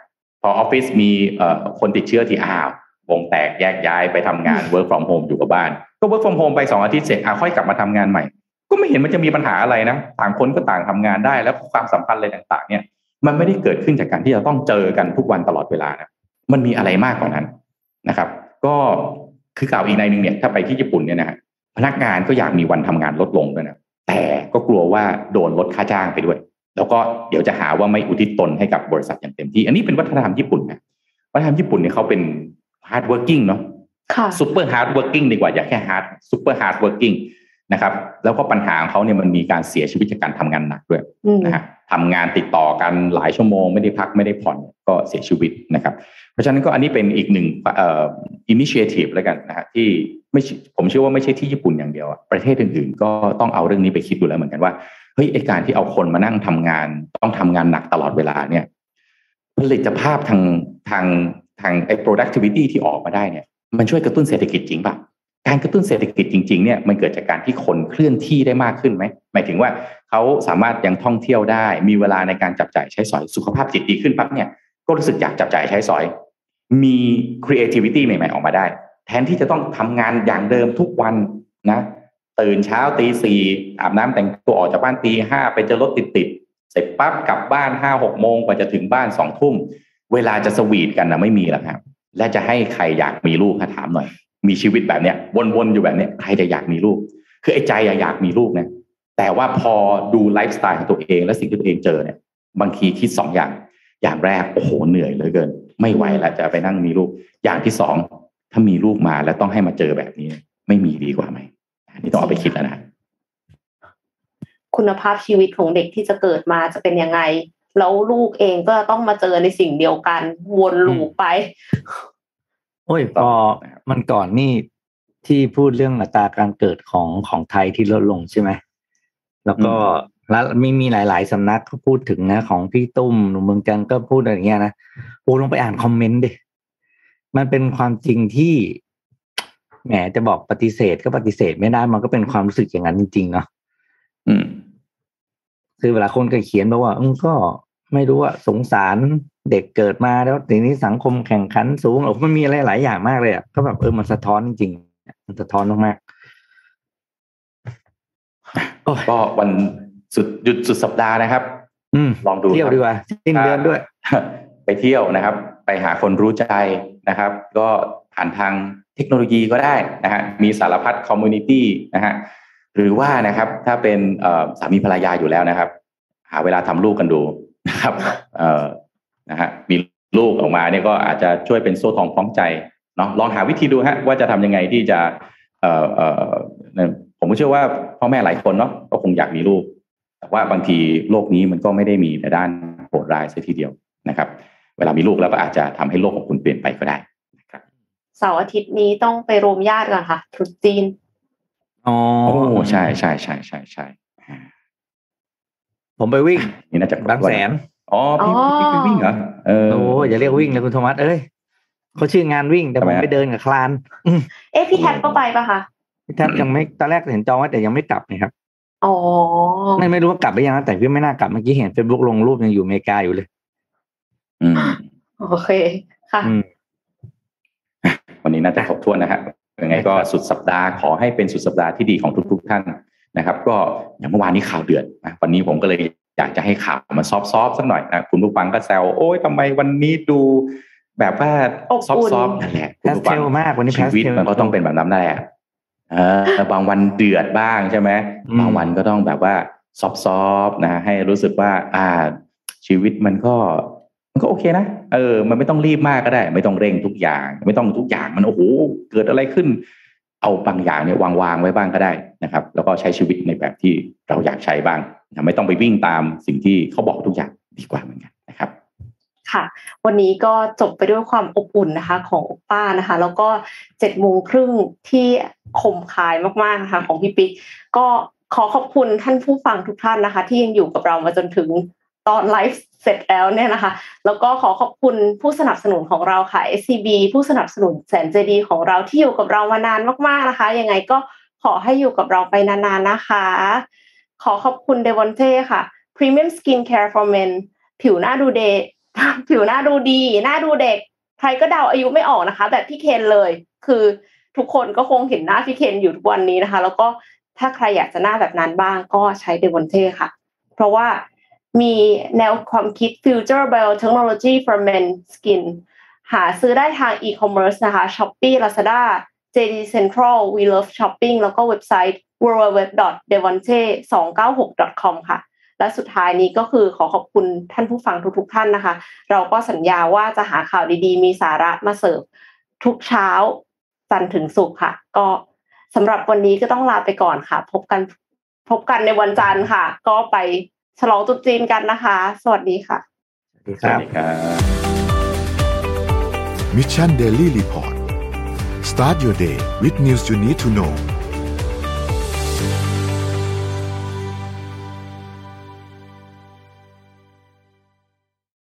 พอออฟฟิศมีเอ่อคนติดเชื้อที่อ้าววงแตกแยกย้ายไปทำงาน work from home อยู่กับบ้าน ก็ work from home ไปสองอาทิตย์เสร็จอะค่อยกลับมาทำงานใหม่ ก็ไม่เห็นมันจะมีปัญหาอะไรนะต่างคนก็ต่างทำงานได้แล้วความสัมพันธ์อะไรต่าง ๆ เนี่ย มันไม่ได้เกิดขึ้นจากการที่จะต้องเจอกันทุกวันตลอดเวลานะมันมีอะไรมากกว่านั้นนะครับ ก็คือกล่าวอีกในหนึ่งเนี่ยถ้าไปที่ญี่ปุ่นเนี่ยนะฮะพนักงานก็อยากมีวันทำงานลดลงด้วยนะแต่ก็กลัวว่าโดนลดค่าจ้างไปด้วย แล้วก็เดี๋ยวจะหาว่าไม่อุทิศตนให้กับบริษัทอย่างเต็มที่ อันนี้เป็นวัฒนธรรมญี่ปุ่นนะวัฒนธรรมญี่ปุ่นเนี่ยเขาเป็น hard working เนาะ super hard working ดีกว่าอย่าแค่ hard super hard working นะครับ แล้วก็ปัญหาของเขาเนี่ยมันมีการเสียชีวิตจากการทำงานหนักด้วยนะฮะทำงานติดต่อกันหลายชั่วโมงไม่ได้พักไม่ได้ผ่อนก็เสียชีวิตนะครับ เพราะฉะนั้นก็อันนี้เป็นอีกหนึ่งเอ่อ initiative แล้วกันนะฮะที่ไม่ผมเชื่อว่าไม่ใช่ที่ญี่ปุ่นอย่างเดียว ประเทศอื่นๆ ก็ต้องเอาเรื่องนี้ไปคิดดูแล้วเหมือนกันว่า เฮ้ยไอการที่เอาคนมานั่งทำงาน ต้องทำงานหนักตลอดเวลาเนี่ยผลิตภาพทางทางทางไอ productivity ที่ออกมาได้เนี่ย มันช่วยกระตุ้นเศรษฐกิจจริงปะการกระตุ้นเศรษฐกิจจริงๆเนี่ยมันเกิดจากการที่คนเคลื่อนที่ได้มากขึ้นไหมหมายถึงว่าเขาสามารถยังท่องเที่ยวได้ มีเวลาในการจับจ่ายใช้สอยสุขภาพจิตดีขึ้นปั๊บเนี่ยก็รู้สึกอยากจับจ่ายใช้สอย มี creativity ใหม่ๆออกมาได้ แทนที่จะต้องทำงานอย่างเดิมทุกวันนะ ตื่นเช้าตีสี่อาบน้ำแต่งตัวออกจากบ้านตีห้าไปเจอรถติดติดเสร็จปั๊บกลับบ้านห้าหกโมงกว่าจะถึงบ้านสองทุ่มเวลาจะสวีทกันนะไม่มีแล้วครับ และจะให้ใครอยากมีลูกถามหน่อย มีชีวิตแบบเนี้ยวนๆอยู่แบบเนี้ยใครจะอยากมีลูก คือไอ้ใจอยากมีลูกนะแต่ว่าพอดูไลฟ์สไตล์ของตัวเอง และสิ่งที่ตัวเองเจอเนี่ย บางทีคิดสองอย่าง อย่างแรกโอ้โหเหนื่อยเหลือเกิน ไม่ไหวแล้วจะไปนั่งมีลูก อย่างที่สองถ้ามีลูกมาแล้วต้องให้มาเจอแบบนี้ ไม่มีดีกว่าไหม นี่ต้องเอาไปคิดแล้วนะคุณภาพชีวิตของเด็กที่จะเกิดมาจะเป็นยังไง แล้วลูกเองก็ต้องมาเจอในสิ่งเดียวกัน วนลูปไป โอ้ยพอมันก่อนนี่ที่พูดเรื่องอัตราการเกิดของของไทยที่ลดลงใช่ไหมแล้วก็แล้วมีมีหลาย ๆ สำนักก็พูดถึงนะ ของพี่ตุ้มหนุ่มเมืองกันก็พูดอะไรเงี้ยนะโอ้ลงไปอ่านคอมเมนต์ดิมันเป็นความจริงที่ แหมจะบอกปฏิเสธก็ปฏิเสธไม่ได้มันก็เป็นความรู้สึกอย่างนั้นจริงๆเนาะอืม คือเวลาคนก็เขียนบอกว่าอืมก็ไม่รู้ว่าสงสารเด็กเกิดมาแล้วทีนี้สังคมแข่งขันสูงโอ้มันมีอะไรหลายอย่างมากเลยอะก็แบบเออมันสะท้อนจริงๆมันสะท้อนมากๆโอ้ยก็วันสุดหยุดสุดสัปดาห์นะครับ อืมลองดูเที่ยวครับดีกว่าสิ้นเดือนด้วย ไปเที่ยวนะครับ ไปหาคนรู้ใจนะครับ ก็ ผ่านทางเทคโนโลยีก็ได้นะฮะมีสารพัด communityนะฮะหรือว่านะครับถ้าเป็นสามีภรรยาอยู่แล้วนะครับ หาเวลาทำลูกกันดูนะครับนะฮะมีลูกออกมาเนี่ยก็อาจจะช่วยเป็นโซ่ทองคล้องใจเนาะลองหาวิธีดูฮะว่าจะทำยังไงที่จะเอ่อเอ่อผมก็เชื่อว่าพ่อแม่หลายคนเนาะก็คงอยากมีลูก แต่ว่าบางทีโลกนี้มันก็ไม่ได้มีแต่ด้านโหดร้ายซะทีเดียวนะครับ เวลามีลูกแล้วก็อาจจะทำให้โลกของคุณเปลี่ยนไปก็ได้ เสาร์อาทิตย์นี้ต้องไปรวมญาติก่อนค่ะตรุษจีนอ๋อโอ้ใช่ใช่ใช่ใช่ใช่อ่าผมไปวิ่งนี่น่าจะบางแสนอ๋อพี่อ๋อพี่ไปวิ่งเหรอเออโอ้อย่าเรียกวิ่งเลยคุณโทมัสเอ้ยเขาชื่องานวิ่งแต่ทำผไมมฮะไปเดินกับคลานอืมเอ๊ะพี่แท็บก็ไปปะคะพี่แทบยังไม่ตอนแรกเห็นจองไว้แต่ยังไม่กลับนะครับอ๋อไม่ไม่รู้ว่ากลับไปยังนะแต่พี่ไม่น่ากลับเมื่อกี้เห็นเฟซบุ๊กลงรูปยังอยู่อเมริกาอยู่เลยอืมโอเคค่ะอืม วันนี้น่าจะครบถ้วนนะฮะยังไงก็สุดสัปดาห์ขอให้เป็นสุดสัปดาห์ที่ดีของทุก ๆ ท่านนะครับ ก็อย่างเมื่อวานนี้ข่าวเดือดนะวันนี้ผมก็เลยอยากจะให้ข่าวมันซอฟๆสักหน่อยนะคุณผู้ฟังก็แซวโอ้ยทำไมวันนี้ดูแบบว่าอบซออุ่นฟๆนั่นแหละแพสเทลมากวันนี้ชีวิต pastel มันก็ต้องเป็นแบบนั้นแหละเออบางวันเดือดบ้างใช่ไหมอืมบางวันก็ต้องแบบว่าซอฟๆนะให้รู้สึกว่า อ่าชีวิตมันก็มัน ก็โอเคนะเออ มันไม่ต้องรีบมากก็ได้ ไม่ต้องเร่งทุกอย่าง ไม่ต้องทุกอย่างมันโอ้โหเกิดอะไรขึ้น เอาบางอย่างเนี่ยวางวางไว้บ้างก็ได้นะครับ แล้วก็ใช้ชีวิตในแบบที่เราอยากใช้บ้างนะไม่ต้องไปวิ่งตามสิ่งที่เขาบอกทุกอย่างดีกว่าเหมือนกันนะครับค่ะ วันนี้ก็จบไปด้วยความอบอุ่นนะคะของป้านะคะ แล้วก็เจ็ดโมงครึ่งที่คมคายมากๆนะคะของพี่ปิ๊กก็ขอขอบคุณท่านผู้ฟังทุกท่านนะคะ ที่ยังอยู่กับเรามาจนถึงตอนไลฟ์ เสร็จแล้วเนี่ยนะคะ แล้วก็ขอขอบคุณผู้สนับสนุนของเราค่ะ SCB ผู้สนับสนุนแสนใจดีของเราที่อยู่กับเรามานานมากๆนะคะ ยังไงก็ขอให้อยู่กับเราไปนานๆนะคะ ขอขอบคุณเดวอนเต้ค่ะ Premium Skin Care for Men ผิวหน้าดูเดผิวหน้าดูดี หน้าดูเด็ก ใครก็เดาอายุไม่ออกนะคะ แบบพี่เคนเลย คือทุกคนก็คงเห็นหน้าพี่เคนอยู่ทุกวันนี้นะคะ แล้วก็ถ้าใครอยากจะหน้าแบบนั้นบ้างก็ใช้เดวอนเต้ค่ะ เพราะว่า มีแนวความคิด Future Biotechnology for Men Skin หาซื้อได้ทาง e-commerce นะคะ Shopee Lazada JD Central We Love Shopping แล้วก็เว็บไซต์ www.devonte296.com ค่ะ และสุดท้ายนี้ก็คือขอขอบคุณท่านผู้ฟังทุกๆท่านนะคะ เราก็สัญญาว่าจะหาข่าวดีๆ มีสาระมาเสิร์ฟทุกเช้าจันทร์ถึงศุกร์ค่ะ ก็สำหรับวันนี้ก็ต้องลาไปก่อนค่ะ พบกันพบกันในวันจันทร์ค่ะ ก็ไป ฉลองตรุษจีนกันนะคะ สวัสดีค่ะ สวัสดีสครัวัสบดีครับมิ Mission Daily Report start your day with news you need to know